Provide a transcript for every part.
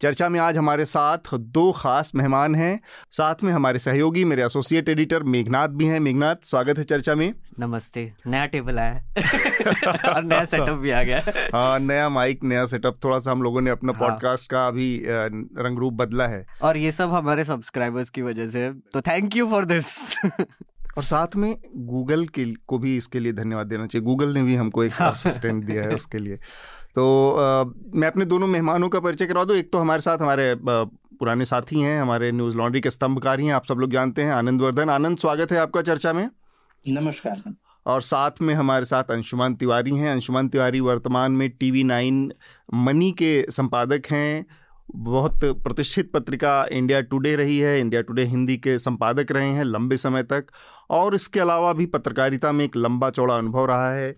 चर्चा में आज हमारे साथ दो खास मेहमान हैं। साथ में हमारे सहयोगी मेरे एसोसिएट एडिटर मेघनाथ भी हैं। मेघनाथ स्वागत है चर्चा में। नमस्ते। नया टेबल आया और नया सेटअप भी आ गया हाँ। नया माइक नया सेटअप थोड़ा सा हम लोगों ने अपना हाँ। पॉडकास्ट का अभी रंग रूप बदला है। और ये सब हमारे सब्सक्राइबर्स की वजह से। तो थैंक यू फॉर दिस और साथ में गूगल के को भी इसके लिए धन्यवाद देना चाहिए। गूगल ने भी हमको एक असिस्टेंट दिया है उसके लिए। तो आ, मैं अपने दोनों मेहमानों का परिचय करवा दूँ। एक तो हमारे साथ हमारे पुराने साथी हैं हमारे न्यूज़ लॉन्ड्री के स्तंभकारी हैं आप सब लोग जानते हैं आनंद वर्धन। आनंद स्वागत है आपका चर्चा में। नमस्कार और साथ में हमारे साथ अंशुमान तिवारी हैं। अंशुमान तिवारी वर्तमान में टीवी नाइन मनी के संपादक हैं। बहुत प्रतिष्ठित पत्रिका इंडिया टुडे रही है, इंडिया टुडे हिंदी के संपादक रहे हैं लंबे समय तक, और इसके अलावा भी पत्रकारिता में एक लंबा चौड़ा अनुभव रहा है।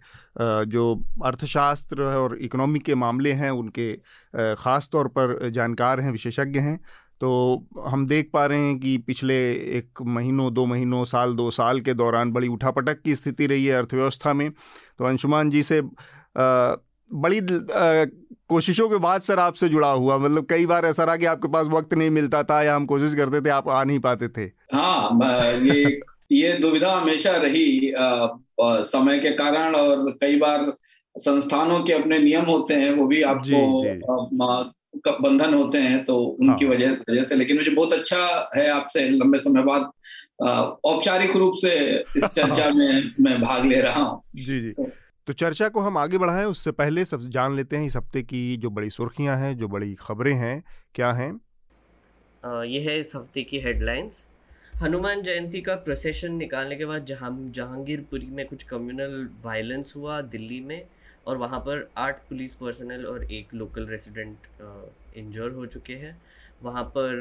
जो अर्थशास्त्र और इकोनॉमी के मामले हैं, उनके ख़ास तौर पर जानकार हैं, विशेषज्ञ हैं तो हम देख पा रहे हैं कि पिछले एक महीनों, दो महीनों, साल, दो साल के दौरान बड़ी उठापटक की स्थिति रही है अर्थव्यवस्था में। तो अंशुमान जी से बड़ी कोशिशों के बाद सर आपसे जुड़ा हुआ। मतलब कई बार ऐसा रहा कि आपके पास वक्त नहीं मिलता था या हम कोशिश करते थे आप आ नहीं पाते थे। हाँ ये ये दुविधा हमेशा रही आ, आ, समय के कारण और कई बार संस्थानों के अपने नियम होते हैं वो भी आपको बंधन होते हैं तो उनकी हाँ। वजह वजह से। लेकिन मुझे बहुत अच्छा है आपसे लंबे समय बाद औपचारिक रूप से इस चर्चा में मैं भाग ले रहा हूँ। जी जी। तो, चर्चा को हम आगे बढ़ाएँ उससे पहले सब जान लेते हैं इस हफ़्ते की जो बड़ी सुर्खियाँ हैं जो बड़ी खबरें हैं क्या हैं? ये है इस हफ़्ते की हेडलाइंस हनुमान जयंती का प्रोसेशन निकालने के बाद जहाँ जहांगीरपुरी में कुछ कम्युनल वायलेंस हुआ दिल्ली में और वहाँ पर आठ पुलिस पर्सनल और एक लोकल रेसिडेंट इंजर हो चुके हैं। वहाँ पर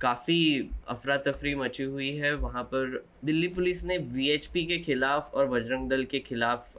काफ़ी अफरा तफरी मची हुई है। वहाँ पर दिल्ली पुलिस ने वीएचपी के खिलाफ और बजरंग दल के खिलाफ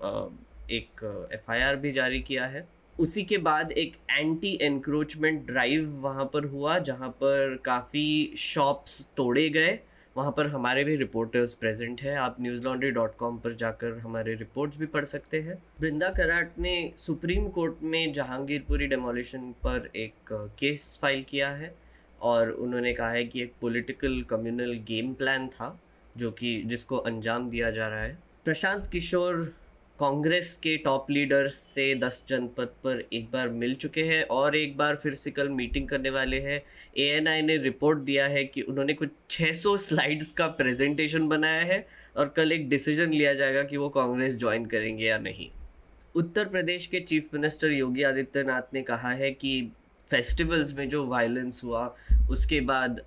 एक एफआईआर भी जारी किया है। उसी के बाद एक एंटी एनक्रोचमेंट ड्राइव वहाँ पर हुआ, जहाँ पर काफ़ी शॉप्स तोड़े गए। वहाँ पर हमारे भी रिपोर्टर्स प्रेजेंट हैं। आप न्यूज़ लॉन्ड्री डॉट कॉम पर जाकर हमारे रिपोर्ट्स भी पढ़ सकते हैं। वृंदा कराट ने सुप्रीम कोर्ट में जहांगीरपुरी डेमोलिशन पर एक केस फ़ाइल किया है। और उन्होंने कहा है कि एक पॉलिटिकल कम्युनल गेम प्लान था, जो कि जिसको अंजाम दिया जा रहा है। प्रशांत किशोर कांग्रेस के टॉप लीडर्स से दस जनपद पर एक बार मिल चुके हैं और एक बार फिर से कल मीटिंग करने वाले हैं। एएनआई ने रिपोर्ट दिया है कि उन्होंने कुछ 600 स्लाइड्स का प्रेजेंटेशन बनाया है और कल एक डिसीज़न लिया जाएगा कि वो कांग्रेस ज्वाइन करेंगे या नहीं। उत्तर प्रदेश के चीफ मिनिस्टर योगी आदित्यनाथ ने कहा है कि फेस्टिवल्स में जो वायलेंस हुआ, उसके बाद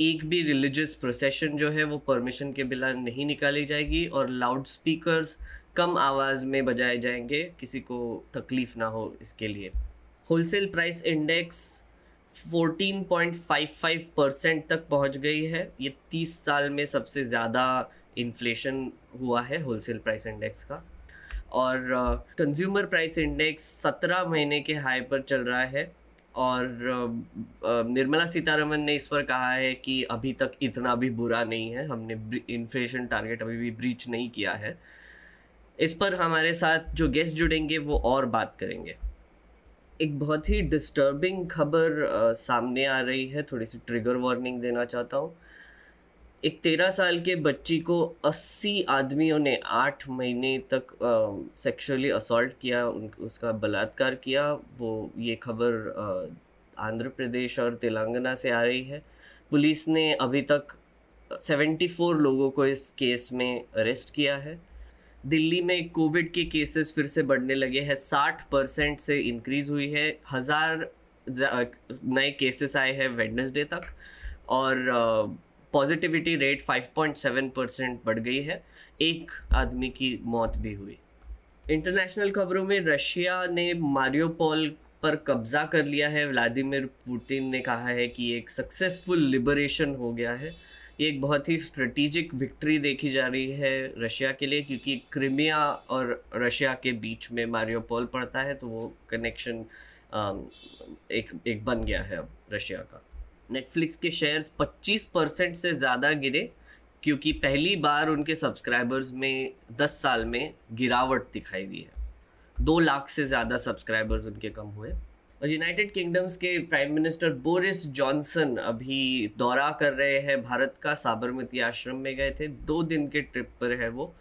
एक भी रिलीजियस प्रोसेशन जो है, वो परमिशन के बिना नहीं निकाली जाएगी और लाउड स्पीकर्स कम आवाज़ में बजाए जाएँगे, किसी को तकलीफ़ ना हो इसके लिए। होलसेल प्राइस इंडेक्स 14.55 परसेंट तक पहुँच गई है। ये 30 साल में सबसे ज़्यादा इन्फ्लेशन हुआ है होलसेल प्राइस इंडेक्स का। और कंज्यूमर प्राइस इंडेक्स 17 महीने के हाई पर चल रहा है। और निर्मला सीतारमन ने इस पर कहा है कि अभी तक इतना भी बुरा नहीं है, हमने इन्फ्लेशन टारगेट अभी भी ब्रीच नहीं किया है। इस पर हमारे साथ जो गेस्ट जुड़ेंगे, वो और बात करेंगे। एक बहुत ही डिस्टर्बिंग खबर सामने आ रही है, थोड़ी सी ट्रिगर वार्निंग देना चाहता हूँ। एक तेरह साल के बच्ची को अस्सी आदमियों ने आठ महीने तक सेक्सुअली असॉल्ट किया, उन, उसका बलात्कार किया। वो, ये खबर आंध्र प्रदेश और तेलंगाना से आ रही है। पुलिस ने अभी तक सेवेंटी फोर लोगों को इस केस में अरेस्ट किया है। दिल्ली में कोविड के केसेस फिर से बढ़ने लगे हैं। साठ परसेंट से इंक्रीज हुई है। हज़ार नए केसेस आए हैं वेडनेसडे तक। और पॉजिटिविटी रेट 5.7 परसेंट बढ़ गई है। एक आदमी की मौत भी हुई। इंटरनेशनल खबरों में रशिया ने मारियोपोल पर कब्जा कर लिया है। व्लादिमीर पुतिन ने कहा है कि एक सक्सेसफुल लिबरेशन हो गया है। ये एक बहुत ही स्ट्रेटिजिक विक्ट्री देखी जा रही है रशिया के लिए, क्योंकि क्रिमिया और रशिया के बीच में मारियोपोल पड़ता है तो वो कनेक्शन एक एक बन गया है अब रशिया का। नेटफ्लिक्स के शेयर्स 25 परसेंट से ज़्यादा गिरे, क्योंकि पहली बार उनके सब्सक्राइबर्स में 10 साल में गिरावट दिखाई दी है। दो लाख से ज़्यादा सब्सक्राइबर्स उनके कम हुए। और यूनाइटेड किंगडम्स के प्राइम मिनिस्टर बोरिस जॉनसन अभी दौरा कर रहे हैं, भारत का साबरमती आश्रम में गए थे। दो दिन के ट्रिप पर है वो,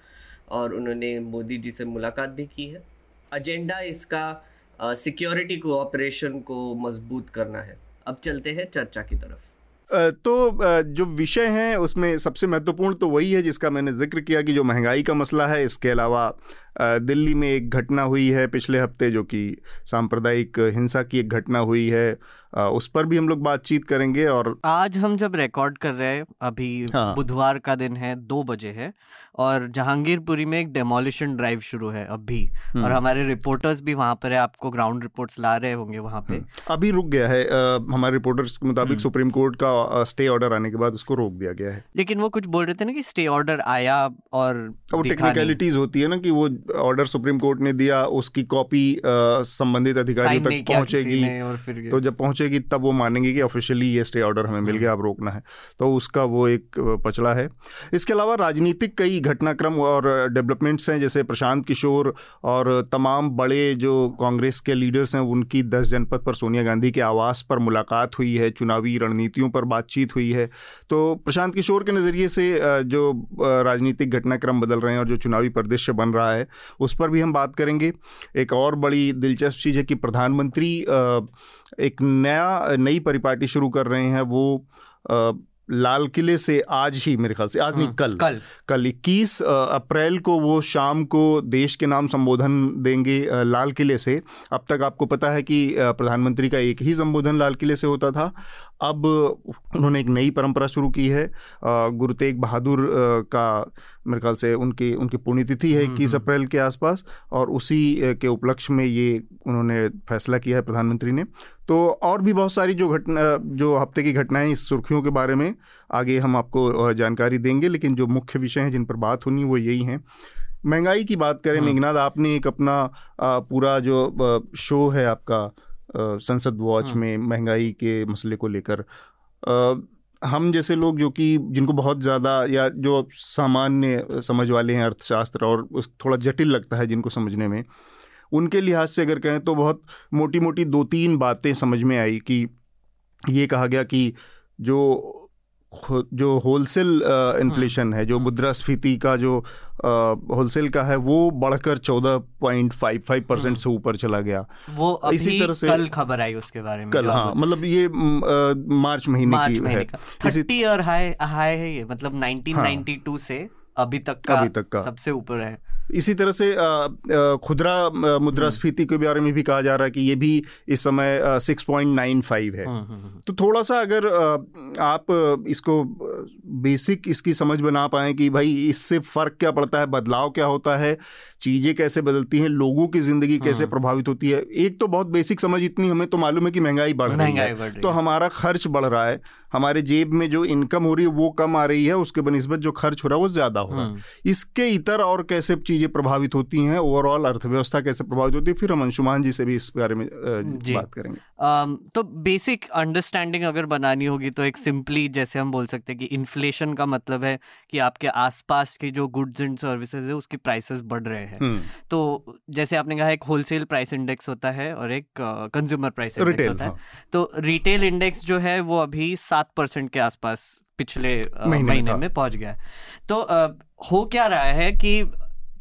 और उन्होंने मोदी जी से मुलाकात भी की है। एजेंडा इसका सिक्योरिटी कोऑपरेशन को मज़बूत करना है। अब चलते हैं चर्चा की तरफ़। तो जो विषय हैं, उसमें सबसे महत्वपूर्ण तो वही है जिसका मैंने ज़िक्र किया कि जो महँगाई का मसला है, इसके अलावा दिल्ली में एक घटना हुई है पिछले हफ़्ते जो कि सांप्रदायिक हिंसा की एक घटना हुई है उस पर भी हम लोग बातचीत करेंगे और आज हम जब रिकॉर्ड कर रहे हैं अभी हाँ। बुधवार का दिन है दो बजे है और जहांगीरपुरी में एक डेमोलिशन ड्राइव शुरू है अभी और हम्म। हमारे रिपोर्टर्स भी वहाँ पर है आपको ग्राउंड रिपोर्ट्स ला रहे होंगे वहाँ पे हम्म। अभी रुक गया है आ, हमारे रिपोर्टर्स के मुताबिक सुप्रीम हम्म। कोर्ट का स्टे ऑर्डर आने के बाद उसको रोक दिया गया है लेकिन वो कुछ बोल रहे थे ना कि स्टे ऑर्डर आया और वो टेक्निकलिटीज होती है ना कि वो ऑर्डर सुप्रीम कोर्ट ने दिया उसकी कॉपी संबंधित अधिकारियों तक पहुंचेगी। तो जब पहुंचेगी तब वो मानेंगे कि ऑफिशियली ये स्टे ऑर्डर हमें मिल गया अब रोकना है। तो उसका वो एक पचड़ा है। इसके अलावा राजनीतिक कई घटनाक्रम और डेवलपमेंट्स हैं जैसे प्रशांत किशोर और तमाम बड़े जो कांग्रेस के लीडर्स हैं उनकी दस जनपद पर सोनिया गांधी के आवास पर मुलाकात हुई है चुनावी रणनीतियों पर बातचीत हुई है। तो प्रशांत किशोर के नज़रिए से जो राजनीतिक घटनाक्रम बदल रहे हैं और जो चुनावी परिदृश्य बन रहा है उस पर भी हम बात करेंगे। एक और बड़ी दिलचस्प चीज़ है कि प्रधानमंत्री एक नया, नई परिपाटी शुरू कर रहे हैं, वो लाल किले से आज ही मेरे ख्याल से आज नहीं हम्म, कल। कल। कल इक्कीस अप्रैल को वो शाम को देश के नाम संबोधन देंगे लाल किले से। अब तक आपको पता है कि प्रधानमंत्री का एक ही संबोधन लाल किले से होता था। अब उन्होंने एक नई परंपरा शुरू की है। गुरु तेग बहादुर का मेरे ख्याल से उनकी उनकी पुण्यतिथि है इक्कीस हम्म, हम्म। अप्रैल के आसपास और उसी के उपलक्ष्य में ये उन्होंने फैसला किया है प्रधानमंत्री ने। तो और भी बहुत सारी जो घटना जो हफ़्ते की घटनाएँ इस सुर्खियों के बारे में आगे हम आपको जानकारी देंगे लेकिन जो मुख्य विषय हैं जिन पर बात होनी वो यही हैं महँगाई की बात करें हाँ। मेघनाथ आपने एक अपना पूरा जो शो है आपका संसद वॉच हाँ। में महँगाई के मसले को लेकर हम जैसे लोग जो कि जिनको बहुत ज़्यादा या जो सामान्य समझ वाले हैं अर्थशास्त्र और थोड़ा जटिल लगता है जिनको समझने में उनके लिहाज से अगर कहें तो बहुत मोटी मोटी दो तीन बातें समझ में आई कि ये कहा गया कि जो जो होलसेल इन्फ्लेशन है। जो हाँ। मुद्रास्फीति का जो होलसेल का है वो बढ़कर चौदह पॉइंट फाइव फाइव परसेंट से ऊपर चला गया। वो अभी इसी तरह से कल खबर आई उसके बारे में कल हाँ मतलब ये आ, मार्च महीने मार्च की महीने है थर्टी और हाई हाई है ये मतलब 1992 हाँ, से अभी तक का अभी तक का। सबसे ऊपर है। इसी तरह से खुदरा मुद्रास्फीति के बारे में भी कहा जा रहा है कि ये भी इस समय सिक्स पॉइंट नाइन फाइव है। हम्म, हम्म, हम्म। तो थोड़ा सा अगर आप इसको बेसिक इसकी समझ बना पाए कि भाई इससे फ़र्क क्या पड़ता है बदलाव क्या होता है चीज़ें कैसे बदलती हैं लोगों की ज़िंदगी कैसे प्रभावित होती है एक तो बहुत बेसिक समझ इतनी हमें तो मालूम है कि महँगाई बढ़ रही है। तो हमारा खर्च बढ़ रहा है हमारे जेब में जो इनकम हो रही है वो कम आ रही है उसके बनस्बत जो खर्च हो रहा है वो ज़्यादा हो रहा है। इसके इतर और कैसे चीज़ें प्रभावित होती हैं ओवरऑल अर्थव्यवस्था कैसे प्रभावित होती है फिर हम अंशुमान जी से भी इस बारे में बात करेंगे। तो बेसिक अंडरस्टैंडिंग अगर बनानी होगी तो एक सिंपली जैसे हम बोल सकते हैं कि इन्फ्लेशन का मतलब है कि आपके आसपास की जो गुड्स एंड सर्विसेज़ है उसकी प्राइसेस बढ़ रहे हैं। हम्म। तो जैसे आपने कहा एक होलसेल प्राइस इंडेक्स होता है और एक कंज्यूमर प्राइस इंडेक्स होता है। हाँ। तो रिटेल इंडेक्स जो है वो अभी सात परसेंट के आसपास पिछले महीने में पहुँच गया है। तो आ, हो क्या रहा है कि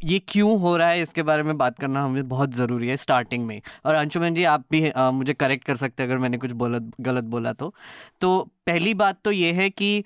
ये क्यों हो रहा है? इसके बारे में बात करना हमें बहुत ज़रूरी है स्टार्टिंग में और अंशुमन जी आप भी आ, मुझे करेक्ट कर सकते हैं अगर मैंने कुछ बोला गलत बोला तो। तो पहली बात तो ये है कि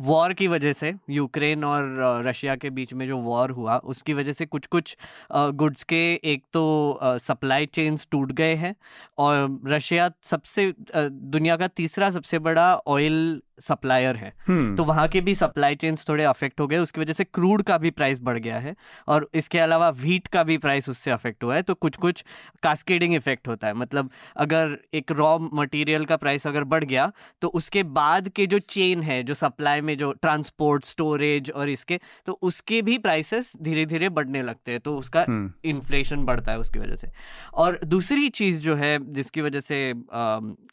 वॉर की वजह से यूक्रेन और रशिया के बीच में जो वॉर हुआ उसकी वजह से कुछ कुछ गुड्स के एक तो सप्लाई चेन्स टूट गए हैं और रशिया सबसे दुनिया का तीसरा सबसे बड़ा ऑयल सप्लायर है hmm. तो वहाँ के भी सप्लाई चेन्स थोड़े अफेक्ट हो गए उसकी वजह से क्रूड का भी प्राइस बढ़ गया है और इसके अलावा व्हीट का भी प्राइस उससे अफेक्ट हुआ है तो कुछ कुछ कास्केडिंग इफ़ेक्ट होता है मतलब अगर एक रॉ मटेरियल का प्राइस अगर बढ़ गया तो उसके बाद के जो चेन है जो सप्लाई में जो ट्रांसपोर्ट स्टोरेज और इसके तो उसके भी प्राइसेस धीरे धीरे बढ़ने लगते हैं तो उसका इन्फ्लेशन बढ़ता है उसकी वजह से। और दूसरी चीज़ जो है जिसकी वजह से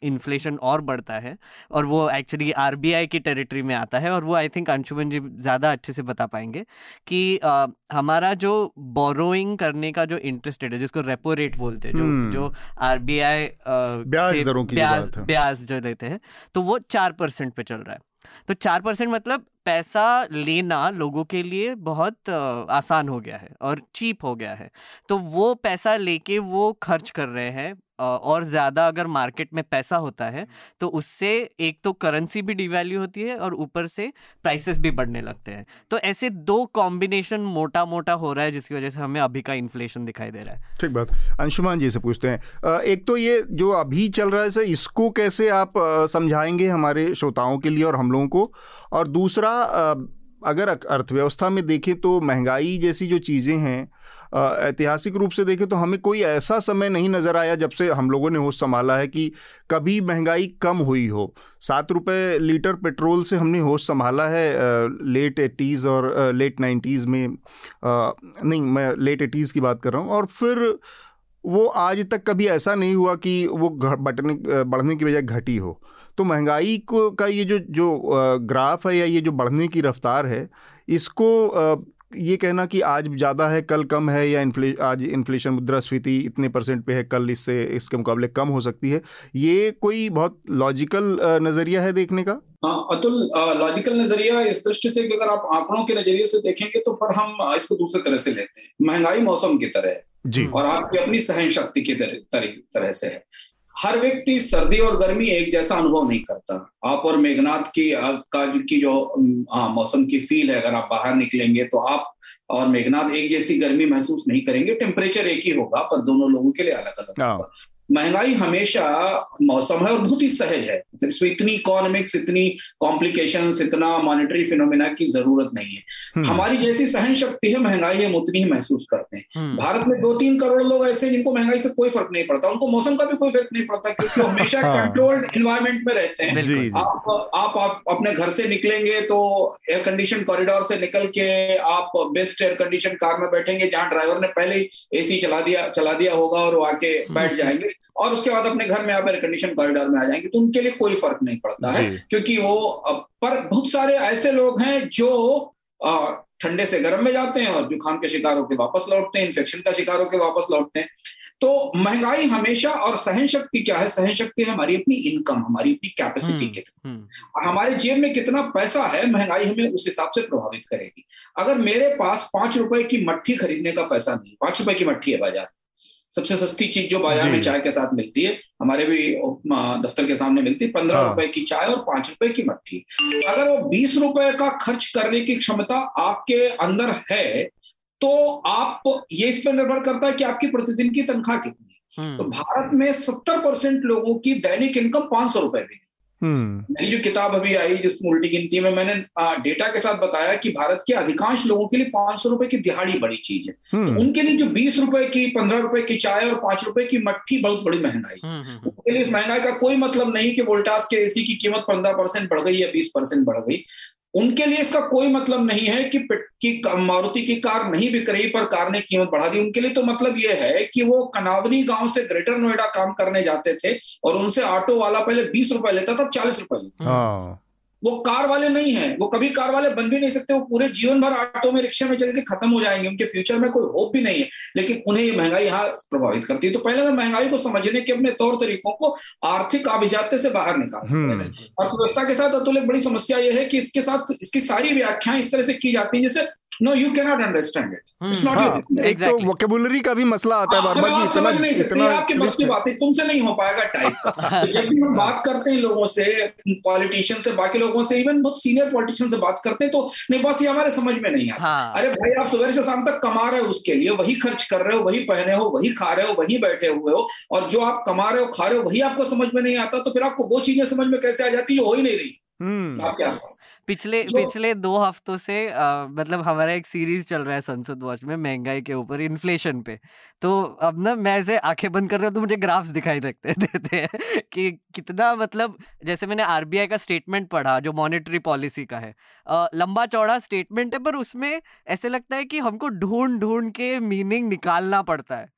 इन्फ्लेशन और बढ़ता है और वो एक्चुअली आर की टेरिटरी में आता है और वो आई थिंक अंशुमन जी ज़्यादा अच्छे से बता पाएँगे कि आ, हमारा जो बोरोइंग करने का जो इंटरेस्ट रेट है जिसको रेपो रेट बोलते हैं जो हम्म। जो आर बी आई ब्याज दरों की ब्याज ब्याज जो देते हैं तो वो चार परसेंट पे चल रहा है। तो चार परसेंट मतलब पैसा लेना लोगों के लिए बहुत आसान हो गया है और चीप हो गया है। तो वो पैसा लेके वो खर्च कर रहे हैं और ज़्यादा अगर मार्केट में पैसा होता है तो उससे एक तो करेंसी भी डिवैल्यू होती है और ऊपर से प्राइसेस भी बढ़ने लगते हैं। तो ऐसे दो कॉम्बिनेशन मोटा मोटा हो रहा है जिसकी वजह से हमें अभी का इन्फ्लेशन दिखाई दे रहा है। ठीक बात। अंशुमान जी से पूछते हैं एक तो ये जो अभी चल रहा है सर इसको कैसे आप समझाएँगे हमारे श्रोताओं के लिए और हम लोगों को? और दूसरा अगर अर्थव्यवस्था में देखें तो महँगाई जैसी जो चीज़ें हैं ऐतिहासिक रूप से देखें तो हमें कोई ऐसा समय नहीं नज़र आया जब से हम लोगों ने होश संभाला है कि कभी महँगाई कम हुई हो। सात रुपये लीटर पेट्रोल से हमने होश संभाला है लेट एटीज़ और लेट नाइन्टीज़ में नहीं, मैं लेट एटीज़ की बात कर रहा हूँ और फिर वो आज तक कभी ऐसा नहीं हुआ कि वो बटने बढ़ने की बजाय घटी हो। तो महँगाई को, का ये जो जो ग्राफ है या ये जो बढ़ने की रफ्तार है, इसको ये कहना कि आज ज़्यादा है कल कम है या इन्फ्ले आज इन्फ्लेशन मुद्रास्फीति इतने परसेंट पे है कल इससे इसके मुकाबले कम हो सकती है ये कोई बहुत लॉजिकल नज़रिया है देखने का? हाँ अतुल लॉजिकल नज़रिया इस दृष्टि से कि अगर आप आंकड़ों के नज़रिए से देखेंगे तो फिर हम इसको दूसरे तरह से लेते हैं। महँगाई मौसम की तरह है। जी। और आपकी अपनी सहन शक्ति की तरह तरह से है। हर व्यक्ति सर्दी और गर्मी एक जैसा अनुभव नहीं करता। आप और मेघनाथ की का की जो मौसम की फील है अगर आप बाहर निकलेंगे तो आप और मेघनाथ एक जैसी गर्मी महसूस नहीं करेंगे। टेम्परेचर एक ही होगा पर दोनों लोगों के लिए अलग अलग होगा। महँगाई हमेशा मौसम है और बहुत ही सहज है। मतलब इसमें इतनी इकोनॉमिक्स इतनी कॉम्प्लिकेशन इतना मॉनिटरी फिनोमिना की ज़रूरत नहीं है। हम्म। हमारी जैसी सहन शक्ति है महँगाई हम उतनी ही महसूस करते हैं। हम्म। भारत में दो तीन करोड़ लोग ऐसे जिनको महँगाई से कोई फ़र्क नहीं पड़ता। उनको मौसम का भी कोई फ़र्क नहीं पड़ता क्योंकि वो हमेशा कंट्रोल्ड इन्वायरमेंट में रहते हैं। आप, आप आप अपने घर से निकलेंगे तो एयर कंडीशन कॉरिडोर से निकल के आप बेस्ट एयर कंडीशन कार में बैठेंगे जहाँ ड्राइवर ने पहले ही एसी चला दिया चला दिया होगा और वो आके बैठ हम्म। जाएँगे। और उसके बाद अपने घर में आप एयर कंडीशन कॉरिडोर में आ जाएँगे तो उनके लिए कोई फ़र्क नहीं पड़ता है क्योंकि वो पर बहुत सारे ऐसे लोग हैं जो ठंडे से गर्म में जाते हैं और जुकाम के शिकार होकर वापस लौटते हैं इन्फेक्शन का शिकार होकर वापस लौटते हैं। तो महँगाई हमेशा और सहन शक्ति क्या है? सहन शक्ति है हमारी अपनी इनकम हमारी अपनी कैपेसिटी के हमारे जेब में कितना पैसा है महँगाई हमें उस हिसाब से प्रभावित करेगी। अगर मेरे पास पाँच रुपए की मट्ठी खरीदने का पैसा नहीं पाँच रुपए की मट्ठी है बाज़ार। सबसे सस्ती चीज़ जो बाज़ार में चाय के साथ मिलती है हमारे भी दफ्तर के सामने मिलती है पंद्रह हाँ। रुपए की चाय और पाँच रुपए की मट्टी अगर वो बीस रुपए का खर्च करने की क्षमता आपके अंदर है तो आप ये इस पर निर्भर करता है कि आपकी प्रतिदिन की तनख्वाह कितनी है हम्म। तो भारत में सत्तर परसेंट लोगों की दैनिक इनकम पाँच सौ रुपए भी। मेरी जो किताब अभी आई जिस उल्टी गिनती में मैंने डेटा के साथ बताया कि भारत के अधिकांश लोगों के लिए पाँच सौ रुपए की दिहाड़ी बड़ी चीज़ है। तो हम्म। उनके लिए जो बीस रुपए की पंद्रह रुपए की चाय और पाँच रुपए की मट्टी बहुत बड़ी महँगाई हम्म, उनके लिए इस महँगाई का कोई मतलब नहीं कि वोल्टास के एसी की कीमत पंद्रह परसेंट बढ़ गई या बीस परसेंट बढ़ गई। उनके लिए इसका कोई मतलब नहीं है कि कि मारुति की कार नहीं बिक रही, पर कार ने कीमत बढ़ा दी उनके लिए तो मतलब यह है कि वो कनावनी गाँव से ग्रेटर नोएडा काम करने जाते थे और उनसे ऑटो वाला पहले बीस रुपए लेता था, चालीस रुपए लेता। वो कार वाले नहीं है। वो कभी कार वाले बन भी नहीं सकते वो पूरे जीवन भर ऑटो में रिक्शा में चल के खत्म हो जाएँगे। उनके फ्यूचर में कोई होप भी नहीं है। लेकिन उन्हें ये महँगाई यहाँ प्रभावित करती है। तो पहले मैं महँगाई को समझने के अपने तौर तरीकों को आर्थिक अभिजात्य से बाहर निकाल। हम्म। अर्थव्यवस्था के साथ अतुल एक बड़ी समस्या ये है कि इसके साथ इसकी सारी व्याख्याएँ इस तरह से की जाती है जैसे no you cannot understand it it's not एक तो वोकेबुलरी का भी मसला आता है हाँ, बार बार कि इतना नहीं इतना आपके बस की बात है तुमसे नहीं हो पाएगा टाइप का। तो जब भी हम बात करते हैं लोगों से पॉलिटिशियन से बाकी लोगों से इवन बहुत सीनियर पॉलिटिशियन से बात करते हैं तो नहीं बस ये हमारे समझ में नहीं आता। हाँ। अरे भाई आप सुबह से शाम तक कमा रहे हो उसके लिए वही खर्च कर रहे हो वही पहने हो वही खा रहे हो वही बैठे हुए हो और जो आप कमा रहे हो खा रहे हो वही आपको समझ में नहीं आता तो फिर आपको वो चीज़ें समझ में कैसे आ जाती है हो ही नहीं रही। पिछले पिछले दो हफ्तों से आ, मतलब हमारा एक सीरीज़ चल रहा है संसद वॉच में महँगाई के ऊपर इन्फ्लेशन पे। तो अब ना मैं ऐसे आँखें बंद करता हूँ तो मुझे ग्राफ्स दिखाई देते देते हैं कि कितना मतलब जैसे मैंने आरबीआई का स्टेटमेंट पढ़ा जो मॉनेटरी पॉलिसी का है आ, लंबा चौड़ा स्टेटमेंट है पर उसमें ऐसे लगता है कि हमको ढूंढ ढूंढ के मीनिंग निकालना पड़ता है।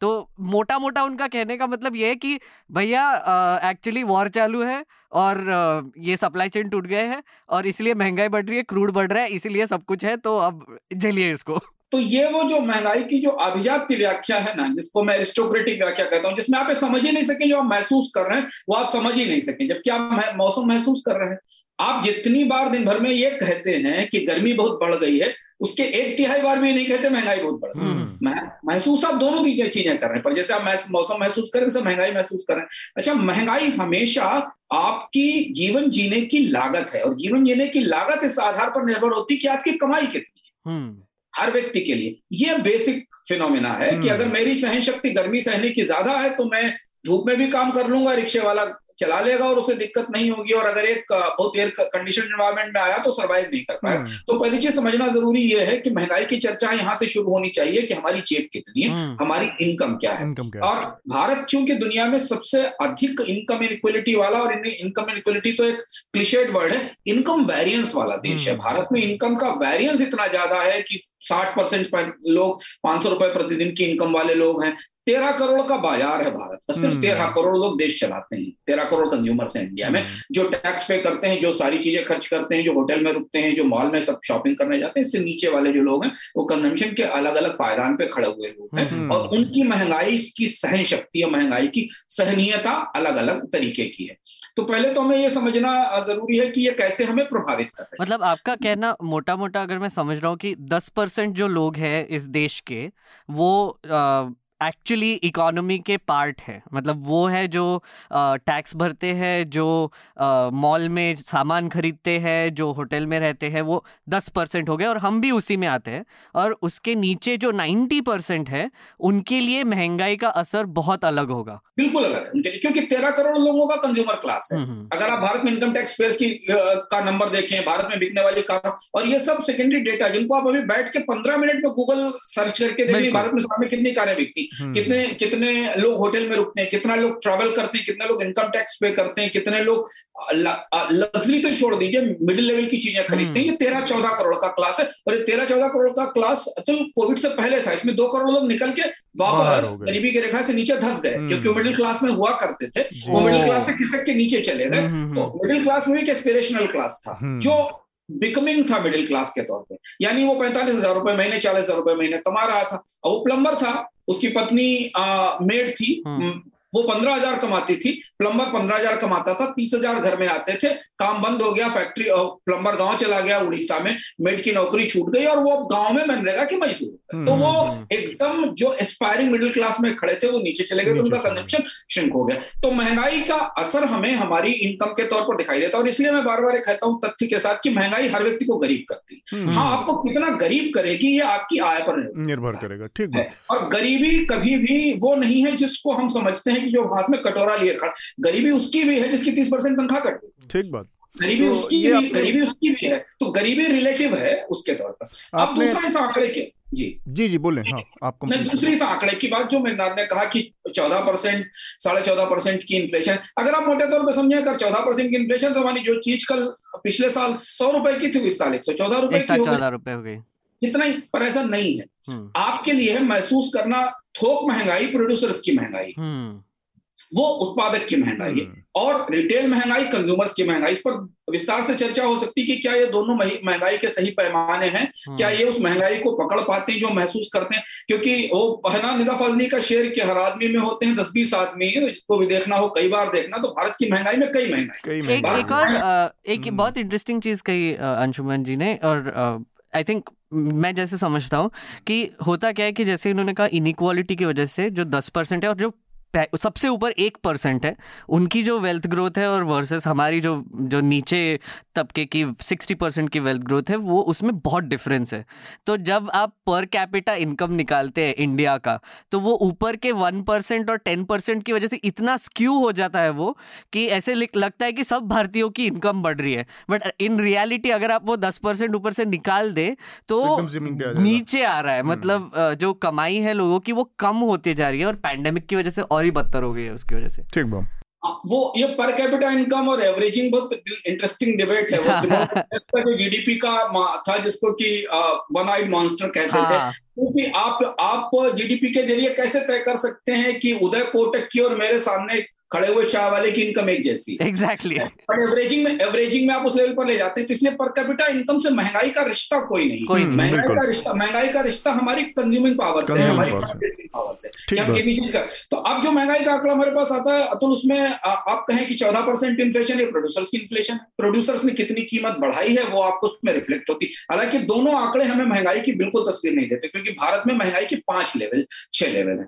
तो मोटा मोटा उनका कहने का मतलब ये है कि, भैया एक्चुअली वॉर चालू है और ये सप्लाई चेन टूट गए हैं और इसलिए महँगाई बढ़ रही है क्रूड बढ़ रहा है, इसीलिए सब कुछ है तो अब झेलिए इसको। तो ये वो जो महँगाई की जो अभिजात व्याख्या है ना, जिसको मैं एरिस्टोक्रेटिक व्याख्या कहता हूँ, जिसमें आप समझ ही नहीं सके, जो आप महसूस कर रहे हैं, वो आप समझ ही नहीं सके, जबकि आप मौसम महसूस कर रहे हैं। आप जितनी बार दिन भर में ये कहते हैं कि गर्मी बहुत बढ़ गई है उसके एक तिहाई बार भी नहीं कहते महँगाई बहुत बढ़ हम्म। महसूस आप दोनों चीज़ें कर रहे हैं पर जैसे आप मौसम महसूस करें वैसे महँगाई महसूस कर रहे हैं अच्छा महँगाई हमेशा आपकी जीवन जीने की लागत है और जीवन जीने की लागत इस आधार पर निर्भर होती है कि आपकी कमाई कितनी है हम्म। हर व्यक्ति के लिए यह बेसिक फिनोमिना है कि हम्म। अगर मेरी सहन शक्ति गर्मी सहने की ज़्यादा है तो मैं धूप में भी काम कर लूँगा रिक्शे वाला चला लेगा और उसे दिक्कत नहीं होगी और अगर एक बहुत एयर कंडीशन एनवायरमेंट में आया तो सर्वाइव नहीं कर पाएगा हम्म। तो पहली चीज़ समझना ज़रूरी यह है कि महँगाई की चर्चा यहाँ से शुरू होनी चाहिए कि हमारी जेब कितनी है हम्म। हमारी इनकम क्या है और भारत चूँकि दुनिया में सबसे अधिक इनकम इनक्वलिटी वाला और इनकम इनक्वलिटी तो एक क्लिशेड वर्ड है इनकम वेरियंस वाला देश है हम्म। भारत में इनकम का वेरियंस इतना ज़्यादा है कि साठ परसेंट लोग पाँच सौ रुपए प्रतिदिन की इनकम वाले लोग हैं तेरह करोड़ का बाज़ार है भारत का सिर्फ़ हम्म। तेरह करोड़ लोग देश चलाते हैं तेरह करोड़ कंज्यूमर्स हैं इंडिया में हम्म। जो टैक्स पे करते हैं जो सारी चीज़ें खर्च करते हैं जो होटल में रुकते हैं जो मॉल में सब शॉपिंग करने जाते हैं इससे नीचे वाले जो लोग हैं वो कंजम्पशन के अलग अलग पायदान पे खड़े हुए लोग हैं हम्म। और उनकी महँगाई की सहन शक्ति या महँगाई की सहनीयता अलग अलग तरीके की है तो पहले तो हमें ये समझना ज़रूरी है कि ये कैसे हमें प्रभावित कर रहे मतलब आपका कहना मोटा मोटा अगर मैं समझ रहा हूँ कि दस परसेंट जो लोग हैं इस देश के वो एक्चुअली इकोनॉमी के पार्ट है। मतलब वो है जो टैक्स भरते हैं जो मॉल में सामान खरीदते हैं जो होटल में रहते हैं वो दस परसेंट हो गए और हम भी उसी में आते हैं। और उसके नीचे जो नाइन्टी परसेंट है उनके लिए महँगाई का असर बहुत अलग होगा। बिल्कुल अलग है। क्योंकि तेरह करोड़ लोगों का कंज्यूमर क्लास है। हम्म, हम्म। अगर आप भारत में इनकम टैक्स पेयर की का नंबर देखें भारत में बिकने वाली कार और ये सब सेकेंडरी डेटा जिनको आप अभी बैठ के पंद्रह मिनट में गूगल सर्च करके देखिए भारत में सामने कितनी कारें बिकती। कितने कितने लोग होटल में रुकते हैं कितना लोग ट्रैवल करते हैं कितने लोग इनकम टैक्स पे करते हैं कितने लोग लग्जरी तो छोड़ दीजिए मिडिल लेवल की चीज़ें खरीदते हैं। ये तेरह चौदह करोड़ का क्लास है और ये तेरह चौदह करोड़ का क्लास तो कोविड से पहले था इसमें दो करोड़ लोग निकल के वापस गरीबी की रेखा से नीचे धस गए हम्म। क्योंकि मिडिल क्लास में हुआ करते थे वो मिडिल क्लास से खिसक के नीचे चले गए। हम्म, तो मिडिल क्लास में भी एक एस्पिरेशनल क्लास था जो बिकमिंग था मिडिल क्लास के तौर पे यानी वो पैंतालीस हज़ार रुपए महीने चालीस हज़ार रुपए महीने कमा रहा था और वो प्लम्बर था उसकी पत्नी मेड थी हम्म। वो पंद्रह हज़ार कमाती थी प्लम्बर पंद्रह हज़ार कमाता था तीस हज़ार घर में आते थे काम बंद हो गया फैक्ट्री प्लम्बर गाँव चला गया उड़ीसा में मेड की नौकरी छूट गई और वो गाँव में मनरेगा की मजदूर तो वो हम्म, हम्म, एकदम जो एस्पायरिंग मिडिल क्लास में खड़े थे वो नीचे चले गए तो उनका कंजप्शन श्रिंक हो गया। तो महँगाई का असर हमें हमारी इनकम के तौर पर दिखाई देता है और इसलिए मैं बार बार कहता हूँ तथ्य के साथ कि महँगाई हर व्यक्ति को गरीब करती है। हाँ आपको कितना गरीब करेगी ये आपकी आय पर निर्भर करेगा ठीक है और गरीबी कभी भी वो नहीं है जिसको हम समझते हैं कि जो हाथ में कटोरा लिए खड़ा गरीबी उसकी भी है जिसकी तीस परसेंट तनख्वाह कट गई ठीक बात। गरीबी तो उसकी भी गरीबी उसकी भी है। तो गरीबी रिलेटिव है उसके तौर पर। अब दूसरा इस आंकड़े के जी। जी जी बोले। हाँ आपको मैं दूसरी इस आंकड़े की बात जो मेघनाथ ने कहा कि चौदह परसेंट साढ़े चौदह परसेंट की इन्फ्लेशन अगर आप मोटे तौर पर समझे अगर चौदह परसेंट की इन्फ्लेशन तो हमारी जो चीज़ कल पिछले साल सौ रुपए की थी इस साल एक सौ चौदह रुपए की चौदह रुपए हो गई। इतना ही पर ऐसा नहीं है। हम्म। आपके लिए महसूस करना थोक महँगाई प्रोड्यूसर्स की महँगाई। हम्म। वो उत्पादक की महँगाई है। हम्म। और रिटेल महँगाई कंज्यूमर्स की महँगाई इस पर विस्तार से चर्चा हो सकती है कि क्या ये दोनों महँगाई के सही पैमाने हैं? क्या ये उस महँगाई को पकड़ पाते हैं जो महसूस करते हैं? क्योंकि वो पहना निदा फजनी का शेयर के हर आदमी में होते हैं दस बीस आदमी जिसको भी देखना हो कई बार देखना तो भारत की महँगाई में कई महँगाई। एक, एक और एक बहुत इंटरेस्टिंग चीज़ कही अंशुमन जी ने और आई थिंक मैं जैसे समझता हूँ कि होता क्या है कि जैसे इन्होंने कहा इनक्वालिटी की वजह से जो दस परसेंट है और जो सबसे ऊपर एक परसेंट है। उनकी जो वेल्थ ग्रोथ है और वर्सेस हमारी जो जो नीचे तबके की सिक्सटी परसेंट की वेल्थ ग्रोथ है वो उसमें बहुत डिफरेंस है। तो जब आप पर कैपिटा इनकम निकालते हैं इंडिया का तो वो ऊपर के वन परसेंट और टेन परसेंट की वजह से इतना स्क्यू हो जाता है वो कि ऐसे लगता है कि सब भारतीयों की इनकम बढ़ रही है। बट इन रियलिटी अगर आप वो दस परसेंट ऊपर से निकाल दे तो नीचे आ रहा है। हम्म। मतलब जो कमाई है लोगों की वो कम होती जा रही है और पैंडेमिक की वजह से और ही बदतर हो गई है उसकी वजह से ठीक बम हाँ, वो ये पर कैपिटा इनकम और एवरेजिंग बहुत इंटरेस्टिंग डिबेट है वो जो जीडीपी का था जिसको कि वन आइड मॉन्स्टर कहते हाँ। थे। क्योंकि आप आप जीडीपी के ज़रिए कैसे तय कर सकते हैं कि उदय कोटक की और मेरे सामने खड़े हुए चाय वाले की इनकम एक जैसी एग्जैक्टली exactly. एवरेजिंग में एवरेजिंग में आप उस लेवल पर ले जाते हैं तो इसलिए पर कैपिटा इनकम से महँगाई का रिश्ता कोई नहीं। कोई महँगाई का रिश्ता महँगाई का रिश्ता हमारी कंज्यूमिंग पावर से हमारी पावर से। तो अब जो महँगाई का आंकड़ा हमारे पास आता है अतुल उसमें आप कहें कि चौदह परसेंट इन्फ्लेशन है प्रोड्यूसर्स की इन्फ्लेशन प्रोड्यूसर्स ने कितनी कीमत बढ़ाई है वो आपको उसमें रिफ्लेक्ट होती। हालाँकि दोनों आंकड़े हमें महँगाई की बिल्कुल तस्वीर नहीं देते क्योंकि भारत में महँगाई की पाँच लेवल छह लेवल है।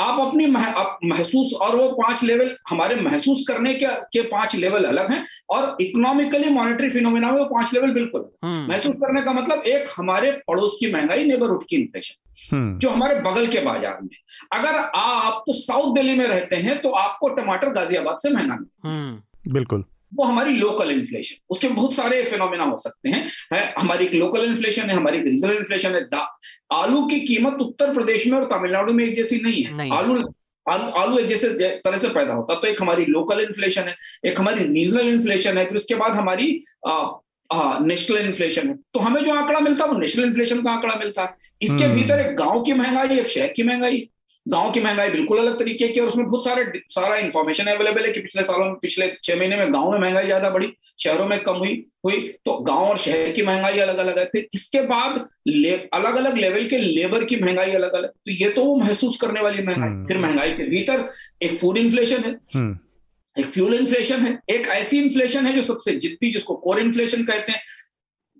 आप अपनी महसूस और वो पाँच लेवल हमारे महसूस करने के के पाँच लेवल अलग हैं और इकोनॉमिकली मॉनिटरी फिनोमिना में वो पाँच लेवल बिल्कुल हम्म। महसूस करने का मतलब एक हमारे पड़ोस की महँगाई नेबरहुड की इन्फ्लेशन हम्म। जो हमारे बगल के बाज़ार में। अगर आप तो साउथ दिल्ली में रहते हैं तो आपको टमाटर गाजियाबाद से महँगा हम्म। बिल्कुल। वो हमारी लोकल इन्फ्लेशन उसके बहुत सारे फिनोमिना हो सकते हैं। है हमारी लोकल इन्फ्लेशन है हमारी रीजनल इन्फ्लेशन है। आलू की कीमत उत्तर प्रदेश में और तमिलनाडु में एक जैसी नहीं है। नहीं। आलू आलू एक जैसे तरह से पैदा होता तो एक हमारी लोकल इन्फ्लेशन है एक हमारी रीजनल इन्फ्लेशन है फिर उसके बाद हमारी नेशनल इन्फ्लेशन है। तो हमें जो आंकड़ा मिलता है वो नेशनल इन्फ्लेशन का आंकड़ा मिलता है। इसके हम्म। भीतर एक गाँव की महँगाई एक शहर की महँगाई गाँव की महँगाई बिल्कुल अलग तरीके की और उसमें बहुत सारे सारा इन्फॉर्मेशन अवेलेबल है कि पिछले सालों में पिछले छह महीने में गाँव में महँगाई ज़्यादा बढ़ी शहरों में कम हुई हुई तो गाँव और शहर की महँगाई अलग अलग है फिर इसके बाद ले, अलग अलग लेवल के लेबर की महँगाई अलग अलग तो ये तो वो महसूस करने वाली महँगाई हम्म। फिर महँगाई के भीतर एक फ़ूड इन्फ्लेशन है हम्म। एक फ्यूल इन्फ्लेशन है एक ऐसी इन्फ्लेशन है जो सबसे जितनी जिसको कोर इन्फ्लेशन कहते हैं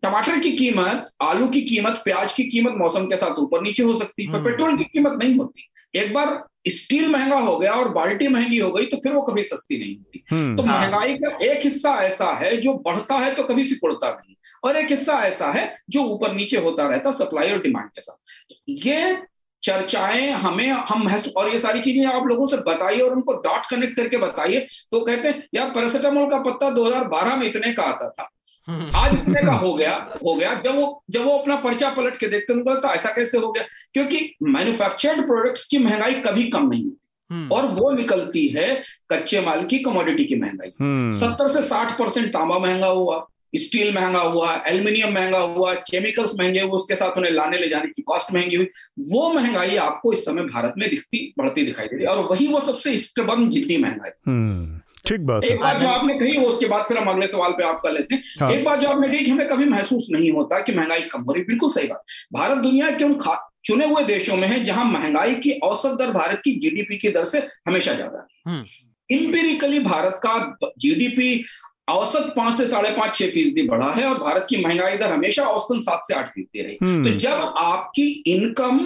टमाटर की कीमत आलू की कीमत प्याज की कीमत मौसम के साथ ऊपर नीचे हो सकती है पर हम्म। पेट्रोल की कीमत नहीं होती एक बार स्टील महँगा हो गया और बाल्टी महँगी हो गई तो फिर वो कभी सस्ती नहीं होती। हम्म। तो हाँ। महँगाई का एक हिस्सा ऐसा है जो बढ़ता है तो कभी सिकुड़ता नहीं। और एक हिस्सा ऐसा है जो ऊपर नीचे होता रहता सप्लाई और डिमांड के साथ। ये चर्चाएँ हमें हम और ये सारी चीज़ें आप लोगों से बताइए और उनको डॉट कनेक्ट करके बताइए। तो कहते हैं यार पैरासिटामोल का पत्ता 2012 में इतने का आता था। आज इतने का हो गया हो गया। जब वो जब वो अपना पर्चा पलट के देखते हैं तो ऐसा कैसे हो गया? क्योंकि मैन्युफैक्चर्ड प्रोडक्ट्स की महँगाई कभी कम नहीं होती। हम्म। और वो निकलती है कच्चे माल की कमोडिटी की महँगाई हम्म। सत्तर से साठ परसेंट तांबा महँगा हुआ स्टील महँगा हुआ एल्यूमिनियम महँगा हुआ केमिकल्स महँगे हुए उसके साथ उन्हें लाने ले जाने की कॉस्ट महँगी हुई। वो महँगाई आपको इस समय भारत में दिखती बढ़ती दिखाई दे रही है। और वही वो सबसे स्टबन जिद्दी महँगाई। हम्म। ठीक बात एक बात जो आपने कही वो उसके बाद फिर हम अगले सवाल पे आप कर लेते हैं हाँ। एक बात जो आपने कही कि हमें कभी महसूस नहीं होता कि महँगाई कम हो रही बिल्कुल सही बात भारत दुनिया के उन चुने हुए देशों में है जहाँ महँगाई की औसत दर भारत की जीडीपी की दर से हमेशा ज़्यादा है इंपेरिकली हम्म। भारत का जीडीपी औसत पाँच से साढ़े पाँच छह फ़ीसदी बढ़ा है और भारत की महँगाई दर हमेशा औसतन सात से आठ फ़ीसदी रही हम्म। तो जब आपकी इनकम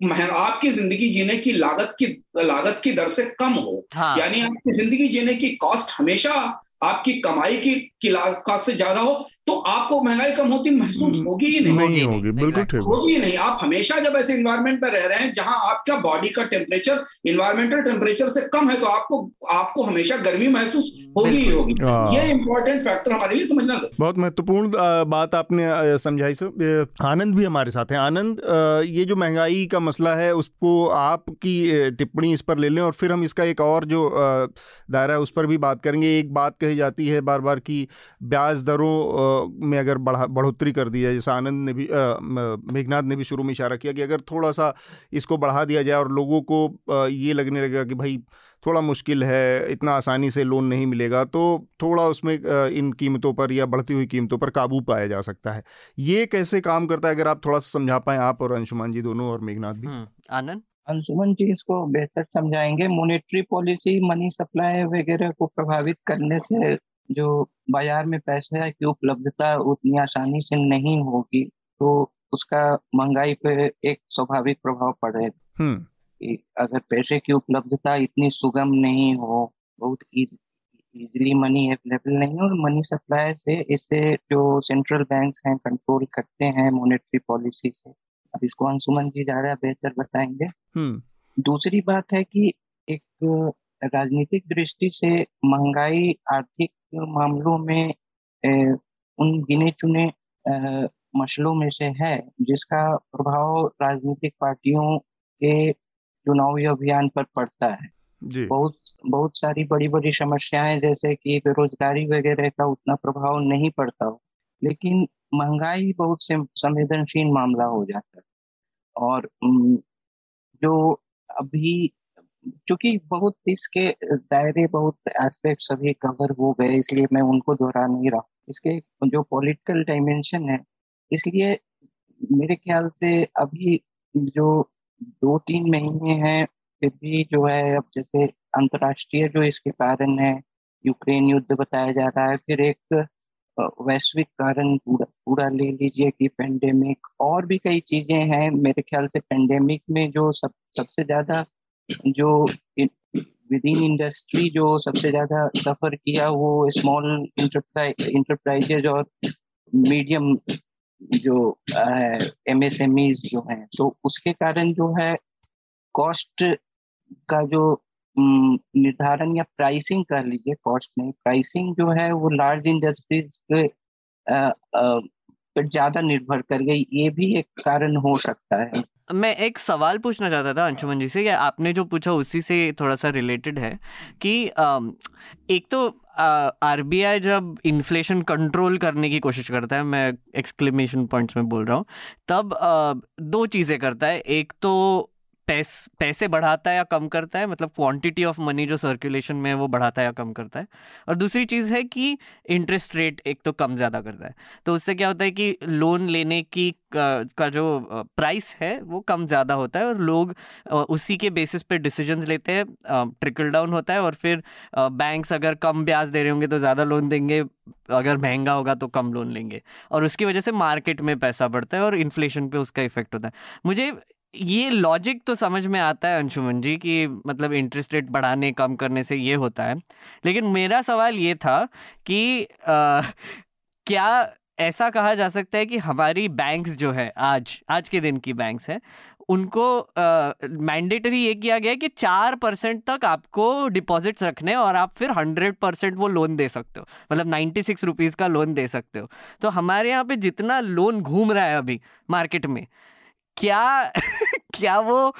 आपकी ज़िंदगी जीने की लागत की लागत की दर से कम हो। हाँ। यानी आपकी ज़िंदगी जीने की कॉस्ट हमेशा आपकी कमाई की की लागत से ज़्यादा हो तो आपको महँगाई कम होती महसूस हम्म, होगी ही नहीं, नहीं होगी बिल्कुल ठीक। होगी नहीं। आप हमेशा जब ऐसे इन्वायरमेंट में रह रहे हैं जहाँ आपका बॉडी का टेम्परेचर इन्वायरमेंटल टेम्परेचर से कम है तो आपको आपको हमेशा गर्मी महसूस होगी ही होगी। हाँ। ये इंपॉर्टेंट फैक्टर हमारे लिए समझना बहुत महत्वपूर्ण बात आपने समझाई सर। आनंद भी हमारे साथ है। आनंद ये जो महँगाई का मसला है, उसको आपकी टिप्पणी इस पर ले लें और फिर हम इसका एक और जो दायरा है, उस पर भी बात करेंगे। एक बात कही जाती है बार बार कि ब्याज दरों में अगर बढ़ा, बढ़ोतरी कर दी जाए, जैसे आनंद ने भी मेघनाथ ने भी शुरू में इशारा किया कि अगर थोड़ा सा इसको बढ़ा दिया जाए और लोगों को ये लगने लगेगा कि भाई थोड़ा मुश्किल है इतना आसानी से लोन नहीं मिलेगा तो थोड़ा उसमें इन कीमतों पर या बढ़ती हुई कीमतों पर काबू पाया जा सकता है। ये कैसे काम करता है अगर आप थोड़ा सा समझा पाएँ आप और अंशुमान जी दोनों और मेघनाथ भी? आनंद? अंशुमन जी इसको बेहतर समझाएँगे। मॉनेटरी पॉलिसी मनी सप्लाई वगैरह को प्रभावित करने से जो बाज़ार में पैसे की उपलब्धता उतनी आसानी से नहीं होगी तो उसका महँगाई पे एक स्वाभाविक प्रभाव पड़ेगा। हम्म। अगर पैसे की उपलब्धता इतनी सुगम नहीं हो बहुत इजीली मनी अवेलेबल नहीं है और मनी सप्लाई से इसे जो सेंट्रल बैंक्स हैं कंट्रोल करते हैं मॉनेटरी पॉलिसी से अब इसको अंशुमन जी ज़्यादा बेहतर बताएँगे हम्म। दूसरी बात है कि एक राजनीतिक दृष्टि से महँगाई आर्थिक मामलों में ए, उन गिने चुने मसलों में से है जिसका प्रभाव राजनीतिक पार्टियों के चुनावी अभियान पर पड़ता है। जी। बहुत बहुत सारी बड़ी बड़ी समस्याएँ जैसे कि बेरोजगारी वगैरह का उतना प्रभाव नहीं पड़ता हो लेकिन महँगाई बहुत से संवेदनशील मामला हो जाता है। और जो अभी चूँकि बहुत इसके दायरे बहुत एस्पेक्ट अभी कवर हो गए इसलिए मैं उनको दोहरा नहीं रहा इसके जो पॉलिटिकल डायमेंशन है इसलिए मेरे ख्याल से अभी जो दो तीन महीने हैं, फिर भी जो है, अब जैसे अंतर्राष्ट्रीय जो इसके कारण है, यूक्रेन युद्ध बताया जा रहा है, फिर एक वैश्विक कारण पूरा पूरा ले लीजिए कि पेंडेमिक और भी कई चीज़ें हैं, मेरे ख्याल से पेंडेमिक में जो सब, सबसे ज़्यादा जो विद इन इंडस्ट्री जो सबसे ज़्यादा सफ़र किया वो स्मॉल इंटरप्राइज इंटरप्राइजेज और मीडियम जो एम एस एम ईज जो है तो उसके कारण जो है कॉस्ट का जो निर्धारण या प्राइसिंग कर लीजिए कॉस्ट में प्राइसिंग जो है वो लार्ज इंडस्ट्रीज़ पे पर ज़्यादा निर्भर कर गई, ये भी एक कारण हो सकता है। मैं एक सवाल पूछना चाहता था अंशुमन जी से, या आपने जो पूछा उसी से थोड़ा सा रिलेटेड है कि एक तो आर बी आई जब इन्फ्लेशन कंट्रोल करने की कोशिश करता है, मैं एक्सक्लेमेशन पॉइंट्स में बोल रहा हूँ, तब दो चीज़ें करता है। एक तो पैस पैसे बढ़ाता है या कम करता है? मतलब क्वांटिटी ऑफ़ मनी जो सर्कुलेशन में है वो बढ़ाता है या कम करता है? और दूसरी चीज़ है कि इंटरेस्ट रेट एक तो कम ज़्यादा करता है। तो उससे क्या होता है कि लोन लेने की का, का जो प्राइस है वो कम ज़्यादा होता है और लोग उसी के बेसिस पे डिसीज़न लेते हैं। ट्रिकल डाउन होता है और फिर बैंक्स अगर कम ब्याज दे रहे होंगे तो ज़्यादा लोन देंगे अगर महँगा होगा तो कम लोन लेंगे। और उसकी वजह से मार्केट में पैसा बढ़ता है और इन्फ्लेशन पे उसका इफ़ेक्ट होता है। मुझे ये लॉजिक तो समझ में आता है अंशुमन जी कि मतलब इंटरेस्ट रेट बढ़ाने कम करने से ये होता है। लेकिन मेरा सवाल ये था कि आ, क्या ऐसा कहा जा सकता है कि हमारी बैंक्स जो है आज आज के दिन की बैंक्स है उनको मैंडेटरी ये किया गया कि चार परसेंट तक आपको डिपॉजिट्स रखने और आप फिर हंड्रेड परसेंट वो लोन दे सकते हो। मतलब नाइन्टी सिक्स रुपीज़ का लोन दे सकते हो। तो हमारे यहाँ पे जितना लोन घूम रहा है अभी मार्केट में क्या क्या वो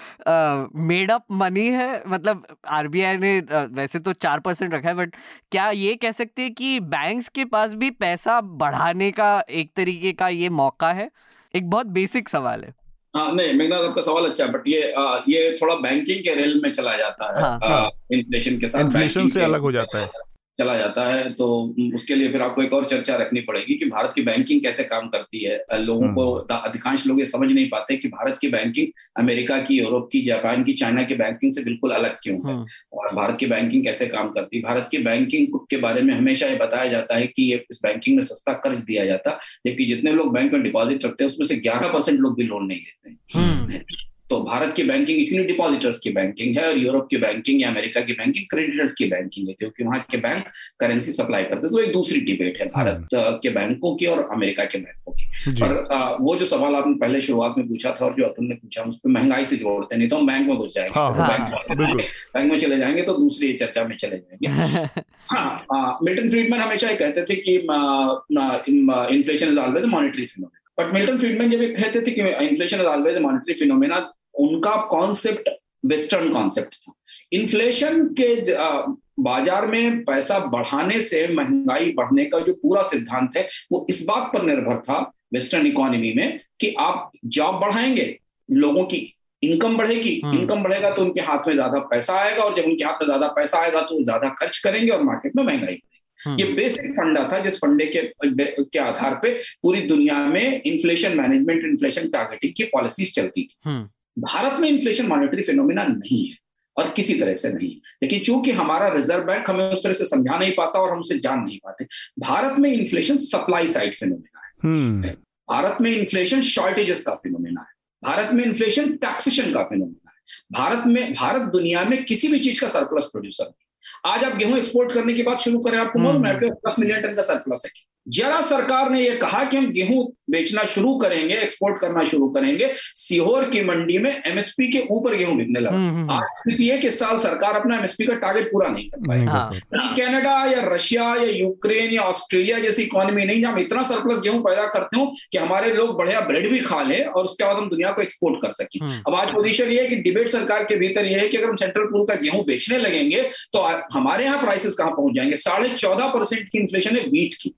मेड अप मनी है? मतलब आरबीआई ने वैसे तो चार परसेंट रखा है बट क्या ये कह सकते हैं कि बैंक्स के पास भी पैसा बढ़ाने का एक तरीके का ये मौका है? एक बहुत बेसिक सवाल है। हाँ नहीं मेघनाथ आपका सवाल अच्छा है बट ये आ, ये थोड़ा बैंकिंग के रेल में चला जाता है हाँ, हाँ. इन्फ्लेशन के साथ इन्फ्लेशन से अलग हो जाता है। चला जाता है तो उसके लिए फिर आपको एक और चर्चा रखनी पड़ेगी कि भारत की बैंकिंग कैसे काम करती है लोगों को हम्म। अधिकांश लोग ये समझ नहीं पाते कि भारत की बैंकिंग अमेरिका की यूरोप की जापान की चाइना की बैंकिंग से बिल्कुल अलग क्यों है हम्म। और भारत की बैंकिंग कैसे काम करती है भारत की बैंकिंग के बारे में हमेशा ये बताया जाता है कि ये इस बैंकिंग में सस्ता कर्ज दिया जाता जबकि जितने लोग बैंक में डिपॉजिट रखते हैं उसमें से ग्यारह परसेंट लोग भी लोन नहीं लेते हैं हम्म। तो भारत की बैंकिंग इतनी डिपॉजिटर्स की बैंकिंग है और यूरोप की बैंकिंग या अमेरिका की बैंकिंग क्रेडिटर्स की बैंकिंग है क्योंकि वहाँ के बैंक करेंसी सप्लाई करते तो एक दूसरी डिबेट है भारत हम्म। के बैंकों की और अमेरिका के बैंकों की। और वो जो सवाल आपने पहले शुरुआत में पूछा था और जो अतुल ने पूछा उस पर महँगाई से जोड़ते नहीं तो हम बैंक में घुस जाएँगे। हाँ, तो बैंक, बैंक में चले जाएँगे तो दूसरी चर्चा में चले जाएँगे। हाँ मिल्टन फ्रीडमैन हमेशा ये कहते थे कि inflation is always monetary phenomena but Milton Friedman जब कहते थे कि inflation is always monetary phenomena उनका कॉन्सेप्ट वेस्टर्न कॉन्सेप्ट था इन्फ्लेशन के बाज़ार में पैसा बढ़ाने से महँगाई बढ़ने का जो पूरा सिद्धांत है वो इस बात पर निर्भर था वेस्टर्न इकोनॉमी में कि आप जॉब बढ़ाएँगे लोगों की इनकम बढ़ेगी इनकम हम्म। बढ़ेगा तो उनके हाथ में ज़्यादा पैसा आएगा और जब उनके हाथ में ज़्यादा पैसा आएगा तो ज़्यादा खर्च करेंगे और मार्केट में महँगाई। ये बेसिक फंडा था जिस फंडे के के आधार पे पूरी दुनिया में इन्फ्लेशन मैनेजमेंट इन्फ्लेशन टारगेटिंग की पॉलिसीज़ चलती थी। हम्म। भारत में इन्फ्लेशन मॉनिटरी फिनोमिना नहीं है और किसी तरह से नहीं लेकिन चूँकि हमारा रिज़र्व बैंक हमें उस तरह से समझा नहीं पाता और हम उसे जान नहीं पाते भारत में इन्फ्लेशन सप्लाई साइड फिनोमिना है। हम्म। भारत में इन्फ्लेशन शॉर्टेजेस का फिनोमिना है। भारत में इन्फ्लेशन टैक्सेशन का फिनोमिना है। भारत में भारत दुनिया में किसी भी चीज़ का सरप्लस प्रोड्यूसर नहीं। आज आप गेहूँ एक्सपोर्ट करने की बात शुरू करें आपको मालूम है हम्म। दस मिलियन टन का सरप्लस है जरा सरकार ने यह कहा कि हम गेहूँ बेचना शुरू करेंगे एक्सपोर्ट करना शुरू करेंगे सीहोर की मंडी में एमएसपी के ऊपर गेहूँ बिकने लगा। हम्म, हम्म, हम्म। आज स्थिति है कि साल सरकार अपना एमएसपी का टारगेट पूरा नहीं कर पाएगी हाँ। कनाडा या रशिया या यूक्रेन या ऑस्ट्रेलिया जैसी इकोनॉमी नहीं जहाँ इतना सरप्लस गेहूँ पैदा करते हो कि हमारे लोग बढ़िया ब्रेड भी खा ले और उसके बाद हम दुनिया को एक्सपोर्ट कर सकें। अब आज पोजिशन ये है कि डिबेट सरकार के भीतर यह है कि अगर हम सेंट्रल पूल का गेहूँ बेचने लगेंगे तो हमारे यहाँ प्राइसेस कहाँ पहुँच जाएँगे? साढ़े चौदह परसेंट की इन्फ्लेशन है वीट की।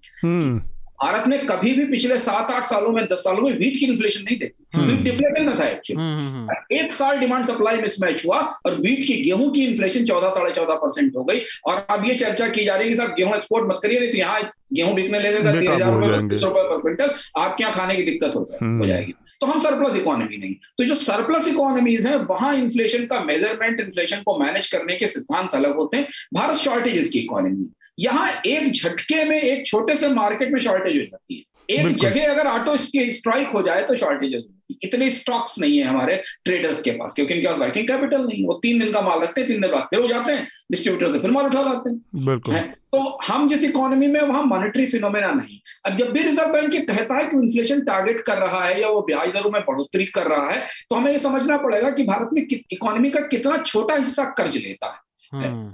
भारत ने कभी भी पिछले सात आठ सालों में दस सालों में वीट की इन्फ्लेशन नहीं देखी। वीट डिफ्लेशन में था एक्चुअली हम्म, हम्म, हम्म। एक साल डिमांड सप्लाई मिसमैच हुआ और वीट की गेहूँ की इन्फ्लेशन चौदह साढ़े चौदह परसेंट हो गई। और अब ये चर्चा की जा रही है कि साहब गेहूँ एक्सपोर्ट मत करिए नहीं तो यहाँ गेहूँ बिकने लगेगा तीन हज़ार रुपए रुपए पर क्विंटल आपके यहाँ खाने की दिक्कत हो जाएगी। तो हम सरप्लस इकोनॉमी नहीं। तो जो सरप्लस इकोनॉमीज है वहाँ इन्फ्लेशन का मेज़रमेंट इन्फ्लेशन को मैनेज करने के सिद्धांत अलग होते हैं। भारत शॉर्टेजेस की इकोनॉमी यहाँ एक झटके में एक छोटे से मार्केट में शॉर्टेज हो जाती है। एक जगह अगर ऑटो इसके स्ट्राइक हो जाए तो शॉर्टेज हो जाती है। इतने स्टॉक्स नहीं है हमारे ट्रेडर्स के पास क्योंकि इनके पास वर्किंग कैपिटल नहीं वो तीन दिन का माल रखते हैं तीन दिन बाद फिर हो जाते हैं डिस्ट्रीब्यूटर से फिर माल उठा लाते हैं। है? तो हम जिस इकोनॉमी में वहाँ मॉनिटरी फिनोमेना नहीं। अब जब भी रिज़र्व बैंक ये कहता है कि इन्फ्लेशन टारगेट कर रहा है या वो ब्याज दरों में बढ़ोतरी कर रहा है तो हमें ये समझना पड़ेगा कि भारत में इकोनॉमी का कितना छोटा हिस्सा कर्ज लेता है।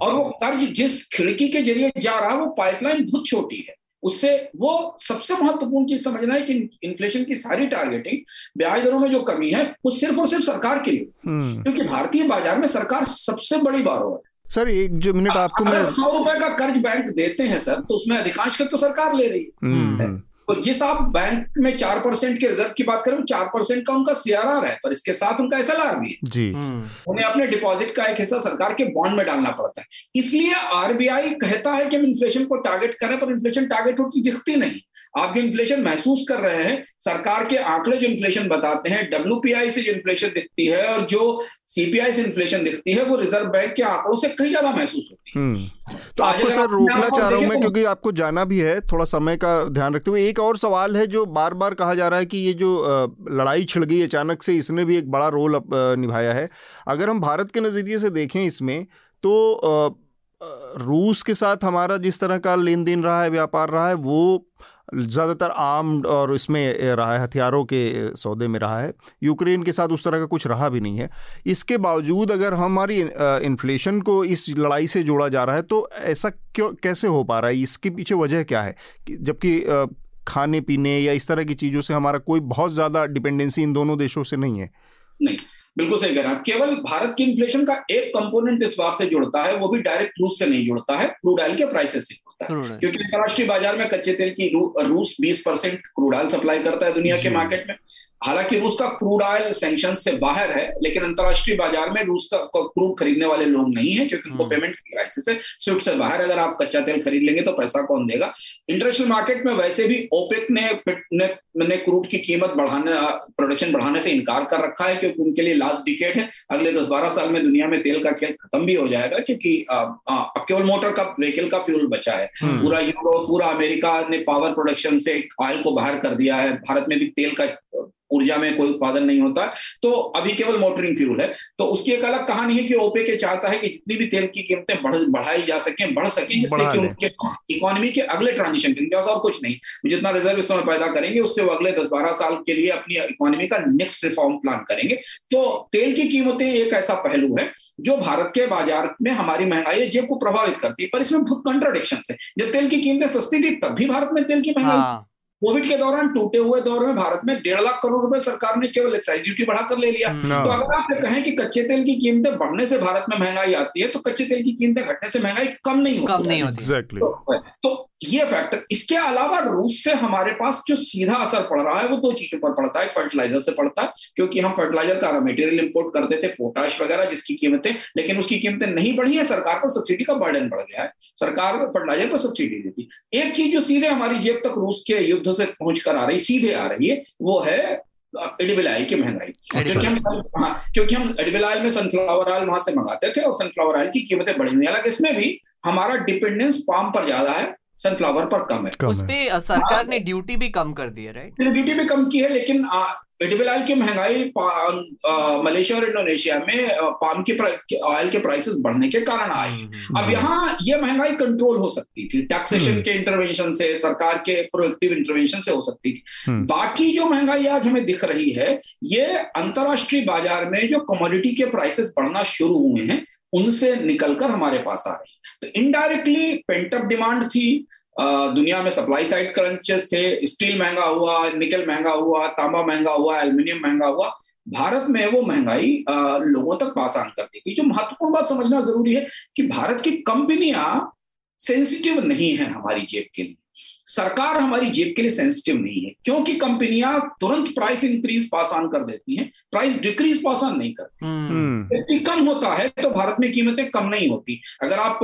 और वो कर्ज जिस खिड़की के ज़रिए जा रहा है वो पाइपलाइन बहुत छोटी है। उससे वो सबसे महत्वपूर्ण चीज़ समझना है कि इन्फ्लेशन की सारी टारगेटिंग ब्याज दरों में जो कमी है वो सिर्फ़ और सिर्फ़ सरकार के लिए। हम्म। क्योंकि भारतीय बाज़ार में सरकार सबसे बड़ी बारो है। सर एक जो मिनट आपको अगर सौ रुपए का कर्ज बैंक देते हैं सर तो उसमें अधिकांश का तो सरकार ले रही है। हम्म। तो जिस आप बैंक में चार परसेंट के रिज़र्व की बात करें चार परसेंट का उनका सीआरआर है पर इसके साथ उनका एसएलआर भी है। जी। हम्म। उन्हें अपने डिपॉजिट का एक हिस्सा सरकार के बॉन्ड में डालना पड़ता है। इसलिए आरबीआई कहता है कि हम इन्फ्लेशन को टारगेट करें पर इन्फ्लेशन टारगेट होती दिखती नहीं। आप जो इन्फ्लेशन महसूस कर रहे हैं सरकार के आंकड़े जो इन्फ्लेशन बताते हैं डब्ल्यूपीआई से जो इन्फ्लेशन दिखती है और जो सीपीआई से इन्फ्लेशन दिखती है वो रिज़र्व बैंक के आंकड़ों से कई ज़्यादा महसूस होती है हम्म। तो आपको सर रोकना चाह रहा हूँ मैं क्योंकि आपको जाना भी है थोड़ा समय का ध्यान रखते हुए एक और सवाल है जो बार बार कहा जा रहा है कि ये जो लड़ाई छिड़ गई अचानक से इसने भी एक बड़ा रोल निभाया है अगर हम भारत के नज़रिए से देखें इसमें तो रूस के साथ हमारा जिस तरह का लेन देन रहा है व्यापार रहा है वो ज़्यादातर आम और इसमें रहा है, हथियारों के सौदे में रहा है। यूक्रेन के साथ उस तरह का कुछ रहा भी नहीं है। इसके बावजूद अगर हमारी इन्फ्लेशन को इस लड़ाई से जोड़ा जा रहा है तो ऐसा क्यों, कैसे हो पा रहा है? इसके पीछे वजह क्या है? जबकि खाने पीने या इस तरह की चीज़ों से हमारा कोई बहुत ज़्यादा डिपेंडेंसी इन दोनों देशों से नहीं है। नहीं बिल्कुल सही कह रहे हैं केवल भारत की इन्फ्लेशन का एक कंपोनेंट इस बार से जुड़ता है वो भी डायरेक्ट रूस से नहीं जुड़ता है क्रूड ऑयल के प्राइसेस से जुड़ता है। क्योंकि अंतर्राष्ट्रीय बाज़ार में कच्चे तेल की रूस 20 परसेंट क्रूड ऑयल सप्लाई करता है दुनिया के मार्केट में। हालाँकि रूस का क्रूड ऑयल सैंक्शन से बाहर है लेकिन अंतर्राष्ट्रीय बाज़ार में रूस का क्रूड खरीदने वाले लोग नहीं है क्योंकि उनको पेमेंट की क्राइसिस है। स्विफ्ट से बाहर अगर आप कच्चा तेल खरीद लेंगे तो पैसा कौन देगा? इंटरनेशनल मार्केट में वैसे भी ओपेक ने ने, ने क्रूड की कीमत बढ़ाने प्रोडक्शन बढ़ाने से इनकार कर रखा है क्योंकि उनके लिए लास्ट डिकेट है। अगले दस बारह साल में दुनिया में तेल का खेल खत्म भी हो जाएगा क्योंकि अब केवल मोटर का व्हीकल का फ्यूल बचा है। हम्म। पूरा यूरोप पूरा अमेरिका ने पावर प्रोडक्शन से ऑयल को बाहर कर दिया है। भारत में भी तेल का ऊर्जा में कोई उत्पादन नहीं होता तो अभी केवल मोटरिंग फ्यूल है। तो उसकी एक अलग कहानी है कि ओपे के चाहता है कि जितनी भी तेल की कीमतें बढ़ बढ़ाई जा सके बढ़ सके जिससे कि उनके इकोनॉमी के अगले ट्रांजिशन के पास और कुछ नहीं। जितना रिज़र्व इस समय पैदा करेंगे उससे वो अगले दस बारह साल के लिए अपनी इकोनॉमी का नेक्स्ट रिफॉर्म प्लान करेंगे। तो तेल की कीमतें एक ऐसा पहलू है जो भारत के बाज़ार में हमारी महँगाई जेब को प्रभावित करती है पर इसमें बहुत कंट्राडिक्शन है। जब तेल की कीमतें सस्ती थी तब भी भारत में तेल की महँगाई हाँ। कोविड के दौरान टूटे हुए दौर में भारत में डेढ़ लाख करोड़ रुपए सरकार ने केवल एक्साइज ड्यूटी बढ़ाकर ले लिया। तो अगर आप कहें कि कच्चे तेल की कीमतें बढ़ने से भारत में महँगाई आती है तो कच्चे तेल की कीमतें घटने से महँगाई कम नहीं होती। कम नहीं होती। Exactly. तो, तो ये फैक्टर इसके अलावा रूस से हमारे पास जो सीधा असर पड़ रहा है वो दो चीज़ों पर पड़ता है। फर्टिलाइज़र से पड़ता है क्योंकि हम फर्टिलाइज़र का मटेरियल इंपोर्ट करते थे पोटाश वगैरह जिसकी कीमतें लेकिन उसकी कीमतें नहीं बढ़ी है सरकार पर सब्सिडी का बर्डन बढ़ गया है। सरकार फर्टिलाइज़र पर सब्सिडी देती एक चीज़ जो सीधे हमारी जेब तक रूस के युद्ध से पहुँच कर आ रही सीधे आ रही है वो है एडिबल ऑयल की महँगाई। क्योंकि हम हाँ क्योंकि हम एडिबल ऑयल में सनफ्लावर ऑयल वहाँ से मंगाते थे और सनफ्लावर ऑयल की कीमतें बढ़ी हुई हालाँकि इसमें भी हमारा डिपेंडेंस पाम पर ज़्यादा है सनफ्लावर पर कम है। उस पे सरकार ने ड्यूटी भी कम कर दी है राइट ड्यूटी भी कम की है लेकिन ऑयल की महँगाई मलेशिया और इंडोनेशिया में पाम के ऑयल के प्राइसेस बढ़ने के कारण आई। हम्म, हम्म, अब हम्म। यहाँ ये महँगाई कंट्रोल हो सकती थी। टैक्सेशन के इंटरवेंशन से सरकार के प्रोएक्टिव इंटरवेंशन से हो सकती थी। बाकी जो महँगाई आज हमें दिख रही है ये अंतर्राष्ट्रीय बाज़ार में जो कमोडिटी के प्राइसेस बढ़ना शुरू हुए हैं उनसे निकलकर हमारे पास आ रही तो इनडायरेक्टली पेंटअप डिमांड थी दुनिया में सप्लाई साइड क्रंचेस थे स्टील महँगा हुआ निकल महँगा हुआ, तांबा महँगा हुआ एल्यूमिनियम महँगा हुआ, भारत में वो महँगाई लोगों तक पास आन कर देगी जो महत्वपूर्ण बात समझना ज़रूरी है कि भारत की कंपनियाँ सेंसिटिव नहीं है हमारी जेब के लिए। सरकार हमारी जेब के लिए सेंसिटिव नहीं है क्योंकि कंपनियाँ तुरंत प्राइस इंक्रीज पास ऑन कर देती हैं प्राइस डिक्रीज पास ऑन नहीं करती। हम्म। यदि कम होता है तो भारत में कीमतें कम नहीं होती। अगर आप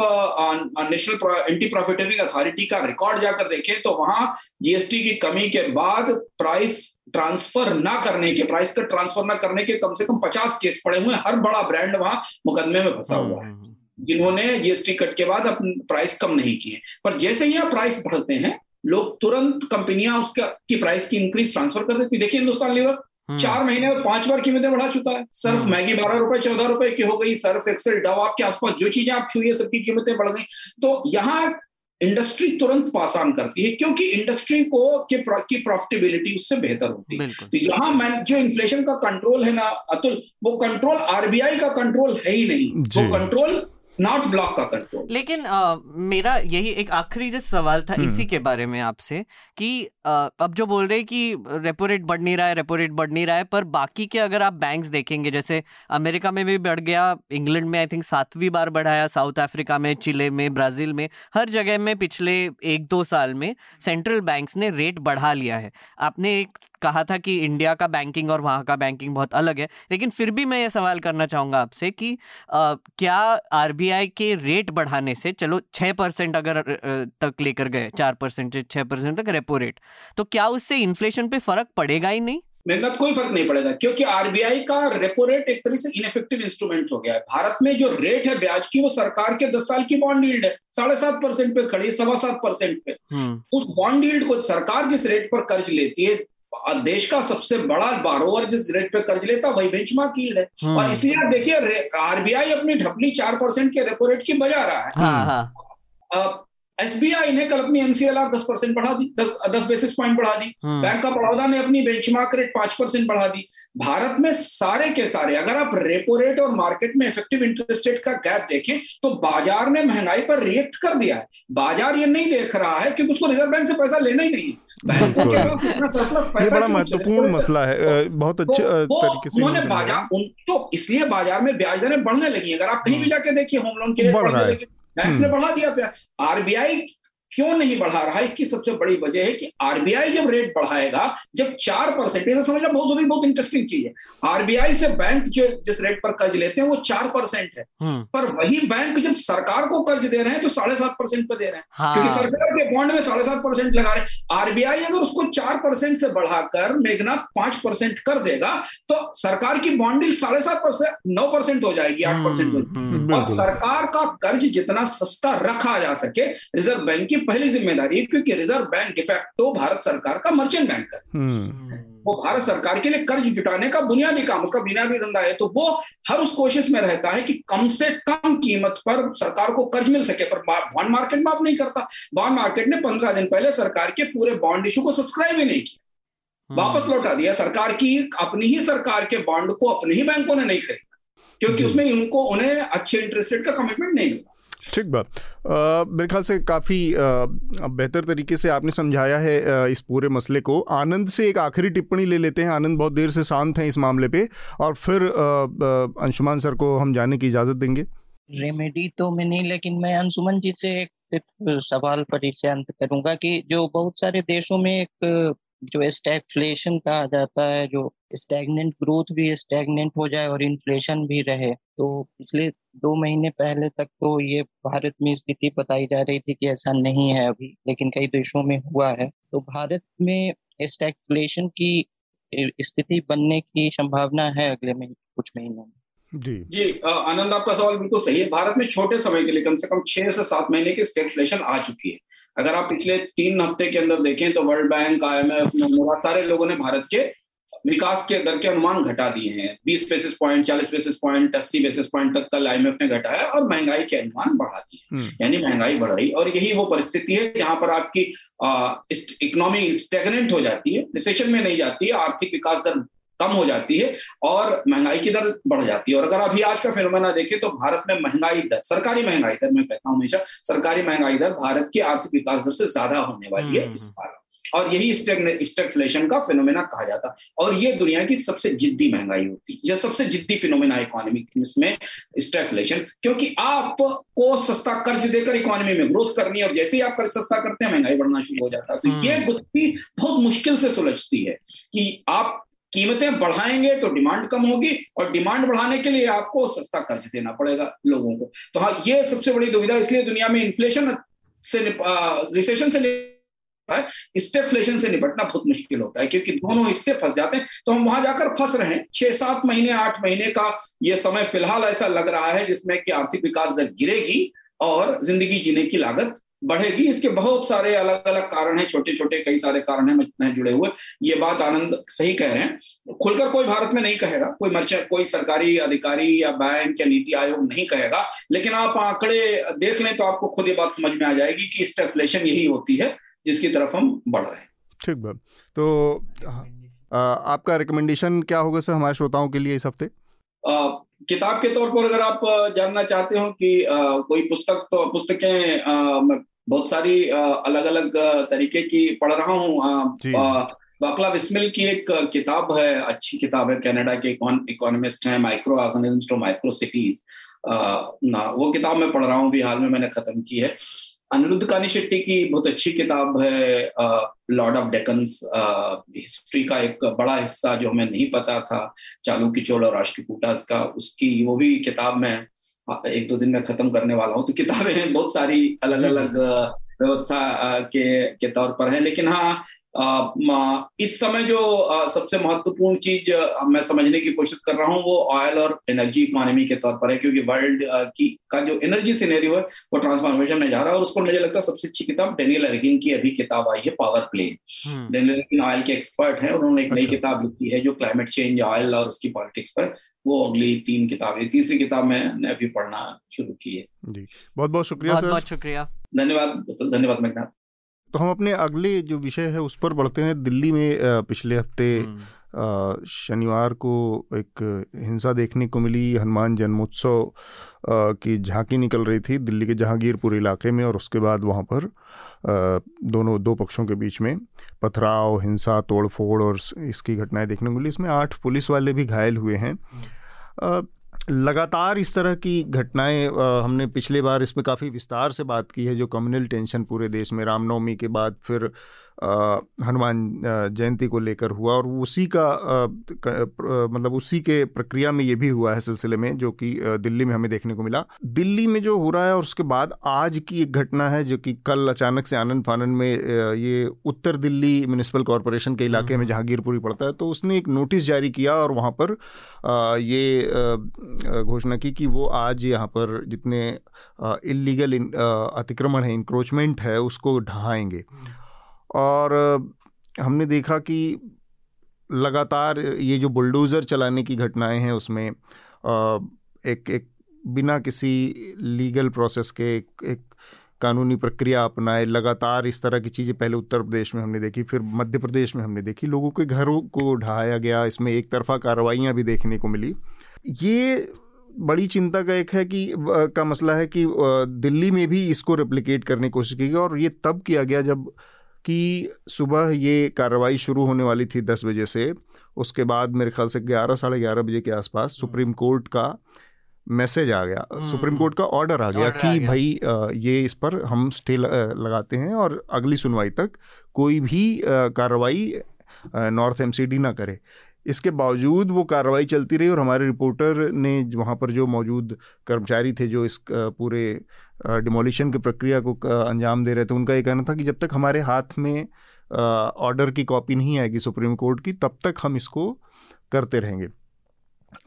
नेशनल एंटी प्रॉफिटेरिंग अथॉरिटी का रिकॉर्ड जाकर देखें तो वहाँ जीएसटी की कमी के बाद प्राइस ट्रांसफ़र ना करने के प्राइस का ट्रांसफ़र ना करने के कम से कम पचास केस पड़े हुए हर बड़ा ब्रांड वहाँ मुकदमे में फंसा हुआ है। हम्म। जिन्होंने जीएसटी कट के बाद अपने प्राइस कम नहीं किए। पर जैसे ही आप प्राइस बढ़ते हैं लोग तुरंत कंपनियाँ उसका की प्राइस की इंक्रीज ट्रांसफ़र कर देती। देखिए हिंदुस्तान लीवर हम्म। चार महीने में पाँच बार कीमतें बढ़ा चुका है। सर्फ हम्म। मैगी बारह रुपए चौदह रुपए की हो गई। सर्फ एक्सेल डव आपके आसपास जो चीज़ें आप छुए सबकी कीमतें बढ़ गई। तो यहाँ इंडस्ट्री तुरंत पास ऑन करती है क्योंकि इंडस्ट्री को के की प्रॉफिटेबिलिटी उससे बेहतर होती है। तो यहाँ मैं जो इन्फ्लेशन का कंट्रोल है ना अतुल वो कंट्रोल आरबीआई का कंट्रोल है ही नहीं। वो कंट्रोल नॉर्थ ब्लॉक का कंट्रोल लेकिन आ, मेरा यही एक आखिरी जो सवाल था इसी हम्म। के बारे में आपसे कि आ, अब जो बोल रहे हैं कि रेपो रेट बढ़ नहीं रहा है रेपो रेट बढ़ नहीं रहा है पर बाकी के अगर आप बैंक्स देखेंगे जैसे अमेरिका में भी बढ़ गया इंग्लैंड में आई थिंक सातवीं बार बढ़ाया साउथ अफ्रीका में चिले में ब्राज़ील में हर जगह में पिछले एक दो साल में सेंट्रल बैंक्स ने रेट बढ़ा लिया है आपने एक कहा था कि इंडिया का बैंकिंग और वहाँ का बैंकिंग बहुत अलग है। लेकिन फिर भी मैं ये सवाल करना चाहूँगा आपसे कि आ, क्या आरबीआई के रेट बढ़ाने से चलो छः परसेंट अगर तक लेकर गए चार परसेंट से छः परसेंट तक रेपो रेट तो क्या उससे इन्फ्लेशन पे फ़र्क पड़ेगा ही नहीं? मेहनत कोई फ़र्क नहीं पड़ेगा क्योंकि आरबीआई का रेपो रेट एक तरह से इनफेक्टिव इंस्ट्रूमेंट हो गया है। भारत में जो रेट है ब्याज की वो सरकार के दस साल की बॉन्ड यील्ड है। साढ़े सात परसेंट पे खड़ी सवा सात परसेंट पे। हम्म। उस बॉन्ड यील्ड को सरकार जिस रेट पर कर्ज लेती है देश का सबसे बड़ा बारोवर जिस रेट पे कर्ज लेता वही बेंचमार्क यील्ड है हाँ। और इसलिए आप देखिए आरबीआई अपनी ढपली चार परसेंट के रेपो रेट की बजा रहा है हाँ, हाँ. एसबीआई ने कल अपनी एमसीएलआर दस परसेंट बढ़ा दी दस दस बेसिस पॉइंट बढ़ा दी। बैंक ऑफ़ बड़ौदा ने अपनी बेंचमार्क रेट पाँच परसेंट बढ़ा दी। भारत में सारे के सारे अगर आप रेपो रेट और मार्केट में इफ़ेक्टिव इंटरेस्ट रेट का गैप देखें तो बाज़ार ने महँगाई पर रिएक्ट कर दिया है। बाज़ार ये नहीं देख रहा है क्योंकि उसको रिज़र्व बैंक से पैसा लेना ही नहीं बैंकों के ये बड़ा महत्वपूर्ण मसला है बहुत तो अच्छे तरीके से उन्होंने बाज़ार तो इसलिए बाज़ार में ब्याज दरें बढ़ने लगी अगर आप कहीं भी हम्म। जाके देखिए होम लोन के रेट बैंक्स ने। बढ़ा दिया आरबीआई क्यों नहीं बढ़ा रहा? इसकी सबसे बड़ी वजह है कि आरबीआई जब रेट बढ़ाएगा जब चार परसेंट ऐसा समझना बहुत ज़रूरी बहुत इंटरेस्टिंग चीज़ है। आरबीआई से बैंक जो जिस रेट पर कर्ज लेते हैं वो चार परसेंट है। हम्म। पर वही बैंक जब सरकार को कर्ज दे रहे हैं तो साढ़े सात परसेंट पे दे रहे हैं। हाँ। क्योंकि सरकार के बॉन्ड में साढ़े सात परसेंट लगा रहे हैं। आरबीआई अगर उसको चार परसेंट से बढ़ाकर मेघनाथ पाँच परसेंट कर देगा तो सरकार की बॉन्ड साढ़े सात परसेंट नौ परसेंट हो जाएगी आठ परसेंट हम्म, और सरकार का कर्ज जितना सस्ता रखा जा सके रिज़र्व बैंक की पहली ज़िम्मेदारी है क्योंकि रिज़र्व बैंक डिफेक्टो भारत सरकार का मर्चेंट बैंक है। हम्म। वो भारत सरकार के लिए कर्ज जुटाने का बुनियादी काम उसका बुनियादी धंधा है तो वो हर उस कोशिश में रहता है कि कम से कम कीमत पर सरकार को कर्ज मिल सके पर बॉन्ड मार्केट माफ़ नहीं करता। बॉन्ड मार्केट ने पंद्रह दिन पहले सरकार के पूरे बॉन्ड इशू को सब्सक्राइब ही नहीं किया। हम्म। वापस लौटा दिया। सरकार की अपनी ही सरकार के बॉन्ड को अपने ही बैंकों ने नहीं खरीदा क्योंकि उसमें उनको उन्हें अच्छे इंटरेस्ट रेट का कमिटमेंट नहीं मिला। ठीक बात। मेरे ख्याल से काफ़ी बेहतर तरीके से आपने समझाया है इस पूरे मसले को। आनंद से एक आखिरी टिप्पणी ले लेते हैं। आनंद बहुत देर से शांत हैं इस मामले पे। और फिर अंशुमान सर को हम जाने की इजाज़त देंगे। रेमेडी तो मैं नहीं, लेकिन मैं अंशुमन जी से एक सवाल पर इसे अंत करूँगा कि जो बहुत सारे देशों में एक जो स्टैगफ्लेशन कहा जाता है जो स्टैगनेंट ग्रोथ भी स्टैगनेंट हो जाए और इन्फ्लेशन भी रहे तो पिछले दो महीने पहले तक तो ये भारत में स्थिति बताई जा रही थी कि ऐसा नहीं है अभी लेकिन कई देशों में हुआ है। तो भारत में स्टैगफ्लेशन की स्थिति बनने की संभावना है अगले महीने कुछ महीनों में? जी। जी आनंद आपका सवाल बिल्कुल सही है। भारत में छोटे समय के लिए कम से कम छह से सात महीने की स्टेगफ्लेशन आ चुकी है। अगर आप पिछले तीन हफ़्ते के अंदर देखें तो World Bank I M F बहुत सारे लोगों ने भारत के विकास के दर के अनुमान घटा दिए हैं 20 basis point 40 basis point 80 basis point तक कल आईएमएफ ने घटाया और महँगाई के अनुमान बढ़ा दिए हम्म। यानी महँगाई बढ़ रही और यही वो परिस्थिति है जहाँ पर आपकी इकोनॉमी स्टेगनेंट हो जाती है रिसेशन में नहीं जाती है आर्थिक विकास दर कम हो जाती है और महँगाई की दर बढ़ जाती है। और अगर अभी आज का फिनोमेना देखें तो भारत में महँगाई दर सरकारी महँगाई दर मैं कहता हूँ हमेशा सरकारी महँगाई दर भारत की आर्थिक विकास दर से ज़्यादा होने वाली है इस बार। और यही स्टेगफ्लेशन का फिनोमेना कहा जाता और ये दुनिया की सबसे जिद्दी महँगाई होती है यह सबसे जिद्दी फिनोमेना इकोनॉमी में स्टेगफ्लेशन क्योंकि आपको सस्ता कर्ज देकर इकोनॉमी में ग्रोथ करनी है और जैसे ही आप कर्ज सस्ता करते हैं महँगाई बढ़ना शुरू हो जाता है। तो ये हम्म। गुत्थी बहुत मुश्किल से सुलझती है कि आप कीमतें बढ़ाएँगे तो डिमांड कम होगी और डिमांड बढ़ाने के लिए आपको सस्ता कर्ज देना पड़ेगा लोगों को। तो हाँ ये सबसे बड़ी दुविधा इसलिए दुनिया में इन्फ्लेशन से रिसेशन से है से निपटना बहुत मुश्किल होता है, क्योंकि दोनों हिस्से फंस जाते हैं। तो हम वहाँ जाकर फंस रहे हैं। छह सात महीने, आठ महीने का ये समय फ़िलहाल ऐसा लग रहा है जिसमें कि आर्थिक विकास दर गिरेगी और ज़िंदगी जीने की लागत बढ़ेगी। इसके बहुत सारे अलग अलग कारण हैं छोटे छोटे कई सारे कारण हैं जुड़े हुए। ये बात आनंद सही कह रहे हैं। खुलकर कोई भारत में नहीं कहेगा। कोई मर्चेंट कोई सरकारी अधिकारी या बैंक या नीति आयोग नहीं कहेगा। लेकिन आप आंकड़े देख लें तो आपको खुद ये बात समझ में आ जाएगी कि स्टेफलेशन यही होती है जिसकी तरफ़ हम बढ़ रहे हैं। ठीक बात तो आ, आपका रिकमेंडेशन क्या होगा सर हमारे श्रोताओं के लिए इस हफ़्ते? किताब के तौर पर अगर आप जानना चाहते हो कि आ, कोई पुस्तक तो पुस्तकें बहुत सारी अलग अलग तरीके की पढ़ रहा हूँ। बाकला बिस्मिल की एक किताब है अच्छी किताब है कनाडा के इकोनॉमिस्ट हैं micro organism to micro cities ना वो किताब मैं पढ़ रहा हूँ भी हाल में मैंने खत्म की है। अनिरुद्ध कानी शेट्टी की बहुत अच्छी किताब है लॉर्ड ऑफ़ डेकन्स। हिस्ट्री का एक बड़ा हिस्सा जो हमें नहीं पता था चालू की चोल और राष्ट्रकूटास का उसकी वो भी किताब में एक दो दिन में खत्म करने वाला हूँ तो किताबें बहुत सारी अलग अलग व्यवस्था के के तौर पर है। लेकिन हाँ इस समय जो सबसे महत्वपूर्ण चीज़ मैं समझने की कोशिश कर रहा हूँ वो ऑयल और एनर्जी इकोनॉमी के तौर पर है क्योंकि वर्ल्ड की का जो एनर्जी सिनेरियो है वो ट्रांसफॉर्मेशन में जा रहा है और उसको मुझे लगता है सबसे अच्छी किताब डेनियल अर्गिन की अभी किताब आई है power play Daniel Yergin oil के एक्सपर्ट है उन्होंने एक नई अच्छा। किताब लिखी है जो क्लाइमेट चेंज ऑयल और उसकी पॉलिटिक्स पर वो अगली तीन किताबें तीसरी किताब मैंने अभी पढ़ना शुरू की है। जी। बहुत बहुत शुक्रिया बहुत बहुत शुक्रिया। धन्यवाद धन्यवाद मेघनाथ। तो हम अपने अगले जो विषय है उस पर बढ़ते हैं दिल्ली में पिछले हफ़्ते हम्म। शनिवार को एक हिंसा देखने को मिली हनुमान जन्मोत्सव की झांकी निकल रही थी दिल्ली के जहांगीरपुर इलाके में और उसके बाद वहाँ पर दोनों दो पक्षों के बीच में पथराव हिंसा तोड़फोड़ और इसकी घटनाएँ देखने को मिली इसमें आठ पुलिस वाले भी घायल हुए हैं हम्म। लगातार इस तरह की घटनाएँ हमने पिछले बार इसमें काफ़ी विस्तार से बात की है, जो कम्युनल टेंशन पूरे देश में, रामनवमी के बाद, फिर हनुमान जयंती को लेकर हुआ और उसी का मतलब उसी के प्रक्रिया में ये भी हुआ है सिलसिले में जो कि दिल्ली में हमें देखने को मिला। दिल्ली में जो हो रहा है और उसके बाद आज की एक घटना है जो कि कल अचानक से आनंद फानंद में ये उत्तर दिल्ली म्यूनिसिपल कॉरपोरेशन के इलाके में जहांगीरपुरी पड़ता है तो उसने एक नोटिस जारी किया और वहाँ पर ये घोषणा की कि वो आज यहाँ पर जितने इलीगल अतिक्रमण है इंक्रोचमेंट है उसको ढहाएँगे। और हमने देखा कि लगातार ये जो बुलडोज़र चलाने की घटनाएँ हैं उसमें एक एक बिना किसी लीगल प्रोसेस के एक, एक कानूनी प्रक्रिया अपनाए लगातार इस तरह की चीज़ें पहले उत्तर प्रदेश में हमने देखी फिर मध्य प्रदेश में हमने देखी लोगों के घरों को ढहाया गया इसमें एक तरफा कार्रवाइयाँ भी देखने को मिली। ये बड़ी चिंता का एक है कि का मसला है कि दिल्ली में भी इसको रेप्लिकेट करने की कोशिश की गई और ये तब किया गया जब कि सुबह ये कार्रवाई शुरू होने वाली थी दस बजे से उसके बाद मेरे ख्याल से ग्यारह साढ़े ग्यारह बजे के आसपास हम्म। सुप्रीम कोर्ट का मैसेज आ गया हम्म, सुप्रीम। कोर्ट का ऑर्डर आ गया कि आ गया। भाई ये इस पर हम स्टे लगाते हैं और अगली सुनवाई तक कोई भी कार्रवाई नॉर्थ एमसीडी ना करे इसके बावजूद वो कार्रवाई चलती रही और हमारे रिपोर्टर ने वहाँ पर जो मौजूद कर्मचारी थे जो इस पूरे डिमोलिशन की प्रक्रिया को अंजाम दे रहे थे, उनका ये कहना था कि जब तक हमारे हाथ में ऑर्डर की कॉपी नहीं आएगी सुप्रीम कोर्ट की, तब तक हम इसको करते रहेंगे।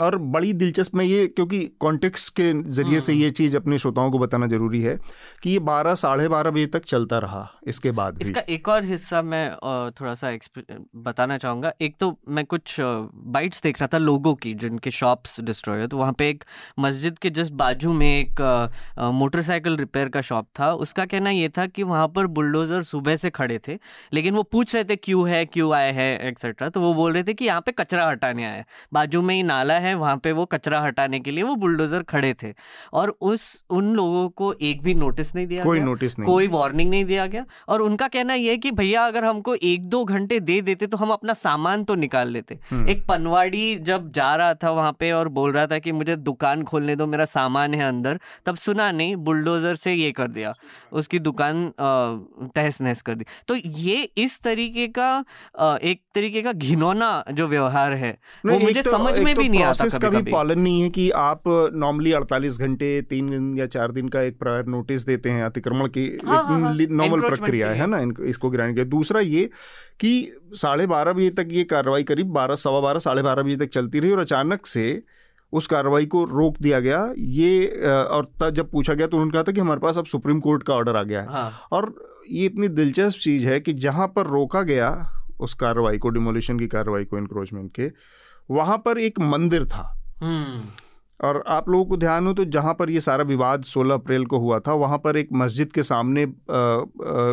और बड़ी दिलचस्प में ये क्योंकि कॉन्टेक्स्ट के ज़रिए से ये चीज़ अपने श्रोताओं को बताना ज़रूरी है कि ये बारह साढ़े बारह बजे तक चलता रहा इसके बाद भी। इसका एक और हिस्सा मैं थोड़ा सा बताना चाहूँगा। एक तो मैं कुछ बाइट्स देख रहा था लोगों की जिनके शॉप्स डिस्ट्रॉय है तो वहाँ पे एक मस्जिद के जस्ट बाजू में एक मोटरसाइकिल रिपेयर का शॉप था। उसका कहना ये था कि वहाँ पर बुलडोज़र सुबह से खड़े थे लेकिन वो पूछ रहे थे क्यों है? क्यों आए हैं? एक्सेट्रा तो वो बोल रहे थे कि यहाँ पे कचरा हटाने आए बाजू में ही नाला है वहाँ पे वो कचरा हटाने के लिए वो बुलडोजर खड़े थे। और उस उन लोगों को एक भी नोटिस नहीं दिया कोई नोटिस नहीं। कोई वार्निंग नहीं दिया गया। और उनका कहना यह है कि भैया अगर हमको एक दो घंटे दे देते तो हम अपना सामान तो निकाल लेते। हम्म। एक पनवाड़ी जब जा रहा था वहाँ पे और बोल रहा था कि मुझे दुकान खोलने दो मेरा सामान है अंदर तब सुना नहीं बुलडोजर से ये कर दिया उसकी दुकान तहस नहस कर दी। तो ये इस तरीके का एक तरीके का घिनौना जो व्यवहार है वो मुझे तो, समझ में तो भी नहीं आता का भी पालन नहीं है कि आप नॉर्मली 48 घंटे तीन दिन या चार दिन का एक प्रायर नोटिस देते हैं अतिक्रमण की नॉर्मल हाँ, हाँ, हाँ। प्रक्रिया है ना इसको गिराने के दूसरा ये कि साढ़े बारह बजे तक ये कार्रवाई करीब बारह सवा बारह साढ़े बारह बजे तक चलती रही और अचानक से उस कार्रवाई को रोक दिया गया। ये और तब जब पूछा गया तो उन्होंने कहा था कि हमारे पास अब सुप्रीम कोर्ट का ऑर्डर आ गया है। हाँ। और ये इतनी दिलचस्प चीज़ है कि जहाँ पर रोका गया उस कार्रवाई को डिमोलिशन की कार्रवाई को इंक्रोचमेंट के वहाँ पर एक मंदिर था हम्म। और आप लोगों को ध्यान हो तो जहाँ पर ये सारा विवाद 16 अप्रैल को हुआ था वहाँ पर एक मस्जिद के सामने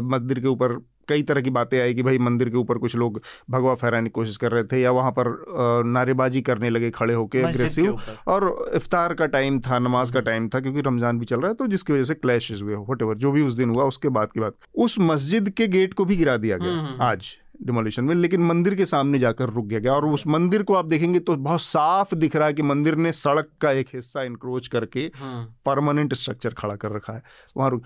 मंदिर के ऊपर कई तरह की बातें आई कि भाई मंदिर के ऊपर कुछ लोग भगवा फहराने की कोशिश कर रहे थे या वहाँ पर नारेबाजी करने लगे खड़े होके अग्रेसिव और इफ्तार का टाइम था नमाज़ का टाइम था क्योंकि रमज़ान भी चल रहा है तो जिसकी वजह से क्लैशेज हुए वट जो भी उस दिन हुआ उसके बाद की बात उस मस्जिद के गेट को भी गिरा दिया गया हम्म, हम्म। आज डिमोलिशन में लेकिन मंदिर के सामने जाकर रुक गया गया और उस मंदिर को आप देखेंगे तो बहुत साफ़ दिख रहा है कि मंदिर ने सड़क का एक हिस्सा इंक्रोच करके परमानेंट हाँ। स्ट्रक्चर खड़ा कर रखा है वहाँ रुक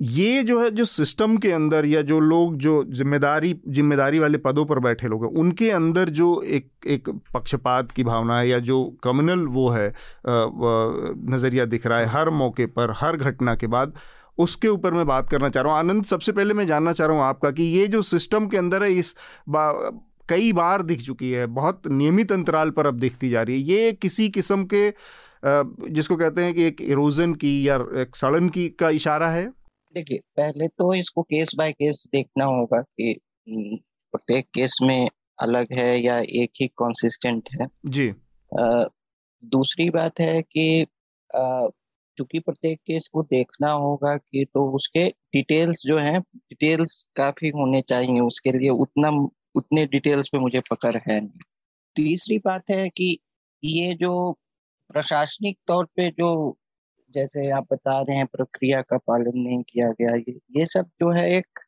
ये जो है जो सिस्टम के अंदर या जो लोग जो ज़िम्मेदारी ज़िम्मेदारी वाले पदों पर बैठे लोग हैं उनके अंदर जो एक एक पक्षपात की भावना है या जो कम्युनल वो है नज़रिया दिख रहा है हर मौके पर हर घटना के बाद उसके ऊपर मैं बात करना चाह रहा हूँ। आनंद सबसे पहले मैं जानना चाह रहा हूँ आपका कि ये जो सिस्टम के अंदर है इस बा, कई बार दिख चुकी है बहुत नियमित अंतराल पर अब दिखती जा रही है। ये किसी किस्म के जिसको कहते हैं कि एक इरोजन की या एक सड़न की का इशारा है? देखिए पहले तो इसको केस बाय केस देखना होगा कि प्रत्येक केस में अलग है या एक ही कंसिस्टेंट है। जी। आ, दूसरी बात है कि आ, चूँकि प्रत्येक केस को देखना होगा कि तो उसके डिटेल्स जो हैं डिटेल्स काफ़ी होने चाहिए उसके लिए, उतना, उतने डिटेल्स पे मुझे पकड़ है नहीं। तीसरी बात है कि ये जो प्रशासनिक तौर पे जो जैसे आप बता रहे हैं प्रक्रिया का पालन नहीं किया गया, ये ये सब जो है एक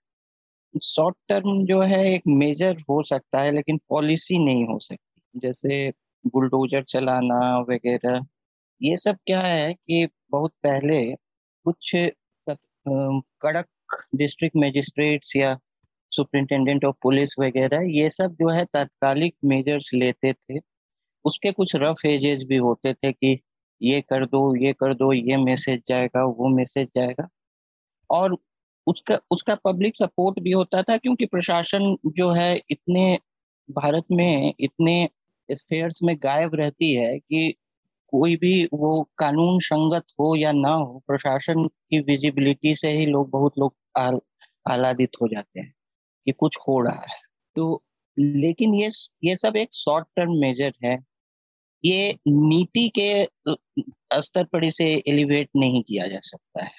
शॉर्ट टर्म जो है एक मेजर हो सकता है, लेकिन पॉलिसी नहीं हो सकती। जैसे बुलडोजर चलाना वगैरह ये सब क्या है कि बहुत पहले कुछ कड़क डिस्ट्रिक्ट मजिस्ट्रेट्स या सुपरिंटेंडेंट ऑफ़ पुलिस वगैरह ये सब जो है तात्कालिक मेजर्स लेते थे। उसके कुछ रफ एजेस भी होते थे कि ये कर दो, ये कर दो, ये मैसेज जाएगा, वो मैसेज जाएगा। और उसका उसका पब्लिक सपोर्ट भी होता था क्योंकि प्रशासन जो है इतने भारत में इतने स्फेयर्स में गायब रहती है कि कोई भी वो कानून संगत हो या ना हो प्रशासन की विजिबिलिटी से ही लोग बहुत लोग आल, आलादित हो जाते हैं कि कुछ हो रहा है। तो लेकिन ये ये सब एक शॉर्ट टर्म मेजर है। ये नीति के स्तर पर इसे एलिवेट नहीं किया जा सकता है।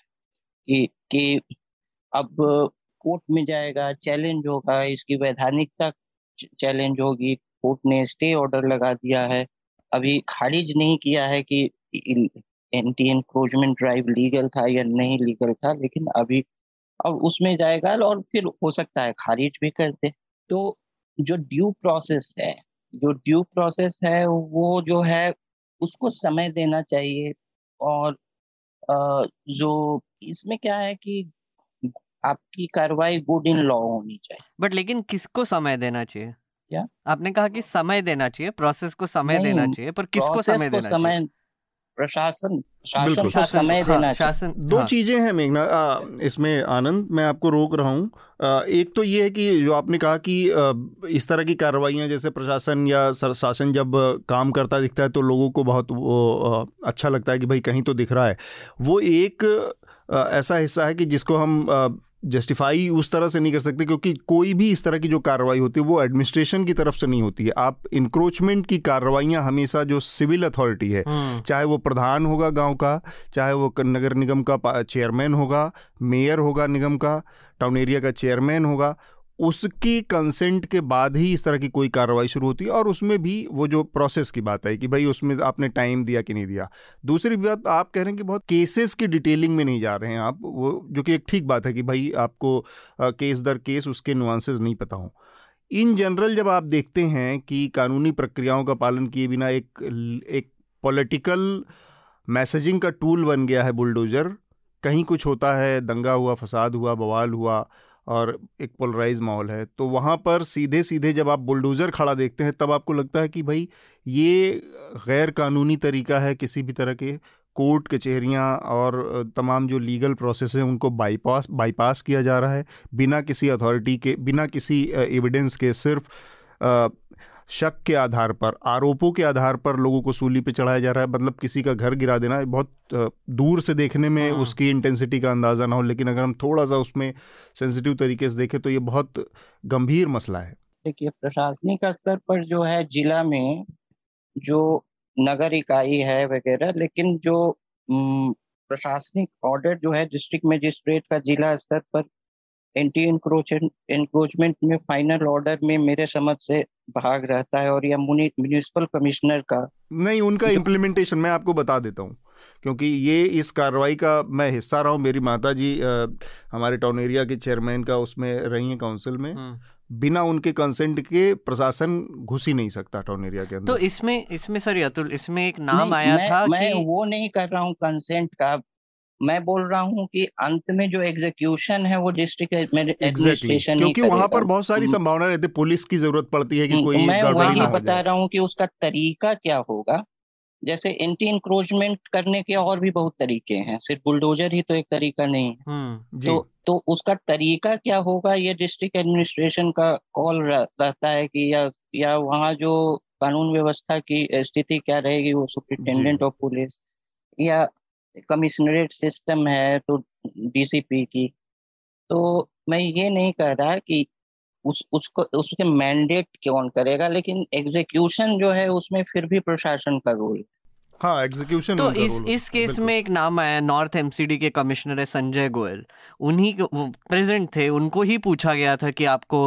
कि कि अब कोर्ट में जाएगा चैलेंज होगा इसकी वैधानिकता चैलेंज होगी कोर्ट ने स्टे ऑर्डर लगा दिया है। अभी खारिज नहीं किया है कि एंटी एनक्रोचमेंट ड्राइव लीगल था या नहीं लीगल था, लेकिन अभी अब उसमें जाएगा और फिर हो सकता है खारिज भी कर दे। तो जो ड्यू प्रोसेस है, जो ड्यू प्रोसेस है, वो जो है, उसको समय देना चाहिए और जो इसमें क्या है कि आपकी कार्रवाई गुड इन लॉ होनी चाहिए। बट लेकिन किसको समय देना चाहिए? क्या? आपने कहा कि समय देना चाहिए प्रोसेस को समय देना चाहिए पर किसको समय देना समय प्रशासन शासन का समय हाँ, देना शासन दो हाँ। चीज़ें हैं मेघना इसमें आनंद मैं आपको रोक रहा हूँ। एक तो ये है कि जो आपने कहा कि इस तरह की कार्रवाइयाँ जैसे प्रशासन या शासन जब काम करता दिखता है तो लोगों को बहुत वो अच्छा लगता है कि भाई कहीं तो दिख रहा है। वो एक ऐसा हिस्सा है कि जिसको हम जस्टिफाई उस तरह से नहीं कर सकते क्योंकि कोई भी इस तरह की जो कार्रवाई होती है वो एडमिनिस्ट्रेशन की तरफ़ से नहीं होती है आप इंक्रोचमेंट की कार्रवाइयाँ हमेशा जो सिविल अथॉरिटी है हम्म। चाहे वो प्रधान होगा गाँव का चाहे वो नगर निगम का चेयरमैन होगा मेयर होगा निगम का टाउन एरिया का चेयरमैन होगा उसकी कंसेंट के बाद ही इस तरह की कोई कार्रवाई शुरू होती है और उसमें भी वो जो प्रोसेस की बात है कि भाई उसमें आपने टाइम दिया कि नहीं दिया। दूसरी बात, आप कह रहे हैं कि बहुत केसेस की डिटेलिंग में नहीं जा रहे हैं आप, वो जो कि एक ठीक बात है कि भाई आपको केस दर केस उसके नुआंसेस नहीं पता हों। इन जनरल जब आप देखते हैं कि कानूनी प्रक्रियाओं का पालन किए बिना एक एक पॉलिटिकल मैसेजिंग का टूल बन गया है बुलडोजर कहीं कुछ होता है, दंगा हुआ, फसाद हुआ, बवाल हुआ और एक पोलराइज माहौल है तो वहाँ पर सीधे सीधे जब आप बुलडोज़र खड़ा देखते हैं, तब आपको लगता है कि भाई, ये गैर कानूनी तरीका है किसी भी तरह के कोर्ट कचहरियाँ और तमाम जो लीगल प्रोसेस हैं, उनको बाईपास बाईपास किया जा रहा है, बिना किसी अथॉरिटी के, बिना किसी एविडेंस के, सिर्फ़ शक के आधार पर आरोपों के आधार पर लोगों को सूली पे चढ़ाया जा रहा है मतलब किसी का घर गिरा देना बहुत दूर से देखने में हाँ। उसकी इंटेंसिटी का अंदाज़ा ना हो लेकिन अगर हम थोड़ा सा उसमें सेंसिटिव तरीके से देखें तो ये बहुत गंभीर मसला है देखिए प्रशासनिक स्तर पर जो है जिला में जो नगर इकाई है वगैरह लेकिन जो प्रशासनिक ऑर्डर जो है डिस्ट्रिक्ट मजिस्ट्रेट का जिला स्तर पर एंटी इंक्रोचमेंट में फाइनल ऑर्डर में मेरे समझ से भाग रहता है और यह म्यूनिसिपल कमिश्नर का नहीं उनका इम्प्लीमेंटेशन मैं आपको बता देता हूँ। क्योंकि ये इस कार्रवाई का मैं हिस्सा रहा हूँ। मेरी माता जी आ, हमारे टाउन एरिया के चेयरमैन का उसमें रही हैं काउंसिल में। हम्म। बिना उनके कंसेंट के प्रशासन घुस ही नहीं सकता टाउन एरिया के अंदर। तो इसमें इसमें सर अतुल इसमें एक नाम आया मैं, था मैं कि... वो नहीं कर रहा हूँ कंसेंट का। मैं बोल रहा हूँ कि अंत में जो एग्जीक्यूशन है वो डिस्ट्रिक्ट एडमिनिस्ट्रेशन. क्योंकि वहाँ पर बहुत सारी हम्म। संभावना रहती है। पुलिस की ज़रूरत पड़ती है कि हम्म, कोई मैं वही बता रहा हूँ कि उसका तरीका क्या होगा। जैसे एंटी इंक्रोचमेंट करने के और भी बहुत तरीके हैं। सिर्फ़ बुलडोजर ही तो एक तरीका नहीं है। हम्म, तो तो उसका तरीका क्या होगा? ये डिस्ट्रिक्ट एडमिनिस्ट्रेशन का कॉल रहता है कि या या वहाँ जो कानून व्यवस्था की स्थिति क्या रहेगी वो सुप्रिंटेंडेंट ऑफ़ पुलिस या कमिश्नरेट सिस्टम है तो डीसीपी की। तो मैं ये नहीं कह रहा कि उस, उसको, उसके मैंडेट कौन करेगा, लेकिन एग्जीक्यूशन जो है उसमें फिर भी प्रशासन का रोल है। हाँ एग्जीक्यूशन तो इस इस केस में एक नाम आया नॉर्थ एमसीडी के कमिश्नर है संजय गोयल। उन्हीं प्रेजेंट थे उनको ही पूछा गया था कि आपको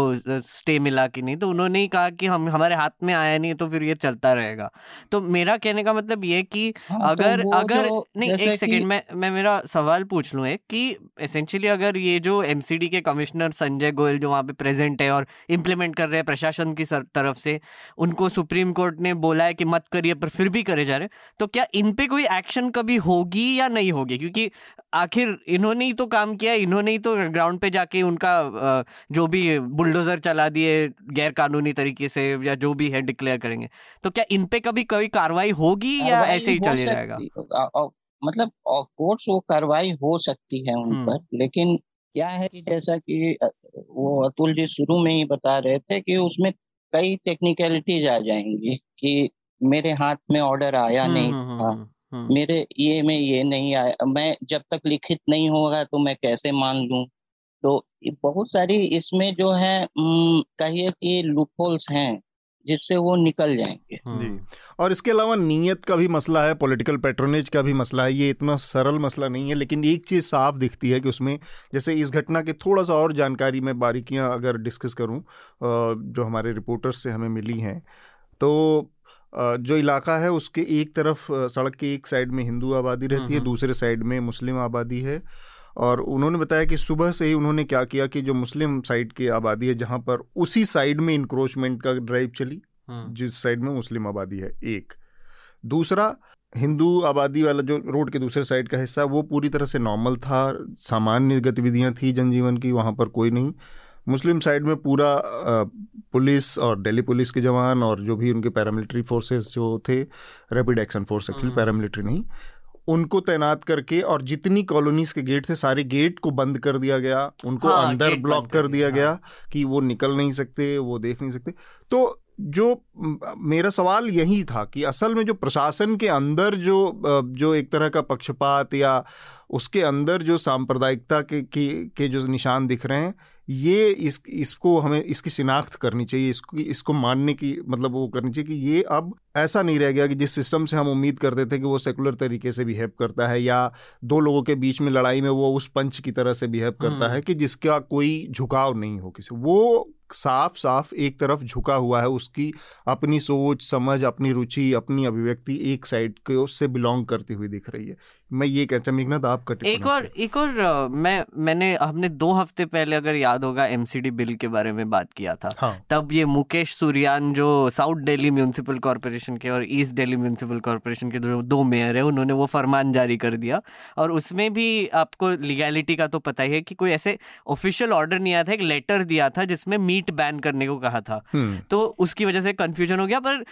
स्टे मिला कि नहीं तो उन्होंने ही कहा कि हम हमारे हाथ में आया नहीं तो फिर ये चलता रहेगा। तो मेरा कहने का मतलब ये कि हाँ, अगर तो अगर नहीं एक सेकेंड मैं मैं मेरा सवाल पूछ लूँ एक कि एसेंशियली अगर ये जो एमसीडी के कमिश्नर संजय गोयल जो वहाँ पे प्रेजेंट है और इम्प्लीमेंट कर रहे हैं प्रशासन की तरफ़ से उनको सुप्रीम कोर्ट ने बोला है कि मत करिए पर फिर भी करे जा रहे तो क्या इन पे कोई एक्शन कभी होगी या नहीं होगी? क्योंकि आखिर इन्होंने ही तो काम किया इन्होंने ही तो ग्राउंड पे जाके उनका जो भी बुलडोजर चला दिए गैर कानूनी तरीके से या जो भी है डिक्लेयर करेंगे। तो क्या इन पे कभी कोई कार्रवाई होगी या ऐसे ही चले जाएगा? मतलब ऑफ़ कोर्स वो कार्रवाई हो सकती है उन हम्म। पर लेकिन क्या है कि जैसा कि वो अतुल जी शुरू में ही बता रहे थे कि उसमें कई टेक्निकलिटीज आ जाएँगी कि मेरे हाथ में ऑर्डर आया हम्म, नहीं हम्म, था। हम्म, मेरे ये में ये नहीं आया। मैं जब तक लिखित नहीं होगा तो मैं कैसे मान लूँ? तो बहुत सारी इसमें जो है कहिए कि लूपहोल्स हैं जिससे वो निकल जाएँगे। जी। और इसके अलावा नीयत का भी मसला है पॉलिटिकल पेट्रोनेज का भी मसला है। ये इतना सरल मसला नहीं है लेकिन एक चीज़ साफ़ दिखती है कि उसमें जैसे इस घटना के थोड़ा सा और जानकारी में बारीकियाँ अगर डिस्कस करूँ जो हमारे रिपोर्टर्स से हमें मिली हैं तो जो इलाका है उसके एक तरफ़ सड़क के एक साइड में हिंदू आबादी रहती है दूसरे साइड में मुस्लिम आबादी है। और उन्होंने बताया कि सुबह से ही उन्होंने क्या किया कि जो मुस्लिम साइड की आबादी है जहाँ पर उसी साइड में इंक्रोचमेंट का ड्राइव चली जिस साइड में मुस्लिम आबादी है एक। दूसरा हिंदू आबादी वाला जो रोड के दूसरे साइड का हिस्सा वो पूरी तरह से नॉर्मल था सामान्य गतिविधियाँ थी जनजीवन की वहाँ पर कोई नहीं। मुस्लिम साइड में पूरा पुलिस और दिल्ली पुलिस के जवान और जो भी उनके पैरामिलिट्री फोर्सेस जो थे rapid action force actually paramilitary नहीं उनको तैनात करके और जितनी कॉलोनीज के गेट थे सारे गेट को बंद कर दिया गया उनको हाँ, अंदर ब्लॉक कर दिया हाँ. गया कि वो निकल नहीं सकते वो देख नहीं सकते तो जो मेरा सवाल यही था कि असल में जो प्रशासन के अंदर जो जो एक तरह का पक्षपात या उसके अंदर जो सांप्रदायिकता के के, के जो निशान दिख रहे हैं ये इस इसको हमें इसकी शिनाख्त करनी चाहिए इसको इसको मानने की मतलब वो करनी चाहिए कि ये अब ऐसा नहीं रह गया कि जिस सिस्टम से हम उम्मीद करते थे कि वो सेकुलर तरीके से बिहेव करता है या दो लोगों के बीच में लड़ाई में वो उस पंच की तरह से बिहेव करता हम्म। है कि जिसका कोई झुकाव नहीं हो किसी वो साफ़ साफ़ एक तरफ़ झुका हुआ है उसकी अपनी सोच समझ अपनी रुचि अपनी अभिव्यक्ति एक साइड के उससे बिलोंग करती हुई दिख रही है। मैं ये कहता हूँ मेघनाथ आपका एक और एक और मैं मैंने हमने दो हफ़्ते पहले अगर याद होगा एमसीडी बिल के बारे में बात किया था हाँ. तब ये मुकेश सूर्यान जो साउथ दिल्ली म्यूनसिपल कॉरपोरेशन के और ईस्ट दिल्ली म्यूनसिपल कॉरपोरेशन के जो दो मेयर है उन्होंने वो फरमान जारी कर दिया। और उसमें भी आपको लीगैलिटी का तो पता ही है कि कोई ऐसे ऑफिशियल ऑर्डर नहीं आया था एक लेटर दिया था जिसमें मीट बैन करने को कहा था हम्म। तो उसकी वजह से कंफ्यूजन हो गया पर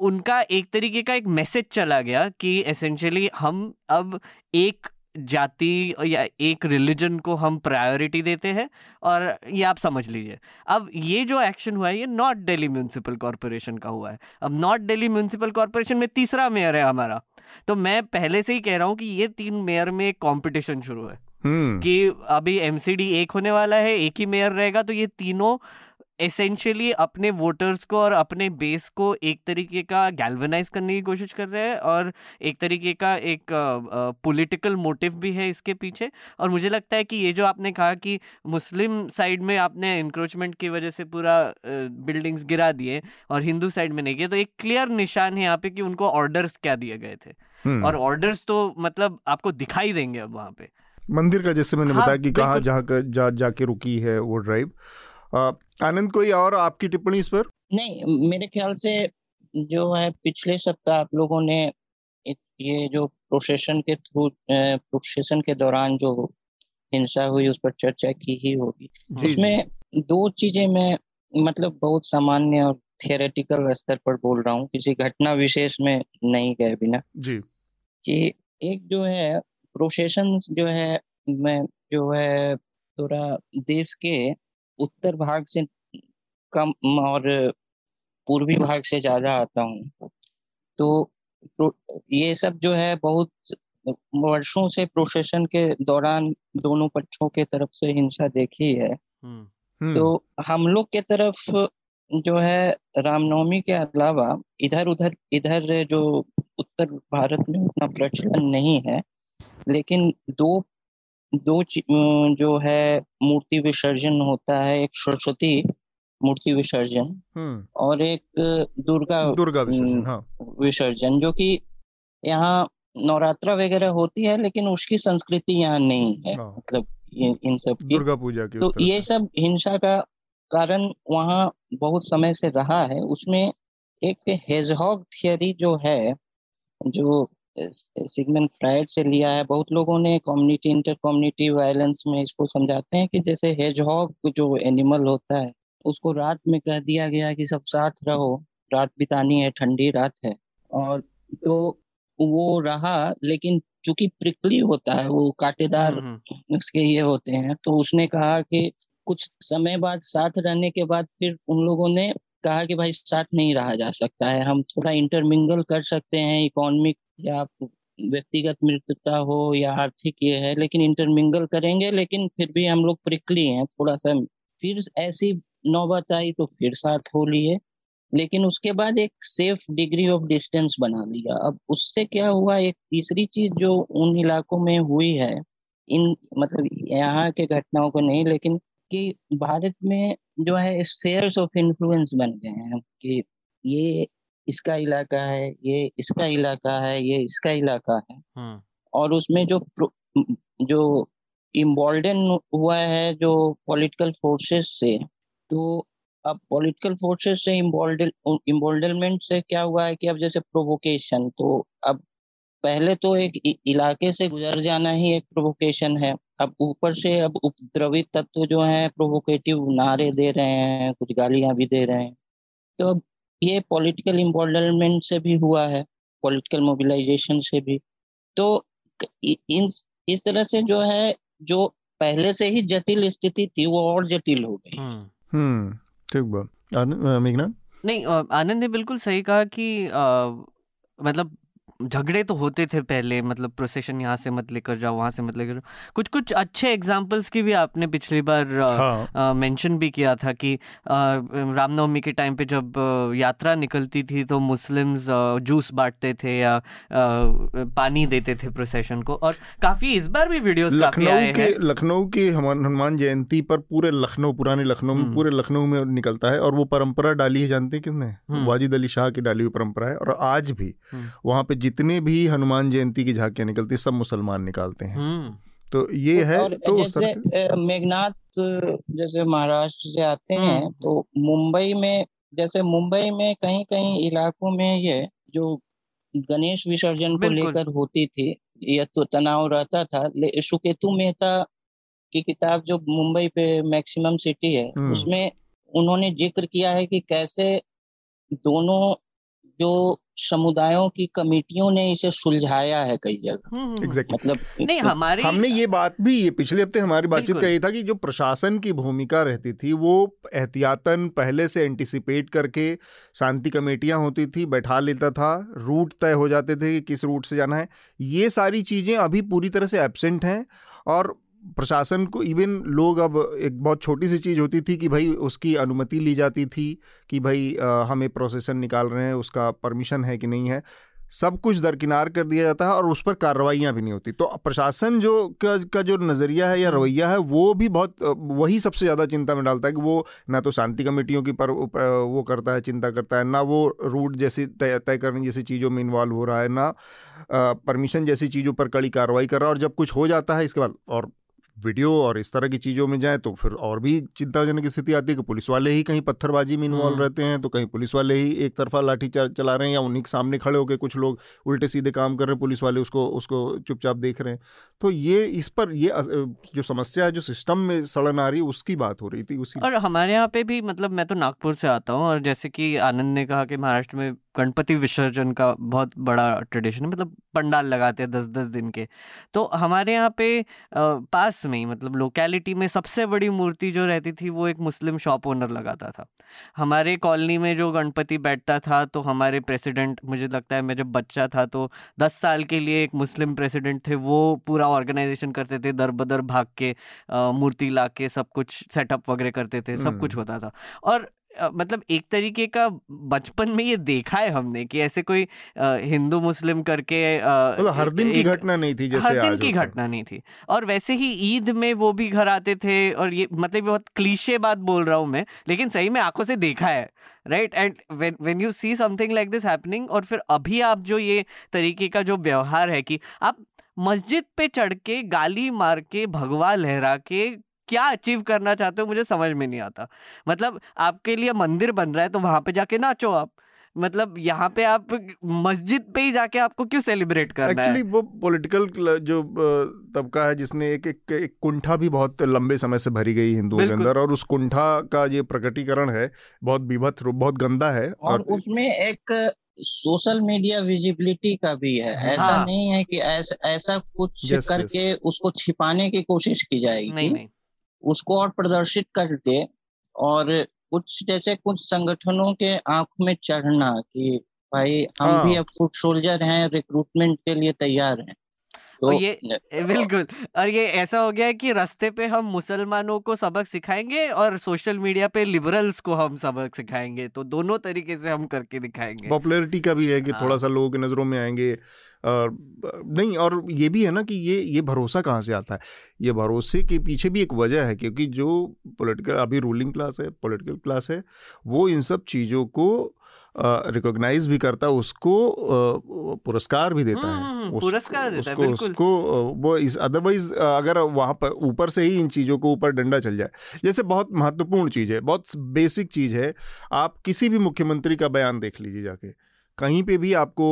उनका एक तरीके का एक मैसेज चला गया कि एसेंशियली हम अब एक जाति या एक रिलीजन को हम प्रायोरिटी देते हैं और ये आप समझ लीजिए अब ये जो एक्शन हुआ है ये नॉर्थ दिल्ली म्यूनसिपल कॉरपोरेशन का हुआ है अब नॉर्थ दिल्ली म्यूनसिपल कॉरपोरेशन में तीसरा मेयर है हमारा तो मैं पहले से ही कह रहा हूँ कि ये तीन मेयर में एक कॉम्पिटिशन शुरू है हम्म। कि अभी एमसीडी एक होने वाला है एक ही मेयर रहेगा तो ये तीनों एसेंशियली अपने वोटर्स को और अपने बेस को एक तरीके का गैल्वनाइज करने की कोशिश कर रहे हैं और एक तरीके का एक पॉलिटिकल मोटिव भी है इसके पीछे। और मुझे लगता है कि ये जो आपने कहा कि मुस्लिम साइड में आपने इंक्रोचमेंट की वजह से पूरा बिल्डिंग्स गिरा दिए और हिंदू साइड में नहीं किया तो एक क्लियर निशान है यहाँ पे कि उनको ऑर्डर्स क्या दिए गए थे। हम्म। और ऑर्डर्स तो मतलब आपको दिखाई देंगे अब वहाँ पे। मंदिर का जैसे मैंने हाँ, बताया कि कहाँ जहाँ जा जाके रुकी है वो ड्राइव आनंद कोई और आपकी टिप्पणी इस पर? नहीं मेरे ख्याल से जो है पिछले सप्ताह आप लोगों ने ये जो प्रोसेशन के थ्रू प्रोसेशन के दौरान जो हिंसा हुई उस पर चर्चा की ही होगी। उसमें दो चीज़ें मैं मतलब बहुत सामान्य और थियोरेटिकल स्तर पर बोल रहा हूँ किसी घटना विशेष में नहीं गए बिना। जी। कि एक जो है प्रोसेशन जो है मैं जो है थोड़ा देश के उत्तर भाग से कम और पूर्वी भाग से ज़्यादा आता हूँ। तो ये सब जो है बहुत वर्षों से प्रोसेशन के दौरान दोनों पक्षों के तरफ़ से हिंसा देखी है। हम्म। तो हम लोग के तरफ़ जो है रामनवमी के अलावा इधर उधर इधर जो उत्तर भारत में उतना प्रचलन नहीं है लेकिन दो दो जो है मूर्ति विसर्जन होता है एक सरस्वती मूर्ति विसर्जन हम्म। और एक दुर्गा दुर्गा विसर्जन हाँ। विसर्जन जो कि यहाँ नवरात्रा वगैरह होती है लेकिन उसकी संस्कृति यहाँ नहीं है हाँ। मतलब इन सब की दुर्गा पूजा की तो ये सब हिंसा का कारण वहाँ बहुत समय से रहा है उसमें एक हेजहॉग थियरी जो है जो सिगमेंट फ्राइड से लिया है। बहुत लोगों ने कम्युनिटी इंटर कम्युनिटी वायलेंस में इसको समझाते हैं कि जैसे हेजहॉग जो एनिमल होता है उसको रात में कह दिया गया कि सब साथ रहो रात बितानी है ठंडी रात है। और तो वो रहा लेकिन चूँकि प्रिकली होता है वो कांटेदार हम्म, हम्म। उसके ये होते हैं तो उसने कहा कि कुछ समय बाद साथ रहने के बाद फिर उन लोगों ने कहा कि भाई साथ नहीं रहा जा सकता है। हम थोड़ा इंटरमिंगल कर सकते हैं इकोनॉमिक या व्यक्तिगत मृत्यता हो या आर्थिक ये है, लेकिन इंटरमिंगल करेंगे, लेकिन फिर भी हम लोग प्रिकली हैं थोड़ा सा फिर ऐसी नौबत आई तो फिर साथ हो लिए, लेकिन उसके बाद एक सेफ़ डिग्री ऑफ़ डिस्टेंस बना लिया। अब उससे क्या हुआ, एक तीसरी चीज़ जो उन इलाकों में हुई है, इन मतलब यहाँ के घटनाओं को नहीं, लेकिन कि भारत में जो है स्फेयर्स ऑफ़ इन्फ्लुएंस बन गए हैं, कि ये इसका इलाका है ये इसका इलाका है ये इसका इलाका है। हम्म। और उसमें जो जो इम्बॉल्डन हुआ है जो पॉलिटिकल फोर्सेस से तो अब पॉलिटिकल फोर्सेस से इम्बोल्डलमेंट से क्या हुआ है कि अब जैसे प्रोवोकेशन तो अब पहले तो एक इलाके से गुजर जाना ही एक प्रोवोकेशन है। अब ऊपर से अब उपद्रवी तत्व जो है प्रोवोकेटिव नारे दे रहे हैं कुछ गालियाँ भी दे रहे हैं। तो अब ये पॉलिटिकल इम्बॉल्डमेंट से भी हुआ है पॉलिटिकल मोबिलाइजेशन से भी। तो इन इस तरह से जो है जो पहले से ही जटिल स्थिति थी वो और जटिल हो गई। हम्म, हम्म ठीक बात। मेघना नहीं आनंद ने बिल्कुल सही कहा कि आ, मतलब झगड़े तो होते थे पहले मतलब प्रोसेशन यहाँ से मत लेकर जाओ वहाँ से मत लेकर जाओ कुछ कुछ अच्छे एग्जाम्पल्स की भी आपने पिछली बार हाँ. मेंशन भी किया था कि रामनवमी के टाइम पे जब यात्रा निकलती थी तो मुस्लिम्स जूस बांटते थे या पानी देते थे प्रोसेशन को और काफ़ी इस बार भी वीडियोस लखनऊ के लखनऊ के हनुमान जयंती पर पूरे लखनऊ पुराने लखनऊ में हम्म। पूरे लखनऊ में निकलता है और वो परंपरा डाली है जानते हैं किसने हम्म। वाजिद अली शाह की डाली हुई परंपरा है और आज भी हम्म। वहाँ पे जितने भी हनुमान जयंती की झांकियाँ निकलती सब मुसलमान निकालते हैं हम्म। तो ये है तो जैसे मेघनाथ जैसे महाराष्ट्र से आते हैं हम्म। तो मुंबई में जैसे मुंबई में कहीं कहीं इलाकों में ये जो गणेश विसर्जन को लेकर होती थी यह तो तनाव रहता था सुकेतु मेहता की किताब जो मुंबई पे मैक्सिमम सिटी है हम्म। उसमें उन्होंने ज़िक्र किया है कि कैसे दोनों जो समुदायों की कमेटियों ने इसे सुलझाया है कई जगह हम्म, हम्म। exactly. मतलब नहीं तो हमारी हमने ये बात भी ये पिछले हफ़्ते हमारी बातचीत कही था कि जो प्रशासन की भूमिका रहती थी वो एहतियातन पहले से एंटिसिपेट करके शांति कमेटियाँ होती थी बैठा लेता था रूट तय हो जाते थे कि किस रूट से जाना है ये सारी चीज़ें अभी पूरी तरह से एबसेंट हैं और प्रशासन को इवन लोग अब एक बहुत छोटी सी चीज़ होती थी कि भाई उसकी अनुमति ली जाती थी कि भाई हमें प्रोसेसन निकाल रहे हैं उसका परमिशन है कि नहीं है। सब कुछ दरकिनार कर दिया जाता है और उस पर कार्रवाइयाँ भी नहीं होती। तो प्रशासन जो का, का जो नज़रिया है या रवैया है वो भी बहुत वही सबसे ज़्यादा चिंता में डालता है कि वो ना तो शांति कमेटियों की पर वो करता है चिंता करता है ना वो रूट जैसी तय तय करने जैसी चीज़ों में इन्वॉल्व हो रहा है ना परमिशन जैसी चीज़ों पर कड़ी कार्रवाई कर रहा है और जब कुछ हो जाता है इसके बाद और वीडियो और इस तरह की चीज़ों में जाए तो फिर और भी चिंताजनक स्थिति आती है कि पुलिस वाले ही कहीं पत्थरबाजी में इन्वॉल्व हम्म। रहते हैं तो कहीं पुलिस वाले ही एक तरफा लाठी चला रहे हैं या उन्हीं के सामने खड़े होकर कुछ लोग उल्टे सीधे काम कर रहे हैं पुलिस वाले उसको उसको चुपचाप देख रहे हैं तो ये इस पर ये जो समस्या है जो सिस्टम में सड़न आ रही है उसकी बात हो रही थी उसी और हमारे यहाँ पे भी मतलब मैं तो नागपुर से आता हूँ और जैसे कि आनंद ने कहा कि महाराष्ट्र में गणपति विसर्जन का बहुत बड़ा ट्रेडिशन है मतलब पंडाल लगाते हैं दस दस दिन के। तो हमारे यहाँ पे पास में ही मतलब लोकेलिटी में सबसे बड़ी मूर्ति जो रहती थी वो एक मुस्लिम शॉप ओनर लगाता था। हमारे कॉलोनी में जो गणपति बैठता था तो हमारे प्रेसिडेंट मुझे लगता है मैं जब बच्चा था तो दस साल के लिए एक मुस्लिम प्रेसिडेंट थे वो पूरा ऑर्गेनाइजेशन करते थे दर बदर भाग के मूर्ति ला के सब कुछ सेटअप वगैरह करते थे सब कुछ होता था। और मतलब एक तरीके का बचपन में ये देखा है हमने कि ऐसे कोई हिंदू मुस्लिम करके मतलब हर दिन की घटना नहीं थी जैसे हर दिन की घटना नहीं थी। और वैसे ही ईद में वो भी घर आते थे और ये मतलब बहुत क्लीशे बात बोल रहा हूँ मैं लेकिन सही में आँखों से देखा है right and when you see something like this happening और फिर अभी आप जो ये तरीके का जो व्यवहार है कि आप मस्जिद पे चढ़ के गाली मार के भगवा लहरा के क्या अचीव करना चाहते हो मुझे समझ में नहीं आता। मतलब आपके लिए मंदिर बन रहा है तो वहाँ पे जाके नाचो आप। मतलब यहाँ पे आप मस्जिद पे ही जाके आपको क्यों सेलिब्रेट करना Actually, है वो पॉलिटिकल जो तबका है जिसने एक एक, एक कुंठा भी बहुत लंबे समय से भरी गई हिंदुओं के अंदर और उस कुंठा का ये प्रकटीकरण है बहुत विभत बहुत गंदा है और, और उसमें एक सोशल मीडिया विजिबिलिटी का भी है। ऐसा हाँ। नहीं है कि ऐसा ऐसा कुछ yes, करके yes. उसको छिपाने की कोशिश की जाएगी। नहीं नहीं। उसको और प्रदर्शित करके और कुछ जैसे कुछ संगठनों के आँख में चढ़ना कि भाई हम हाँ। भी अब फुट सोल्जर हैं रिक्रूटमेंट के लिए तैयार हैं तो ये बिल्कुल और ये ऐसा हो गया है कि रास्ते पे हम मुसलमानों को सबक सिखाएँगे और सोशल मीडिया पे लिबरल्स को हम सबक सिखाएँगे तो दोनों तरीके से हम करके दिखाएँगे। पॉपुलैरिटी का भी है कि हाँ। थोड़ा सा लोगों की नज़रों में आएँगे और नहीं और ये भी है ना कि ये ये भरोसा कहाँ से आता है? ये भरोसे के पीछे भी एक वजह है क्योंकि जो पॉलिटिकल अभी रूलिंग क्लास है पॉलिटिकल क्लास है वो इन सब चीज़ों को रिकॉग्नाइज भी करता है उसको पुरस्कार भी देता है। हम्म, पुरस्कार देता उसको, है उसको वो इस अदरवाइज़ अगर वहाँ पर ऊपर से ही इन चीज़ों को ऊपर डंडा चल जाए जैसे बहुत महत्वपूर्ण चीज़ है बहुत बेसिक चीज़ है आप किसी भी मुख्यमंत्री का बयान देख लीजिए जाके। कहीं पे भी आपको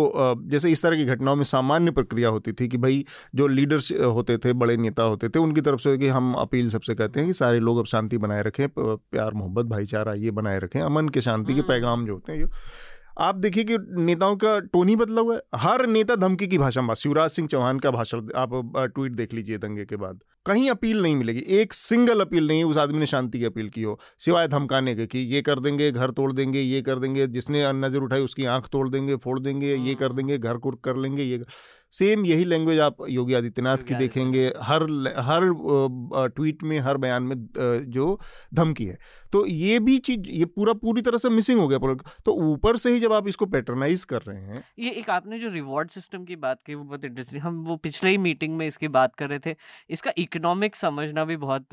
जैसे इस तरह की घटनाओं में सामान्य प्रक्रिया होती थी कि भाई जो लीडर्स होते थे बड़े नेता होते थे उनकी तरफ़ से कि हम अपील सबसे कहते हैं कि सारे लोग अब शांति बनाए रखें प्यार मोहब्बत भाईचारा ये बनाए रखें अमन के शांति के हम्म। पैगाम जो होते हैं आप देखिए कि नेताओं का टोन ही बदला हुआ है। हर नेता धमकी की भाषा में शिवराज सिंह चौहान का भाषण आप ट्वीट देख लीजिए दंगे के बाद। कहीं अपील नहीं मिलेगी। एक सिंगल अपील नहीं उस आदमी ने शांति की अपील की हो। सिवाय धमकाने के कि ये कर देंगे घर तोड़ देंगे ये कर देंगे जिसने नज़र उठाई उसकी आँख तोड़ देंगे फोड़ देंगे ये कर हाँ। देंगे घर कुर्क कर लेंगे ये सेम यही लैंग्वेज आप योगी आदित्यनाथ की देखेंगे हर हर ट्वीट में हर बयान में जो धमकी है। तो ये भी चीज़ ये पूरा पूरी तरह से मिसिंग हो गया तो ऊपर से ही जब आप इसको पैटर्नाइज कर रहे हैं ये एक आपने जो रिवॉर्ड सिस्टम की बात की वो बहुत इंटरेस्टिंग हम वो पिछले ही मीटिंग में इसकी बात कर रहे थे। इसका इकोनॉमिक समझना भी बहुत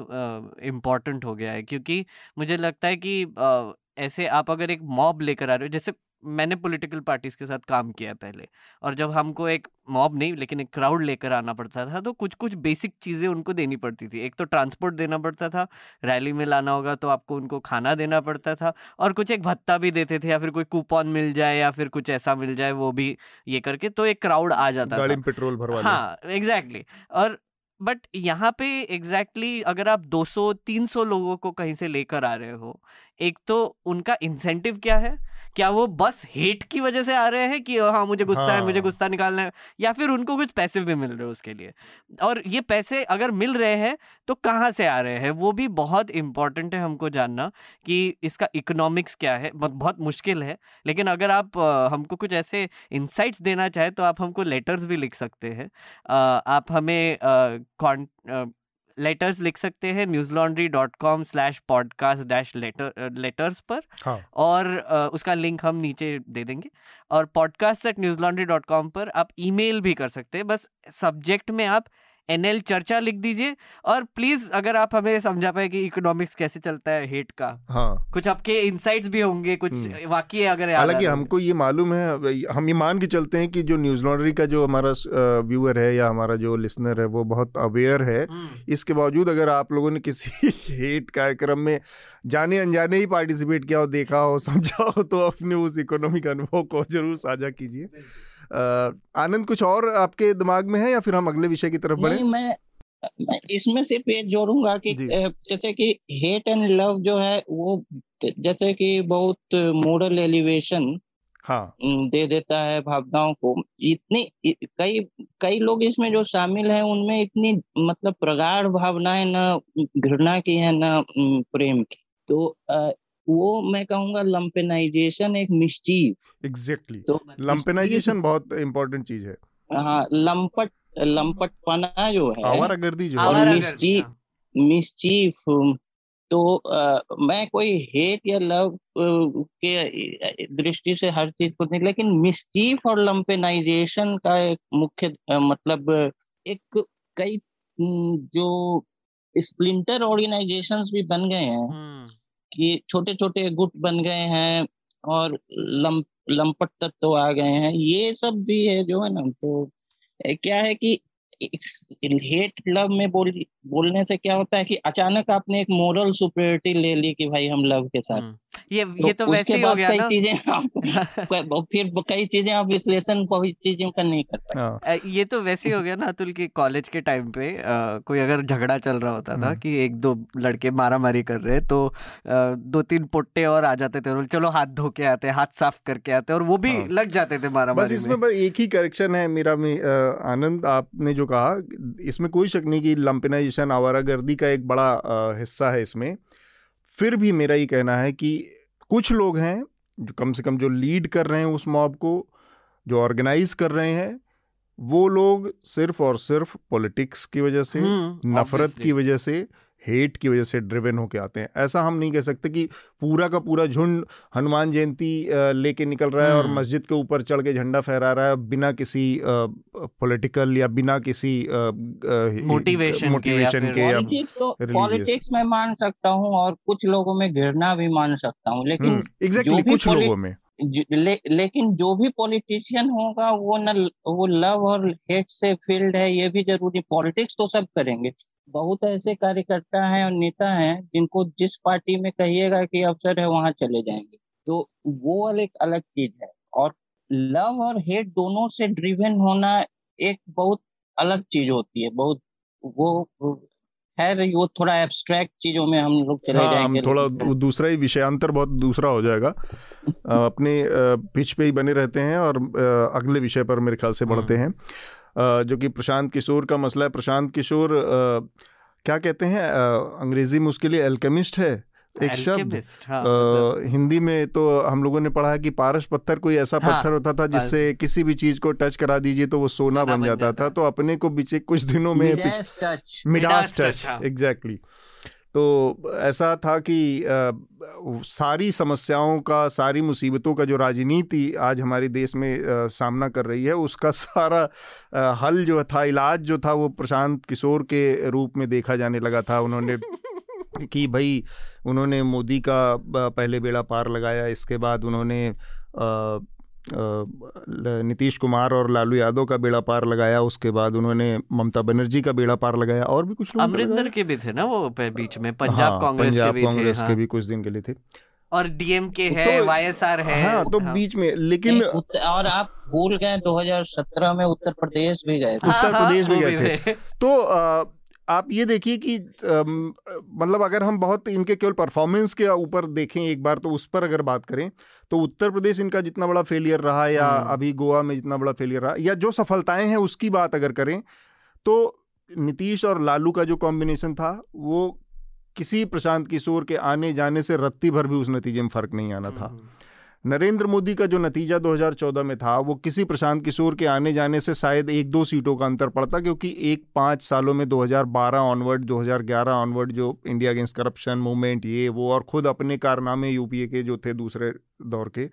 इम्पोर्टेंट हो गया है क्योंकि मुझे लगता है कि आ, ऐसे आप अगर एक मॉब लेकर आ रहे हो जैसे मैंने पॉलिटिकल पार्टीज़ के साथ काम किया पहले और जब हमको एक मॉब नहीं लेकिन एक क्राउड लेकर आना पड़ता था तो कुछ कुछ बेसिक चीज़ें उनको देनी पड़ती थी। एक तो ट्रांसपोर्ट देना पड़ता था रैली में लाना होगा तो आपको उनको खाना देना पड़ता था और कुछ एक भत्ता भी देते थे या फिर कोई कूपन मिल जाए या फिर कुछ ऐसा मिल जाए वो भी ये करके तो एक क्राउड आ जाता था। पेट्रोल भरवा हाँ एग्जैक्टली और बट यहाँ पे एग्जैक्टली exactly अगर आप 200-300 लोगों को कहीं से लेकर आ रहे हो एक तो उनका इंसेंटिव क्या है? क्या वो बस हेट की वजह से आ रहे हैं कि हाँ मुझे गुस्सा हाँ। है मुझे हाँ। गुस्सा निकालना है? या फिर उनको कुछ पैसे भी मिल रहे हैं उसके लिए? और ये पैसे अगर मिल रहे हैं तो कहाँ से आ रहे हैं? वो भी बहुत इंपॉर्टेंट है हमको जानना कि इसका इकोनॉमिक्स क्या है। बहुत मुश्किल है। लेकिन अगर आप हमको कुछ ऐसे इंसाइट्स देना चाहे तो आप हमको लेटर्स भी लिख सकते हैं। आप हमें लेटर्स लिख सकते हैं news laundry dot com slash podcast dash letter letters पर। हाँ. और uh, उसका लिंक हम नीचे दे देंगे। और podcast at news laundry dot com पर आप ईमेल भी कर सकते हैं। बस सब्जेक्ट में आप एनएल चर्चा लिख दीजिए और प्लीज़ अगर आप हमें समझा पाए कि इकोनॉमिक्स कैसे चलता है हेट का हाँ। कुछ आपके इंसाइट्स भी होंगे कुछ हम्म। वाकई अगर हालाँकि हमको ये मालूम है हम ये मान के चलते हैं कि जो न्यूज़ लॉन्ड्री का जो हमारा व्यूअर है या हमारा जो लिसनर है वो बहुत अवेयर है। हम्म। इसके बावजूद अगर आप लोगों ने किसी हेट कार्यक्रम में जाने अनजाने ही पार्टिसिपेट किया हो देखा हो समझा हो तो अपने उस इकोनॉमिक अनुभव को ज़रूर साझा कीजिए। आनंद कुछ और आपके दिमाग में है या फिर हम अगले विषय की तरफ़ बढ़े? मैं मैं इसमें सिर्फ़ ये जोड़ूँगा कि जैसे कि हेट एंड लव जो है वो जैसे कि बहुत मोरल एलिवेशन हाँ। दे देता है भावनाओं को। इतनी कई कई लोग इसमें जो शामिल हैं उनमें इतनी मतलब प्रगाढ़ भावनाएँ न घृणा की है न प्रेम की। तो वो मैं कहूँगा लंपेनाइजेशन एक मिस्चीव एग्जैक्टली exactly. तो लंपेनाइजेशन बहुत इंपॉर्टेंट चीज़ है हाँ लंपट लंपटपना जो है आवारागर्दी जो और मिस्चीफ मिस्चीफ तो आ, मैं कोई हेट या लव के दृष्टि से हर चीज़ को नहीं लेकिन मिस्चीफ और लंपेनाइजेशन का एक मुख्य मतलब एक कई जो स्प्लिंटर ऑर्गेनाइजेशंस भी बन गए हैं हम्म। कि छोटे छोटे गुट बन गए हैं और लंप, लंपट तत्व तो आ गए हैं ये सब भी है जो है ना तो क्या है कि हेट लव में बोल, बोलने से क्या होता है कि अचानक आपने एक मोरल सुपरियोरिटी ले ली कि भाई हम लव के साथ हम्म। ये तो ये तो वैसे ही हो गया कई चीज़ें फिर कई चीज़ें आप विश्लेषण चीज़ों का नहीं कर हाँ। ये तो वैसे ही हो गया ना अतुल की कॉलेज के टाइम पे आ, कोई अगर झगड़ा चल रहा होता था हम्म। कि एक दो लड़के मारा मारी कर रहे तो आ, दो तीन पुट्टे और आ जाते थे चलो हाथ धो के आते हाथ साफ़ करके आते और वो भी हाँ। लग जाते थे मारा बस इसमें बस एक ही करेक्शन है मेरा आनंद आपने जो कहा इसमें कोई शक नहीं कि लंपिनाइजेशन आवारागर्दी का एक बड़ा हिस्सा है इसमें फिर भी मेरा ये कहना है कि कुछ लोग हैं जो कम से कम जो लीड कर रहे हैं उस मॉब को जो ऑर्गेनाइज कर रहे हैं वो लोग सिर्फ़ और सिर्फ़ पॉलिटिक्स की वजह से हम्म, नफरत की वजह से हेट की वजह से ड्रिवन होके आते हैं। ऐसा हम नहीं कह सकते कि पूरा का पूरा झुंड हनुमान जयंती लेके निकल रहा है और हम्म। मस्जिद के ऊपर चढ़ के झंडा फहरा रहा है बिना किसी पॉलिटिकल या बिना किसी मोटिवेशन मोटिवेशन के, के पॉलिटिक्स तो में मान सकता हूँ और कुछ लोगों में घृणा भी मान सकता हूँ लेकिन एग्जैक्टली हम्म, कुछ लोगों में। ले, लेकिन जो भी पॉलिटिशियन होगा वो न वो लव और हेट से फ़ील्ड है ये भी ज़रूरी। पॉलिटिक्स तो सब करेंगे। बहुत ऐसे कार्यकर्ता हैं और नेता हैं जिनको जिस पार्टी में कहिएगा कि अवसर है वहाँ चले जाएँगे। तो वो एक अलग चीज़ है। और लव और हेट दोनों से ड्रिवन होना एक बहुत अलग चीज़ होती है। बहुत वो खैर वो थोड़ा एब्स्ट्रैक्ट चीज़ों में हम लोग चले हाँ, जाएँगे। हम थोड़ा दूसरा ही विषयांतर बहुत दूसरा हो जाएगा। अपने पिच पे ही बने रहते हैं और अगले विषय पर मेरे ख्याल से बढ़ते हाँ। जो कि प्रशांत किशोर का मसला है। प्रशांत किशोर क्या कहते हैं? अंग्रेज़ी में उसके लिए एल्केमिस्ट है एक शब्द। हाँ, मतलब हिंदी में तो हम लोगों ने पढ़ा है कि पारस पत्थर कोई ऐसा हाँ, पत्थर होता था जिससे किसी भी चीज़ को टच करा दीजिए तो वो सोना, सोना बन, जाता था। तो अपने को बीचे कुछ दिनों में मिडास टच एग्जैक्टली तो ऐसा था कि आ, सारी समस्याओं का सारी मुसीबतों का जो राजनीति आज हमारे देश में आ, सामना कर रही है उसका सारा आ, हल जो था इलाज जो था वो प्रशांत किशोर के रूप में देखा जाने लगा था। उन्होंने कि भाई उन्होंने मोदी का पहले बेड़ा पार लगाया इसके बाद उन्होंने नीतीश कुमार और लालू यादव का बेड़ा पार लगाया उसके बाद उन्होंने ममता बनर्जी का बेड़ा पार लगाया और भी कुछ अमरिंदर के भी थे ना वो बीच में? पंजाब हाँ, कांग्रेस पंजाब के भी कांग्रेस थे, हाँ। के भी कुछ दिन के लिए थे। और डीएमके है तो, वाईएसआर है हाँ तो हाँ। बीच में लेकिन और आप भूल गए 2017 में उत्तर प्रदेश भी गए उत्तर प्रदेश भी गए थे। तो आप ये देखिए कि मतलब अगर हम बहुत इनके केवल परफॉर्मेंस के ऊपर देखें एक बार तो उस पर अगर बात करें तो उत्तर प्रदेश इनका जितना बड़ा फेलियर रहा या हम्म। अभी गोवा में जितना बड़ा फेलियर रहा या जो सफलताएँ हैं उसकी बात अगर करें तो नीतीश और लालू का जो कॉम्बिनेशन था वो किसी प्रशांत किशोर के आने जाने से रत्ती भर भी उस नतीजे में फ़र्क नहीं आना था हम्म। नरेंद्र मोदी का जो नतीजा 2014 में था, वो किसी प्रशांत किशोर के आने जाने से शायद एक दो सीटों का अंतर पड़ता, क्योंकि एक पाँच सालों में 2012 ऑनवर्ड 2011 ऑनवर्ड जो इंडिया अगेंस्ट करप्शन मूवमेंट ये, वो और खुद अपने कारनामे यूपीए के जो थे दूसरे दौर के,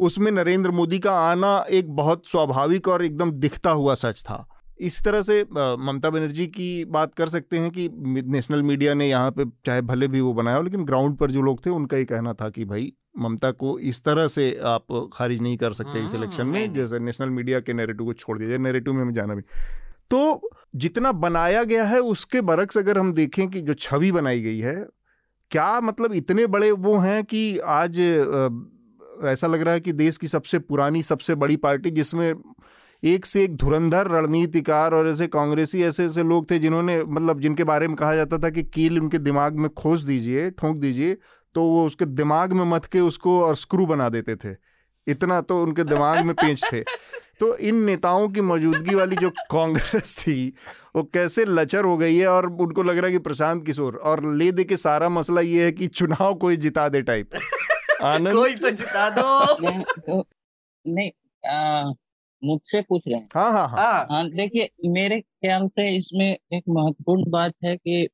उसमें नरेंद्र मोदी का आना एक बहुत स्वाभाविक और एकदम दिखता हुआ सच था। इस तरह से ममता बनर्जी की बात कर सकते हैं कि नेशनल मीडिया ने यहाँ पे चाहे भले भी वो बनाया हो, लेकिन ग्राउंड पर जो लोग थे, उनका ही कहना था कि भाई ममता को इस तरह से आप खारिज नहीं कर सकते इस इलेक्शन हाँ, में जैसे नेशनल मीडिया के नेरेटिव को छोड़ दिया जाए नेरेटिव में हमें जाना भी। तो जितना बनाया गया है उसके बरक्स अगर हम देखें कि जो छवि बनाई गई है क्या मतलब इतने बड़े वो हैं कि आज ऐसा लग रहा है कि देश की सबसे पुरानी सबसे बड़ी पार्टी जिसमें एक से एक धुरंधर रणनीतिकार और ऐसे कांग्रेसी ऐसे ऐसे लोग थे जिन्होंने मतलब जिनके बारे में कहा जाता था कि कील उनके दिमाग में खोस दीजिए ठोंक दीजिए तो वो उसके दिमाग में मत के उसको और स्क्रू बना देते थे। इतना तो उनके दिमाग में पेंच थे। तो इन नेताओं की मौजूदगी वाली जो कांग्रेस थी वो कैसे लचर हो गई है और उनको लग रहा है कि प्रशांत किशोर और ले दे के सारा मसला ये है कि चुनाव कोई जिता दे टाइप। आनंद? कोई तो जिता दो। नहीं मुझसे पूछ रहे हैं। हाँ हाँ हाँ, हाँ, हाँ देखिए मेरे ख्याल से इसमें एक महत्वपूर्ण बात है कि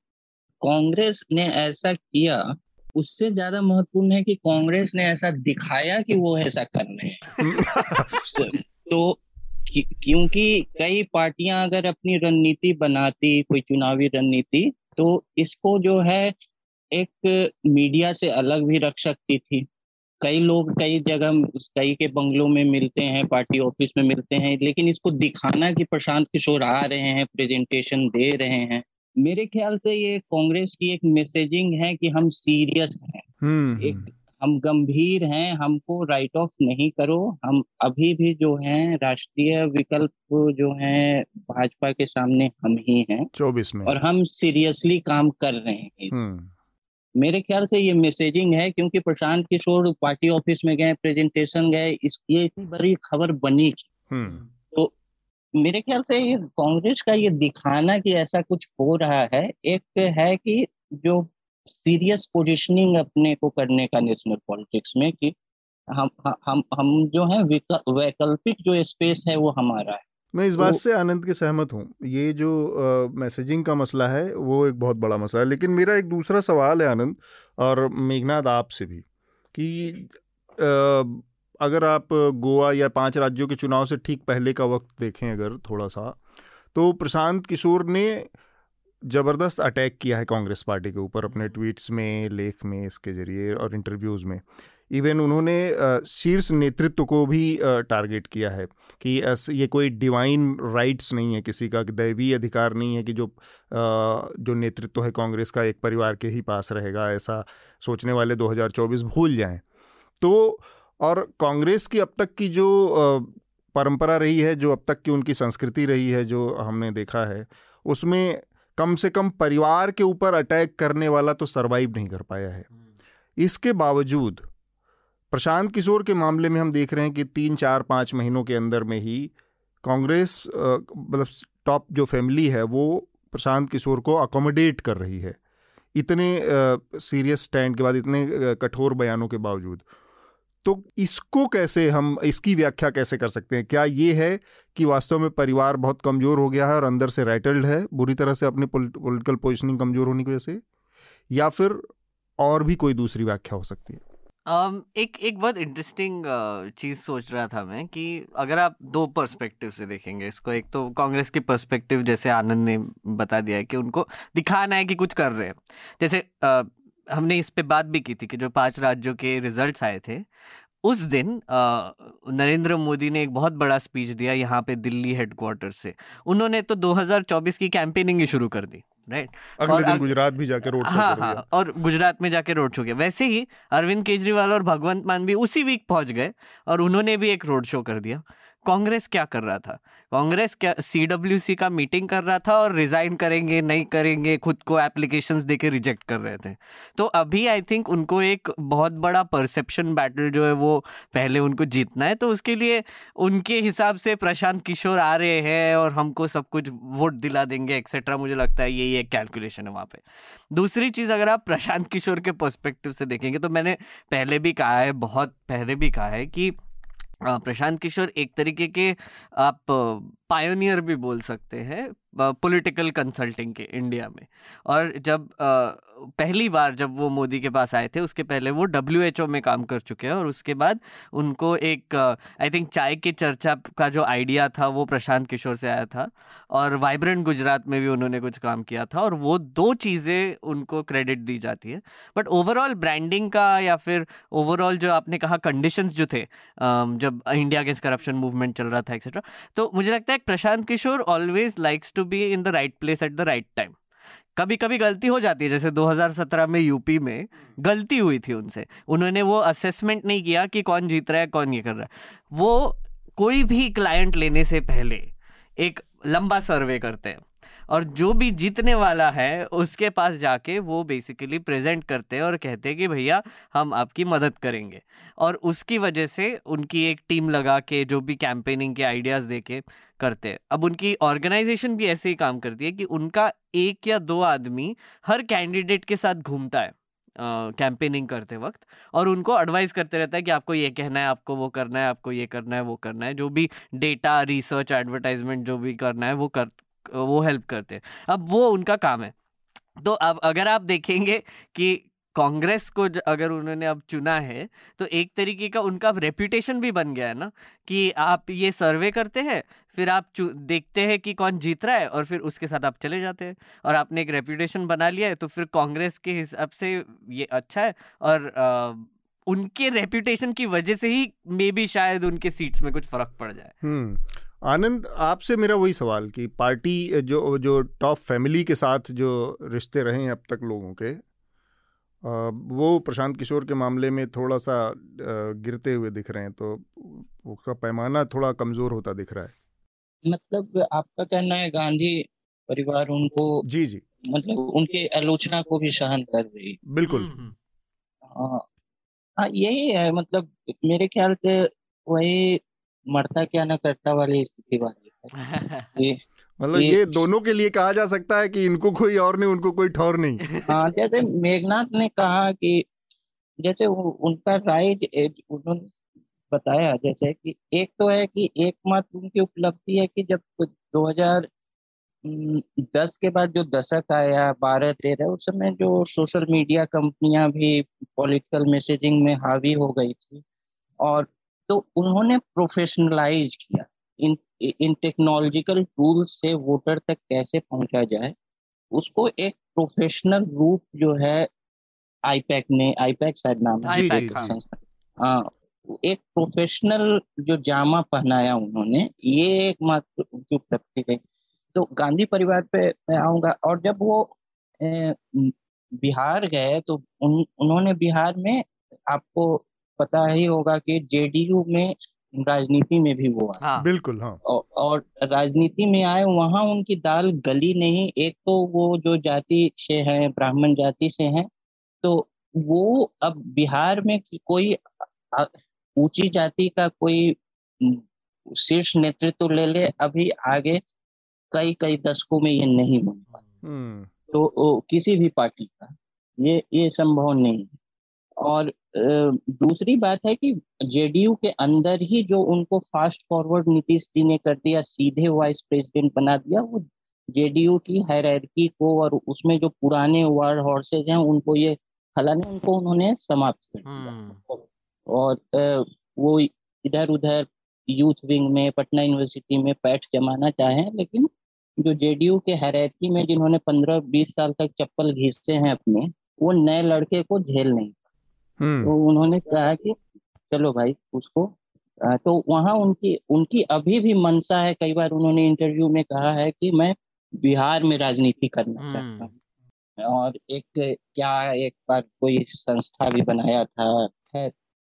कांग्रेस ने ऐसा किया उससे ज़्यादा महत्वपूर्ण है कि कांग्रेस ने ऐसा दिखाया कि वो ऐसा कर रहे हैं। तो क्योंकि कई पार्टियाँ अगर अपनी रणनीति बनाती कोई चुनावी रणनीति तो इसको जो है एक मीडिया से अलग भी रख सकती थी। कई लोग कई जगह कई के बंगलों में मिलते हैं पार्टी ऑफ़िस में मिलते हैं लेकिन इसको दिखाना कि प्रशांत किशोर आ रहे हैं प्रेजेंटेशन दे रहे हैं मेरे ख्याल से ये कांग्रेस की एक मैसेजिंग है कि हम सीरियस हैं। हम्म, एक हम्म। हम गंभीर हैं हमको राइट ऑफ़ नहीं करो। हम अभी भी जो है राष्ट्रीय विकल्प जो है भाजपा के सामने हम ही हैं। चौबीस में। और हम सीरियसली काम कर रहे हैं इस हम्म। मेरे ख्याल से ये मैसेजिंग है क्योंकि प्रशांत किशोर पार्टी ऑफ़िस में गए प्रेजेंटेशन गए इस ये इतनी बड़ी खबर बनी मेरे ख्याल से ये कांग्रेस का ये दिखाना कि ऐसा कुछ हो रहा है एक है कि जो सीरियस पोजीशनिंग अपने को करने का नेशनल पॉलिटिक्स में कि हम हम हम जो है वैकल्पिक जो स्पेस है वो हमारा है। मैं इस तो, बात से आनंद के सहमत हूँ। ये जो मैसेजिंग का मसला है वो एक बहुत बड़ा मसला है। लेकिन मेरा एक दूसरा सवाल है आनंद और मेघनाथ आपसे भी कि आ, अगर आप गोवा या पाँच राज्यों के चुनाव से ठीक पहले का वक्त देखें अगर थोड़ा सा तो प्रशांत किशोर ने ज़बरदस्त अटैक किया है कांग्रेस पार्टी के ऊपर अपने ट्वीट्स में, लेख में, इसके ज़रिए और इंटरव्यूज़ में। इवन उन्होंने शीर्ष नेतृत्व को भी टारगेट किया है कि ये कोई डिवाइन राइट्स नहीं है, किसी का दैवीय अधिकार नहीं है कि जो जो नेतृत्व है कांग्रेस का एक परिवार के ही पास रहेगा, ऐसा सोचने वाले 2024 भूल जाएँ। तो और कांग्रेस की अब तक की जो परंपरा रही है जो अब तक की उनकी संस्कृति रही है जो हमने देखा है उसमें कम से कम परिवार के ऊपर अटैक करने वाला तो सरवाइव नहीं कर पाया है। हम्म। इसके बावजूद प्रशांत किशोर के मामले में हम देख रहे हैं कि तीन चार पाँच महीनों के अंदर में ही कांग्रेस मतलब टॉप जो फैमिली है वो प्रशांत किशोर को अकोमोडेट कर रही है। इतने सीरियस स्टैंड के बाद इतने कठोर बयानों के बावजूद। तो इसको कैसे हम इसकी व्याख्या कैसे कर सकते हैं? क्या ये है कि वास्तव में परिवार बहुत कमज़ोर हो गया है और अंदर से रैटल्ड है? बुरी तरह से अपनी पॉलिटिकल पोजिशनिंग कमज़ोर होने की वजह से? या फिर और भी कोई दूसरी व्याख्या हो सकती है? um, एक एक बहुत इंटरेस्टिंग चीज़ सोच रहा था मैं कि अगर आप दो पर्सपेक्टिव से देखेंगे इसको एक तो कांग्रेस की पर्सपेक्टिव जैसे आनंद ने बता दिया है कि उनको दिखाना है कि कुछ कर रहे हैं। जैसे uh, हमने इस पे बात भी की थी कि जो पाँच राज्यों के रिजल्ट्स आए थे उस दिन नरेंद्र मोदी ने एक बहुत बड़ा स्पीच दिया यहाँ पे दिल्ली हेडक्वार्टर से। उन्होंने तो 2024 की कैंपेनिंग ही शुरू कर दी राइट अगले दिन गुजरात भी जाकर रोड शो हाँ हाँ और गुजरात में जाके रोड शो किया। वैसे ही अरविंद केजरीवाल और भगवंत मान भी उसी वीक पहुँच गए और उन्होंने भी एक रोड शो कर दिया। कांग्रेस क्या कर रहा था? कांग्रेस क्या सीडब्ल्यूसी का मीटिंग कर रहा था और रिजाइन करेंगे, नहीं करेंगे, खुद को एप्लीकेशन देके रिजेक्ट कर रहे थे। तो अभी आई थिंक उनको एक बहुत बड़ा परसेप्शन बैटल जो है वो पहले उनको जीतना है। तो उसके लिए उनके हिसाब से प्रशांत किशोर आ रहे हैं और हमको सब कुछ वोट दिला देंगे एक्सेट्रा मुझे लगता है यही एक कैलकुलेशन है वहाँ पे। दूसरी चीज़ अगर आप प्रशांत किशोर के पर्सपेक्टिव से देखेंगे तो मैंने पहले भी कहा है, बहुत पहले भी कहा है कि प्रशांत किशोर एक तरीके के आप पायोनियर भी बोल सकते हैं। पॉलिटिकल कंसल्टिंग के इंडिया में। और जब पहली बार जब वो मोदी के पास आए थे, उसके पहले वो डब्ल्यू में काम कर चुके हैं और उसके बाद उनको एक आई थिंक चाय की चर्चा का जो आइडिया था, वो प्रशांत किशोर से आया था और वाइब्रेंट गुजरात में भी उन्होंने कुछ काम किया था और वो दो चीज़ें उनको क्रेडिट दी जाती है। बट ओवरऑल ब्रांडिंग का या फिर ओवरऑल जो आपने कहा कंडीशन जो थे जब इंडिया अगेंस्ट करप्शन मूवमेंट चल रहा था एक्सेट्रा तो मुझे लगता है Prashant Kishor always likes to be in the right place at the right time कभी कभी गलती हो जाती है, जैसे 2017 में यूपी में गलती हुई थी उनसे। उन्होंने वो असेसमेंट नहीं किया कि कौन जीत रहा है, कौन ये कर रहा है। वो कोई भी क्लाइंट लेने से पहले एक लंबा सर्वे करते हैं। और जो भी जीतने वाला है उसके पास जाके वो बेसिकली प्रेजेंट करते हैं और कहते हैं कि भैया हम आपकी मदद करेंगे। और उसकी वजह से उनकी एक टीम लगा के जो भी कैंपेनिंग के आइडियाज़ दे के करते हैं। अब उनकी ऑर्गेनाइजेशन भी ऐसे ही काम करती है कि उनका एक या दो आदमी हर कैंडिडेट के साथ घूमता है कैंपेनिंग uh, करते वक्त और उनको एडवाइस करते रहता है कि आपको ये कहना है आपको वो करना है आपको ये करना है वो करना है जो भी डेटा रिसर्च एडवर्टाइजमेंट जो भी करना है वो कर वो हेल्प करते हैं। अब वो उनका काम है। तो अब अगर आप देखेंगे कि कांग्रेस को अगर उन्होंने अब चुना है तो एक तरीके का उनका रेपुटेशन भी बन गया है ना कि आप ये सर्वे करते हैं फिर आप देखते हैं कि कौन जीत रहा है और फिर उसके साथ आप चले जाते हैं। और आपने एक रेपुटेशन बना लिया है तो फिर कांग्रेस के हिसाब से ये अच्छा है और आ, उनके रेपुटेशन की वजह से ही मे बी शायद उनके सीट्स में कुछ फ़र्क पड़ जाए। हम्म। आनंद आपसे मेरा वही सवाल कि पार्टी जो जो टॉप फैमिली के साथ जो रिश्ते रहे हैं अब तक लोगों के वो प्रशांत किशोर के मामले में थोड़ा सा गिरते हुए दिख रहे हैं तो उसका पैमाना थोड़ा कमज़ोर होता दिख रहा है। मतलब आपका कहना है गांधी परिवार उनको जी जी। मतलब उनके आलोचना को भी सहन कर रही बिल्कुल। हम्म, हम्म। हाँ हाँ यही है मतलब मेरे ख्याल से वही मरता क्या ना करता वाली स्थिति वाली मतलब ये दोनों के लिए कहा जा सकता है कि इनको कोई और नहीं उनको कोई ठौर नहीं। हाँ जैसे मेघनाथ ने कहा कि जैसे उनका राय उन्होंने बताया जैसे कि एक तो है कि एकमात्र उनकी उपलब्धि है कि जब 2010 के बाद जो दशक आया बारह तेरह उस समय जो सोशल मीडिया कंपनियाँ भी पॉलिटिकल मैसेजिंग में हावी हो गई थी और तो उन्होंने प्रोफेशनलाइज किया। इन इन टेक्नोलॉजिकल टूल से वोटर तक कैसे पहुँचा जाए उसको एक प्रोफेशनल रूप जो है आईपैक ने आईपैक शायद नाम है हाँ।, एक प्रोफेशनल जो जामा पहनाया उन्होंने ये एक मात्र उनकी उपलब्धि है तो गांधी परिवार पे मैं आऊँगा और जब वो ए, बिहार गए तो उन, उन्होंने बिहार में आपको पता ही होगा कि जेडीयू में राजनीति में भी वो आए। हाँ। बिल्कुल हाँ। और, और राजनीति में आए वहाँ उनकी दाल गली नहीं। एक तो वो जो जाति से हैं ब्राह्मण जाति से हैं तो वो अब बिहार में कोई ऊँची जाति का कोई शीर्ष नेतृत्व ले ले अभी आगे कई कई दशकों में ये नहीं बन पाता। हम्म। तो ओ, किसी भी पार्टी का ये ये संभव नहीं है। और दूसरी बात है कि जेडीयू के अंदर ही जो उनको फास्ट फॉरवर्ड नीतीश जी ने कर दिया सीधे वाइस प्रेसिडेंट बना दिया वो जेडीयू की हैरकी को और उसमें जो पुराने वार्ड हॉर्सेज हैं उनको ये फलाने उनको उन्होंने समाप्त कर दिया हम्म। और वो इधर उधर यूथ विंग में पटना यूनिवर्सिटी में पैठ जमाना चाहें लेकिन जो जेडीयू के हैरकी में जिन्होंने पंद्रह बीस साल तक चप्पल घिसते हैं अपने वो नए लड़के को झेल नहीं। तो उन्होंने कहा कि चलो भाई उसको। तो वहाँ उनकी उनकी अभी भी मनसा है कई बार उन्होंने इंटरव्यू में कहा है कि मैं बिहार में राजनीति करना हम्म। चाहता हूँ। और एक क्या एक बार कोई संस्था भी बनाया था है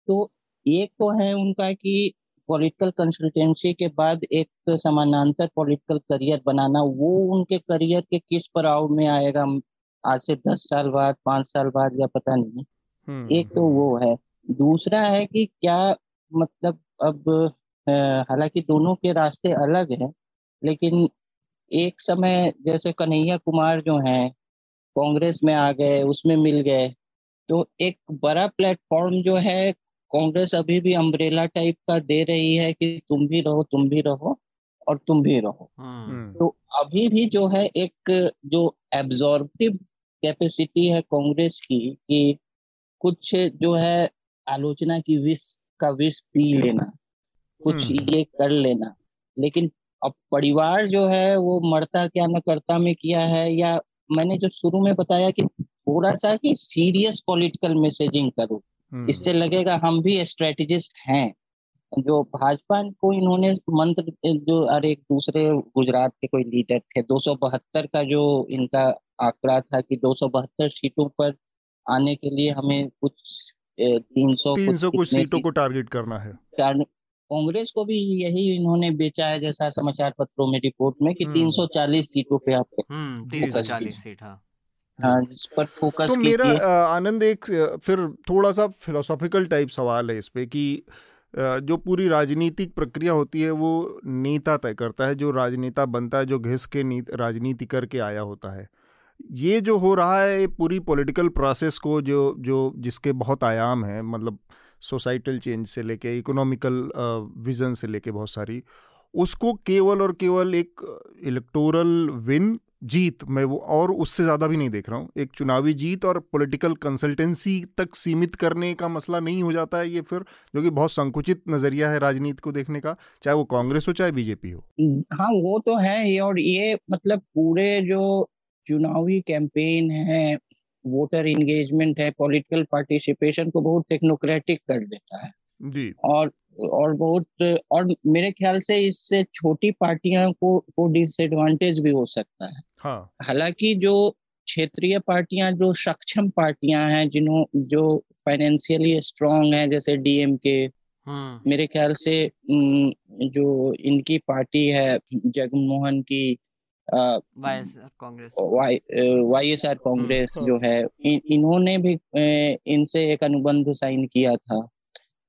तो एक तो है उनका कि पॉलिटिकल कंसल्टेंसी के बाद एक समानांतर पॉलिटिकल करियर बनाना वो उनके करियर के किस पड़ाव में आएगा? आज से दस साल बाद पाँच साल बाद या पता नहीं। हम्म, एक तो हम्म। वो है दूसरा है कि क्या मतलब अब हालाँकि दोनों के रास्ते अलग हैं लेकिन एक समय जैसे कन्हैया कुमार जो हैं कांग्रेस में आ गए उसमें मिल गए तो एक बड़ा प्लेटफॉर्म जो है कांग्रेस अभी भी अम्ब्रेला टाइप का दे रही है कि तुम भी रहो तुम भी रहो और तुम भी रहो हम्म। तो अभी भी जो है एक जो एब्जॉर्बिव कैपेसिटी है कांग्रेस की कि कुछ जो है आलोचना की विष का विष पी लेना कुछ हम्म। ये कर लेना लेकिन अब परिवार जो है वो मरता क्या न करता में किया है या मैंने जो शुरू में बताया कि थोड़ा सा कि सीरियस पॉलिटिकल मैसेजिंग करो। इससे लगेगा हम भी स्ट्रेटेजिस्ट हैं जो भाजपा को इन्होंने मंत्र जो अरे एक दूसरे गुजरात के कोई लीडर थे दो सौ बहत्तर का जो इनका आंकड़ा था कि दो सौ बहत्तर सीटों पर आने के लिए हमें कुछ तीन सौ तीन सौ कुछ सीटों को टारगेट करना है। कांग्रेस को भी यही इन्होंने बेचा है जैसा समाचार पत्रों में रिपोर्ट में कि 340 हम्म। सीटों पे आप हम्म, तीन सौ चालीस सीट हाँ। हाँ जिस पर फोकस तो मेरा आनंद एक फिर थोड़ा सा फिलोसॉफिकल टाइप सवाल है इस पे कि जो पूरी राजनीतिक प्रक्रिया होती है वो नेता तय करता है जो राजनेता बनता है जो घिस के राजनीति करके आया होता है। ये जो हो रहा है, ये पूरी पॉलिटिकल प्रोसेस को जो जो जिसके बहुत आयाम हैं मतलब सोसाइटल चेंज से लेके इकोनॉमिकल विज़न से लेके बहुत सारी, उसको केवल और केवल एक इलेक्टोरल विन जीत, मैं वो और उससे ज़्यादा भी नहीं देख रहा हूँ। एक चुनावी जीत और पॉलिटिकल कंसल्टेंसी तक सीमित करने का मसला नहीं हो जाता है ये फिर, जो कि बहुत संकुचित नज़रिया है राजनीति को देखने का, चाहे वो कांग्रेस हो, चाहे बीजेपी हो। हाँ वो तो है ये और ये मतलब पूरे जो चुनावी कैंपेन है वोटर इंगेजमेंट है पॉलिटिकल पार्टिसिपेशन को बहुत टेक्नोक्रेटिक कर देता है जी और और बहुत और मेरे ख्याल से इससे छोटी पार्टियाँ को को डिसएडवांटेज भी हो सकता है हाँ। हालाँकि जो क्षेत्रीय पार्टियाँ जो सक्षम पार्टियाँ हैं जिन्हों जो फाइनेंशियली स्ट्रांग हैं जैसे डीएमके हाँ। मेरे ख्याल से जो इनकी पार्टी है जगमोहन की वाई एस आर कांग्रेस जो है इन, इन्होंने भी इनसे एक अनुबंध साइन किया था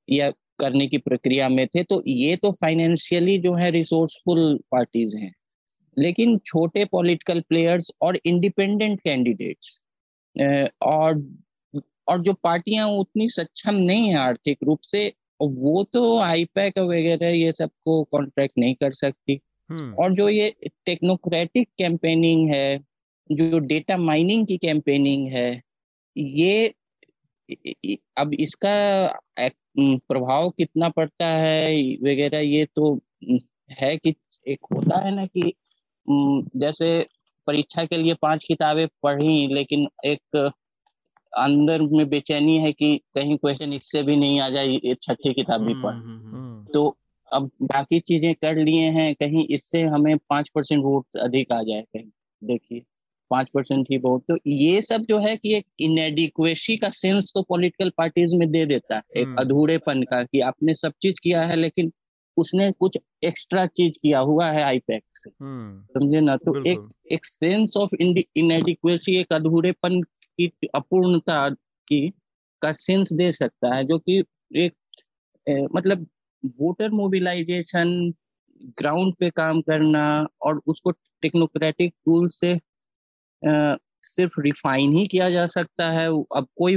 या करने की प्रक्रिया में थे तो ये तो फाइनेंशियली जो है रिसोर्सफुल पार्टीज़ हैं लेकिन छोटे पॉलिटिकल प्लेयर्स और इंडिपेंडेंट कैंडिडेट्स और और जो पार्टियाँ उतनी सक्षम नहीं है आर्थिक रूप से वो तो आईपैक वगैरह ये सबको कॉन्ट्रैक्ट नहीं कर सकती हम्म। और जो ये टेक्नोक्रेटिक कैंपेनिंग है जो डेटा माइनिंग की कैंपेनिंग है ये अब इसका प्रभाव कितना पड़ता है वगैरह ये तो है कि एक होता है ना कि जैसे परीक्षा के लिए पाँच किताबें पढ़ी लेकिन एक अंदर में बेचैनी है कि कहीं क्वेश्चन इससे भी नहीं आ जाए छठी किताब भी पढ़। हम्म, हम्म, तो अब बाकी चीज़ें कर लिए हैं कहीं इससे हमें पाँच परसेंट वोट अधिक आ जाए कहीं देखिए पाँच परसेंट ही वोट तो ये सब जो है कि एक इनएडिक्वेसी का सेंस तो पॉलिटिकल पार्टीज़ में दे देता है एक हम्म। अधूरेपन का कि आपने सब चीज़ किया है लेकिन उसने कुछ एक्स्ट्रा चीज़ किया हुआ है आईपैक से हम्म। समझे ना तो एक एक सेंस ऑफ़ इनएडिक्वेसी एक अधूरेपन की अपूर्णता की का सेंस दे सकता है जो कि एक ए, मतलब वोटर मोबिलाइजेशन ग्राउंड पे काम करना और उसको टेक्नोक्रेटिक टूल से आ, सिर्फ़ रिफाइन ही किया जा सकता है। अब कोई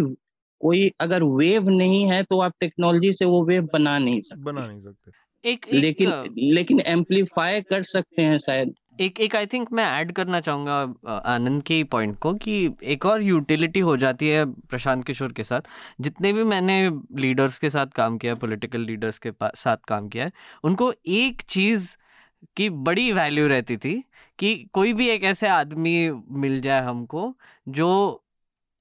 कोई अगर वेव नहीं है तो आप टेक्नोलॉजी से वो वेव बना नहीं सकते। बना नहीं सकते। एक, एक लेकिन लेकिन एम्पलीफाई कर सकते हैं शायद। एक एक आई थिंक मैं ऐड करना चाहूँगा आनंद के पॉइंट को कि एक और यूटिलिटी हो जाती है प्रशांत किशोर के साथ। जितने भी मैंने लीडर्स के साथ काम किया पॉलिटिकल लीडर्स के साथ काम किया है, उनको एक चीज़ की बड़ी वैल्यू रहती थी कि कोई भी एक ऐसे आदमी मिल जाए हमको जो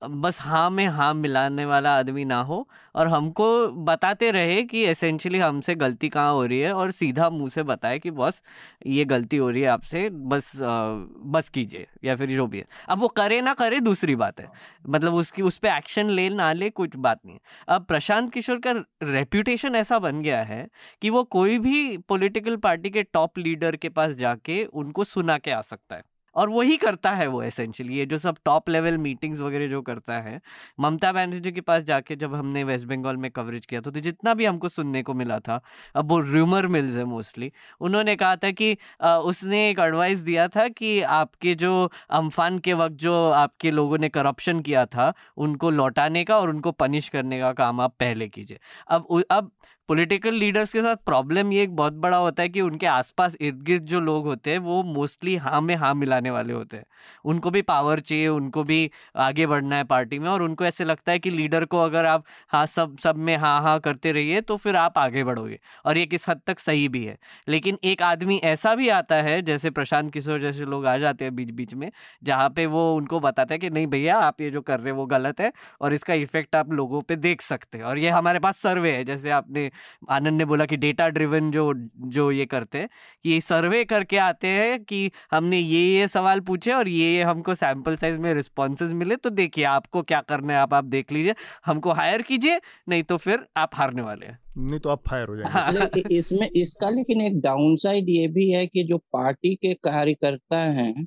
बस हाँ में हाँ मिलाने वाला आदमी ना हो और हमको बताते रहे कि एसेंशियली हमसे गलती कहाँ हो रही है और सीधा मुँह से बताए कि बॉस ये गलती हो रही है आपसे बस आ, बस कीजिए या फिर जो भी है। अब वो करे ना करे दूसरी बात है। मतलब उसकी उस पर एक्शन ले ना ले कुछ बात नहीं अब प्रशांत किशोर का रेप्यूटेशन ऐसा बन गया है कि वो कोई भी पॉलिटिकल पार्टी के टॉप लीडर के पास जाके उनको सुना के आ सकता है। और वही करता है वो एसेंशियली ये जो सब टॉप लेवल मीटिंग्स वगैरह जो करता है। ममता बनर्जी के पास जाके जब हमने वेस्ट बंगाल में कवरेज किया था तो जितना भी हमको सुनने को मिला था, अब वो र्यूमर मिल्स है मोस्टली उन्होंने कहा था कि उसने एक एडवाइस दिया था कि आपके जो अम्फान के वक्त जो आपके लोगों ने करप्शन किया था, उनको लौटाने का और उनको पनिश करने का काम आप पहले कीजिए। अब अब पॉलिटिकल लीडर्स के साथ प्रॉब्लम ये एक बहुत बड़ा होता है कि उनके आसपास इर्द गिर्द जो लोग होते हैं, वो मोस्टली हाँ में हाँ मिलाने वाले होते हैं। उनको भी पावर चाहिए, उनको भी आगे बढ़ना है पार्टी में और उनको ऐसे लगता है कि लीडर को अगर आप हाँ सब सब में हाँ हाँ करते रहिए तो फिर आप आगे बढ़ोगे और ये किस हद तक सही भी है। लेकिन एक आदमी ऐसा भी आता है, जैसे प्रशांत किशोर जैसे लोग आ जाते हैं बीच बीच में, जहाँ पे वो उनको बताता है कि नहीं भैया, आप ये जो कर रहे हैं वो गलत है और इसका इफ़ेक्ट आप लोगों पर देख सकते हैं और ये हमारे पास सर्वे है, जैसे आपने आनंद ने बोला कि डेटा ड्रिवन जो जो ये करते हैं कि सर्वे करके आते हैं कि हमने ये ये सवाल पूछे और ये ये हमको सैंपल साइज़ में रिस्पॉन्सेज मिले तो देखिए आपको क्या करना है आप आप देख लीजिए हमको हायर कीजिए नहीं तो फिर आप हारने वाले हैं नहीं तो आप फायर हो जाएँगे हाँ। इसमें इसका लेकिन एक डाउन साइड ये भी है कि जो पार्टी के कार्यकर्ता हैं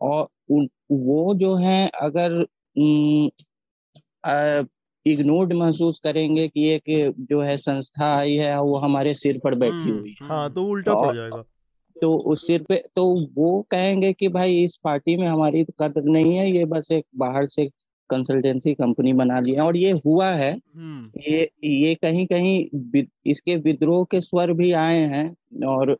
और उन, वो जो है अगर इग्नोर्ड महसूस करेंगे कि एक जो है संस्था आई है वो हमारे सिर पर बैठी हम्म, हुई है। हाँ तो उल्टा पड़ जाएगा। तो उस सिर पे तो वो कहेंगे कि भाई इस पार्टी में हमारी कदर नहीं है ये बस एक बाहर से कंसल्टेंसी कंपनी बना लिया और ये हुआ है हम्म। ये ये कहीं कहीं इसके विद्रोह के स्वर भी आए हैं और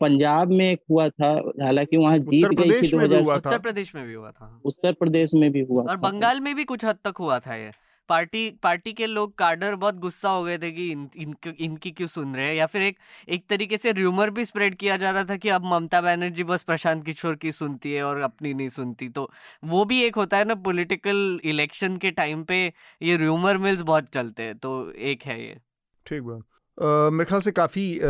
पंजाब में एक हुआ था हालाँकि वहाँ जीत गई थी दो हज़ार उत्तर प्रदेश में भी हुआ था। उत्तर प्रदेश में भी हुआ और बंगाल में भी कुछ हद तक हुआ था ये। पार्टी पार्टी के लोग कार्डर बहुत गुस्सा हो गए थे कि इन, इन, इनकी क्यों सुन रहे हैं? या फिर एक एक तरीके से र्यूमर भी स्प्रेड किया जा रहा था कि अब ममता बनर्जी बस प्रशांत किशोर की सुनती है और अपनी नहीं सुनती। तो वो भी एक होता है ना पॉलिटिकल इलेक्शन के टाइम पे ये र्यूमर मिल्स बहुत चलते हैं। तो एक है ये। ठीक बात। Uh, मेरे ख्याल से काफ़ी uh,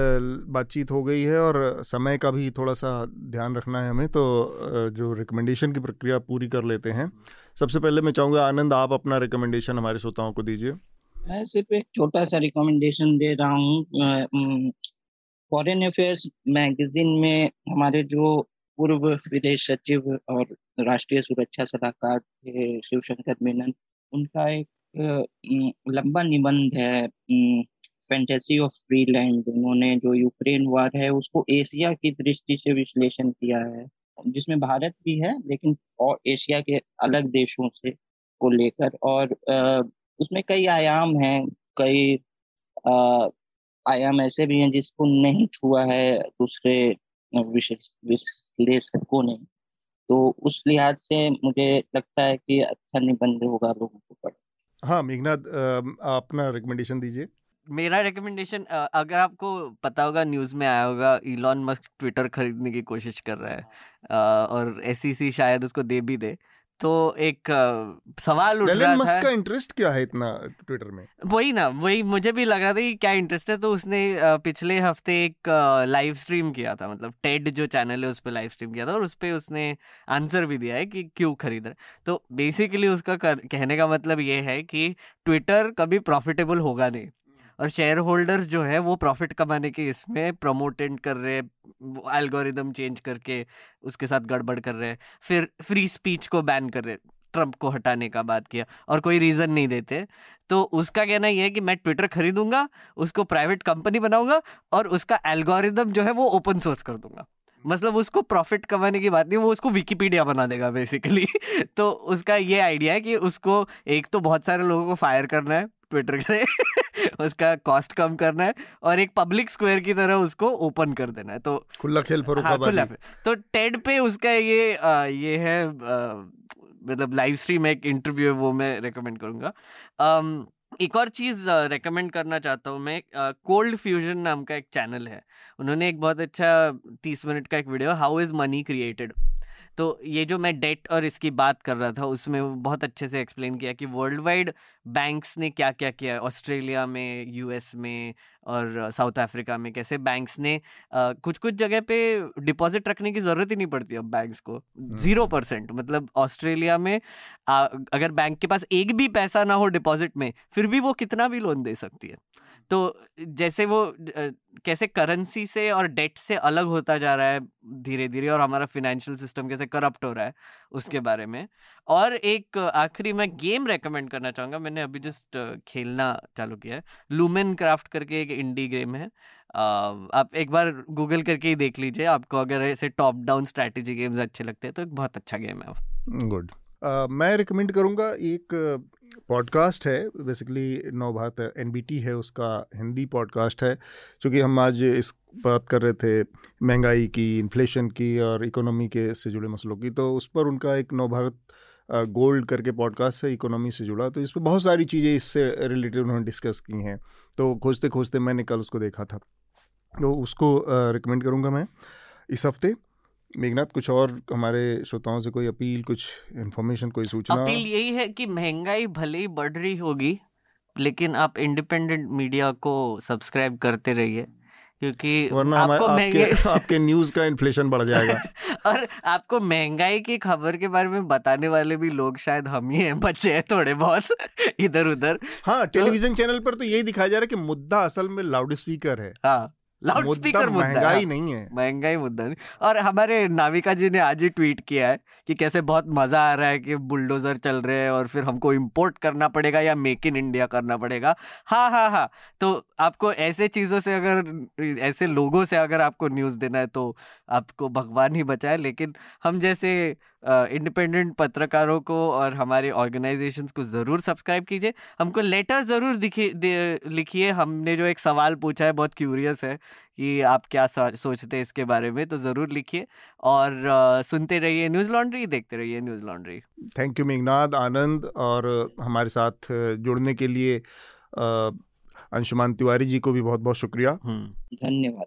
बातचीत हो गई है और समय का भी थोड़ा सा ध्यान रखना है हमें। तो uh, जो रिकमेंडेशन की प्रक्रिया पूरी कर लेते हैं। सबसे पहले मैं चाहूँगा, आनंद, आप अपना रिकमेंडेशन हमारे श्रोताओं को दीजिए। मैं सिर्फ़ एक छोटा सा रिकमेंडेशन दे रहा हूँ फॉरेन अफेयर्स मैगजीन में हमारे जो पूर्व विदेश सचिव और राष्ट्रीय सुरक्षा सलाहकार थे, शिवशंकर मेनन, उनका एक लंबा निबंध है फैंटेसी ऑफ़ फ्री लैंड उन्होंने जो यूक्रेन वार है, उसको एशिया की दृष्टि से विश्लेषण किया है। जिसमें भारत भी है, लेकिन और एशिया के अलग देशों से को लेकर और उसमें कई आयाम हैं, कई आयाम ऐसे भी हैं जिसको नहीं छुआ है दूसरे विश्लेषकों ने। तो उस लिहाज से मुझे लगता है कि अच्छा निबंध होगा लोगों को पढ़ हाँ मेघनाथ अपना रिकमेंडेशन दीजिए। मेरा रिकमेंडेशन अगर आपको पता होगा न्यूज़ में आया होगा इलॉन मस्क ट्विटर खरीदने की कोशिश कर रहा है और एस शायद उसको दे भी दे। तो एक सवाल उठ रहा था का इंटरेस्ट क्या है इतना ट्विटर में? वही ना वही मुझे भी लग रहा था कि क्या इंटरेस्ट है तो उसने पिछले हफ़्ते एक लाइव स्ट्रीम किया था मतलब टेड जो चैनल है उस पर लाइव स्ट्रीम किया था और उस पर उसने आंसर भी दिया है कि क्यों खरीद रहे तो बेसिकली उसका कर, कहने का मतलब ये है कि ट्विटर कभी प्रॉफिटेबल होगा नहीं। और शेयर होल्डर्स जो है, वो प्रॉफिट कमाने के इसमें प्रमोटेंट कर रहे हैं एल्गोरिदम चेंज करके उसके साथ गड़बड़ कर रहे हैं, फिर फ्री स्पीच को बैन कर रहे ट्रंप को हटाने का बात किया और कोई रीज़न नहीं देते। तो उसका कहना ये है कि मैं ट्विटर खरीदूँगा, उसको प्राइवेट कंपनी बनाऊँगा और उसका एल्गोरिदम जो है, वो ओपन सोर्स कर दूँगा। मतलब उसको प्रॉफिट कमाने की बात नहीं, वो उसको विकीपीडिया बना देगा बेसिकली तो उसका ये आइडिया है कि उसको, एक तो बहुत सारे लोगों को फायर करना है ट्विटर से। उसका कॉस्ट कम करना है और एक पब्लिक स्क्वायर की तरह उसको ओपन कर देना है। तो खुला खेल हाँ, खुला तो टेड पे उसका ये आ, ये है मतलब लाइव स्ट्रीम एक इंटरव्यू है वो मैं रेकमेंड करूँगा। एक और चीज़ रेकमेंड करना चाहता हूँ मैं कोल्ड फ्यूजन नाम का एक चैनल है। उन्होंने एक बहुत अच्छा तीस मिनट का एक video how is money created तो ये जो मैं डेट और इसकी बात कर रहा था उसमें बहुत अच्छे से एक्सप्लेन किया कि वर्ल्ड वाइड बैंक्स ने क्या क्या किया ऑस्ट्रेलिया में यूएस में और साउथ अफ्रीका में कैसे बैंक्स ने आ, कुछ कुछ जगह पे डिपॉजिट रखने की ज़रूरत ही नहीं पड़ती अब बैंक्स को। ज़ीरो परसेंट मतलब ऑस्ट्रेलिया में आ, अगर बैंक के पास एक भी पैसा ना हो डिपॉजिट में फिर भी वो कितना भी लोन दे सकती है। तो जैसे वो कैसे करेंसी से और डेट से अलग होता जा रहा है धीरे धीरे और हमारा फिनेंशियल सिस्टम कैसे करप्ट हो रहा है उसके बारे में। और एक आखिरी मैं गेम रेकमेंड करना चाहूँगा, मैंने अभी जस्ट खेलना चालू किया है। लूमेन क्राफ्ट करके एक इंडी गेम है। आप एक बार गूगल करके ही देख लीजिए, आपको अगर ऐसे टॉप डाउन स्ट्रैटेजी गेम्स अच्छे लगते हैं तो एक बहुत अच्छा गेम है गुड मैं रिकमेंड करूँगा एक पॉडकास्ट है बेसिकली नौ भारत एन है, उसका हिंदी पॉडकास्ट है, क्योंकि हम आज इस बात कर रहे थे महँगाई की इन्फ्लेशन की और इकोनॉमी के से जुड़े मसलों की तो उस पर उनका एक नव भारत गोल्ड करके पॉडकास्ट है इकोनॉमी से जुड़ा तो इस पर बहुत सारी चीज़ें इससे रिलेटेड उन्होंने डिस्कस की हैं तो खोजते खोजते मैंने कल उसको देखा था तो उसको रिकमेंड करूँगा मैं इस हफ़्ते। मेघनाथ कुछ और हमारे श्रोताओं से कोई अपील कुछ इन्फॉर्मेशन कोई सूचना? अपील यही है कि महँगाई भले ही बढ़ रही होगी लेकिन आप इंडिपेंडेंट मीडिया को सब्सक्राइब करते रहिए क्योंकि वरना आपको आपके, आपके न्यूज़ का इन्फ्लेशन बढ़ जाएगा। और आपको महँगाई की खबर के बारे में बताने वाले भी लोग शायद हम ही हैं बच्चे हैं थोड़े बहुत इधर उधर हाँ टेलीविज़न तो, चैनल पर तो यही दिखाया जा रहा है कि मुद्दा असल में लाउड स्पीकर है। हाँ। लाउड स्पीकर महँगाई नहीं है। महँगाई मुद्दा नहीं। और हमारे नाविका जी ने आज ही ट्वीट किया है कि कैसे बहुत मज़ा आ रहा है कि बुलडोजर चल रहे हैं और फिर हमको इंपोर्ट करना पड़ेगा या मेक इन इंडिया करना पड़ेगा। हाँ हाँ हाँ। तो आपको ऐसे चीज़ों से अगर ऐसे लोगों से अगर आपको न्यूज़ देना है तो आपको भगवान ही बचाए। लेकिन हम जैसे इंडिपेंडेंट uh, पत्रकारों को और हमारे ऑर्गेनाइजेशंस को ज़रूर सब्सक्राइब कीजिए। हमको लेटर ज़रूर लिखिए। हमने जो एक सवाल पूछा है बहुत क्यूरियस है कि आप क्या सोचते हैं इसके बारे में तो ज़रूर लिखिए और uh, सुनते रहिए न्यूज़ लॉन्ड्री देखते रहिए news laundry. Thank you Meghnath Anand और हमारे साथ जुड़ने के लिए अंशुमान तिवारी जी को भी बहुत बहुत शुक्रिया। हम्म। धन्यवाद।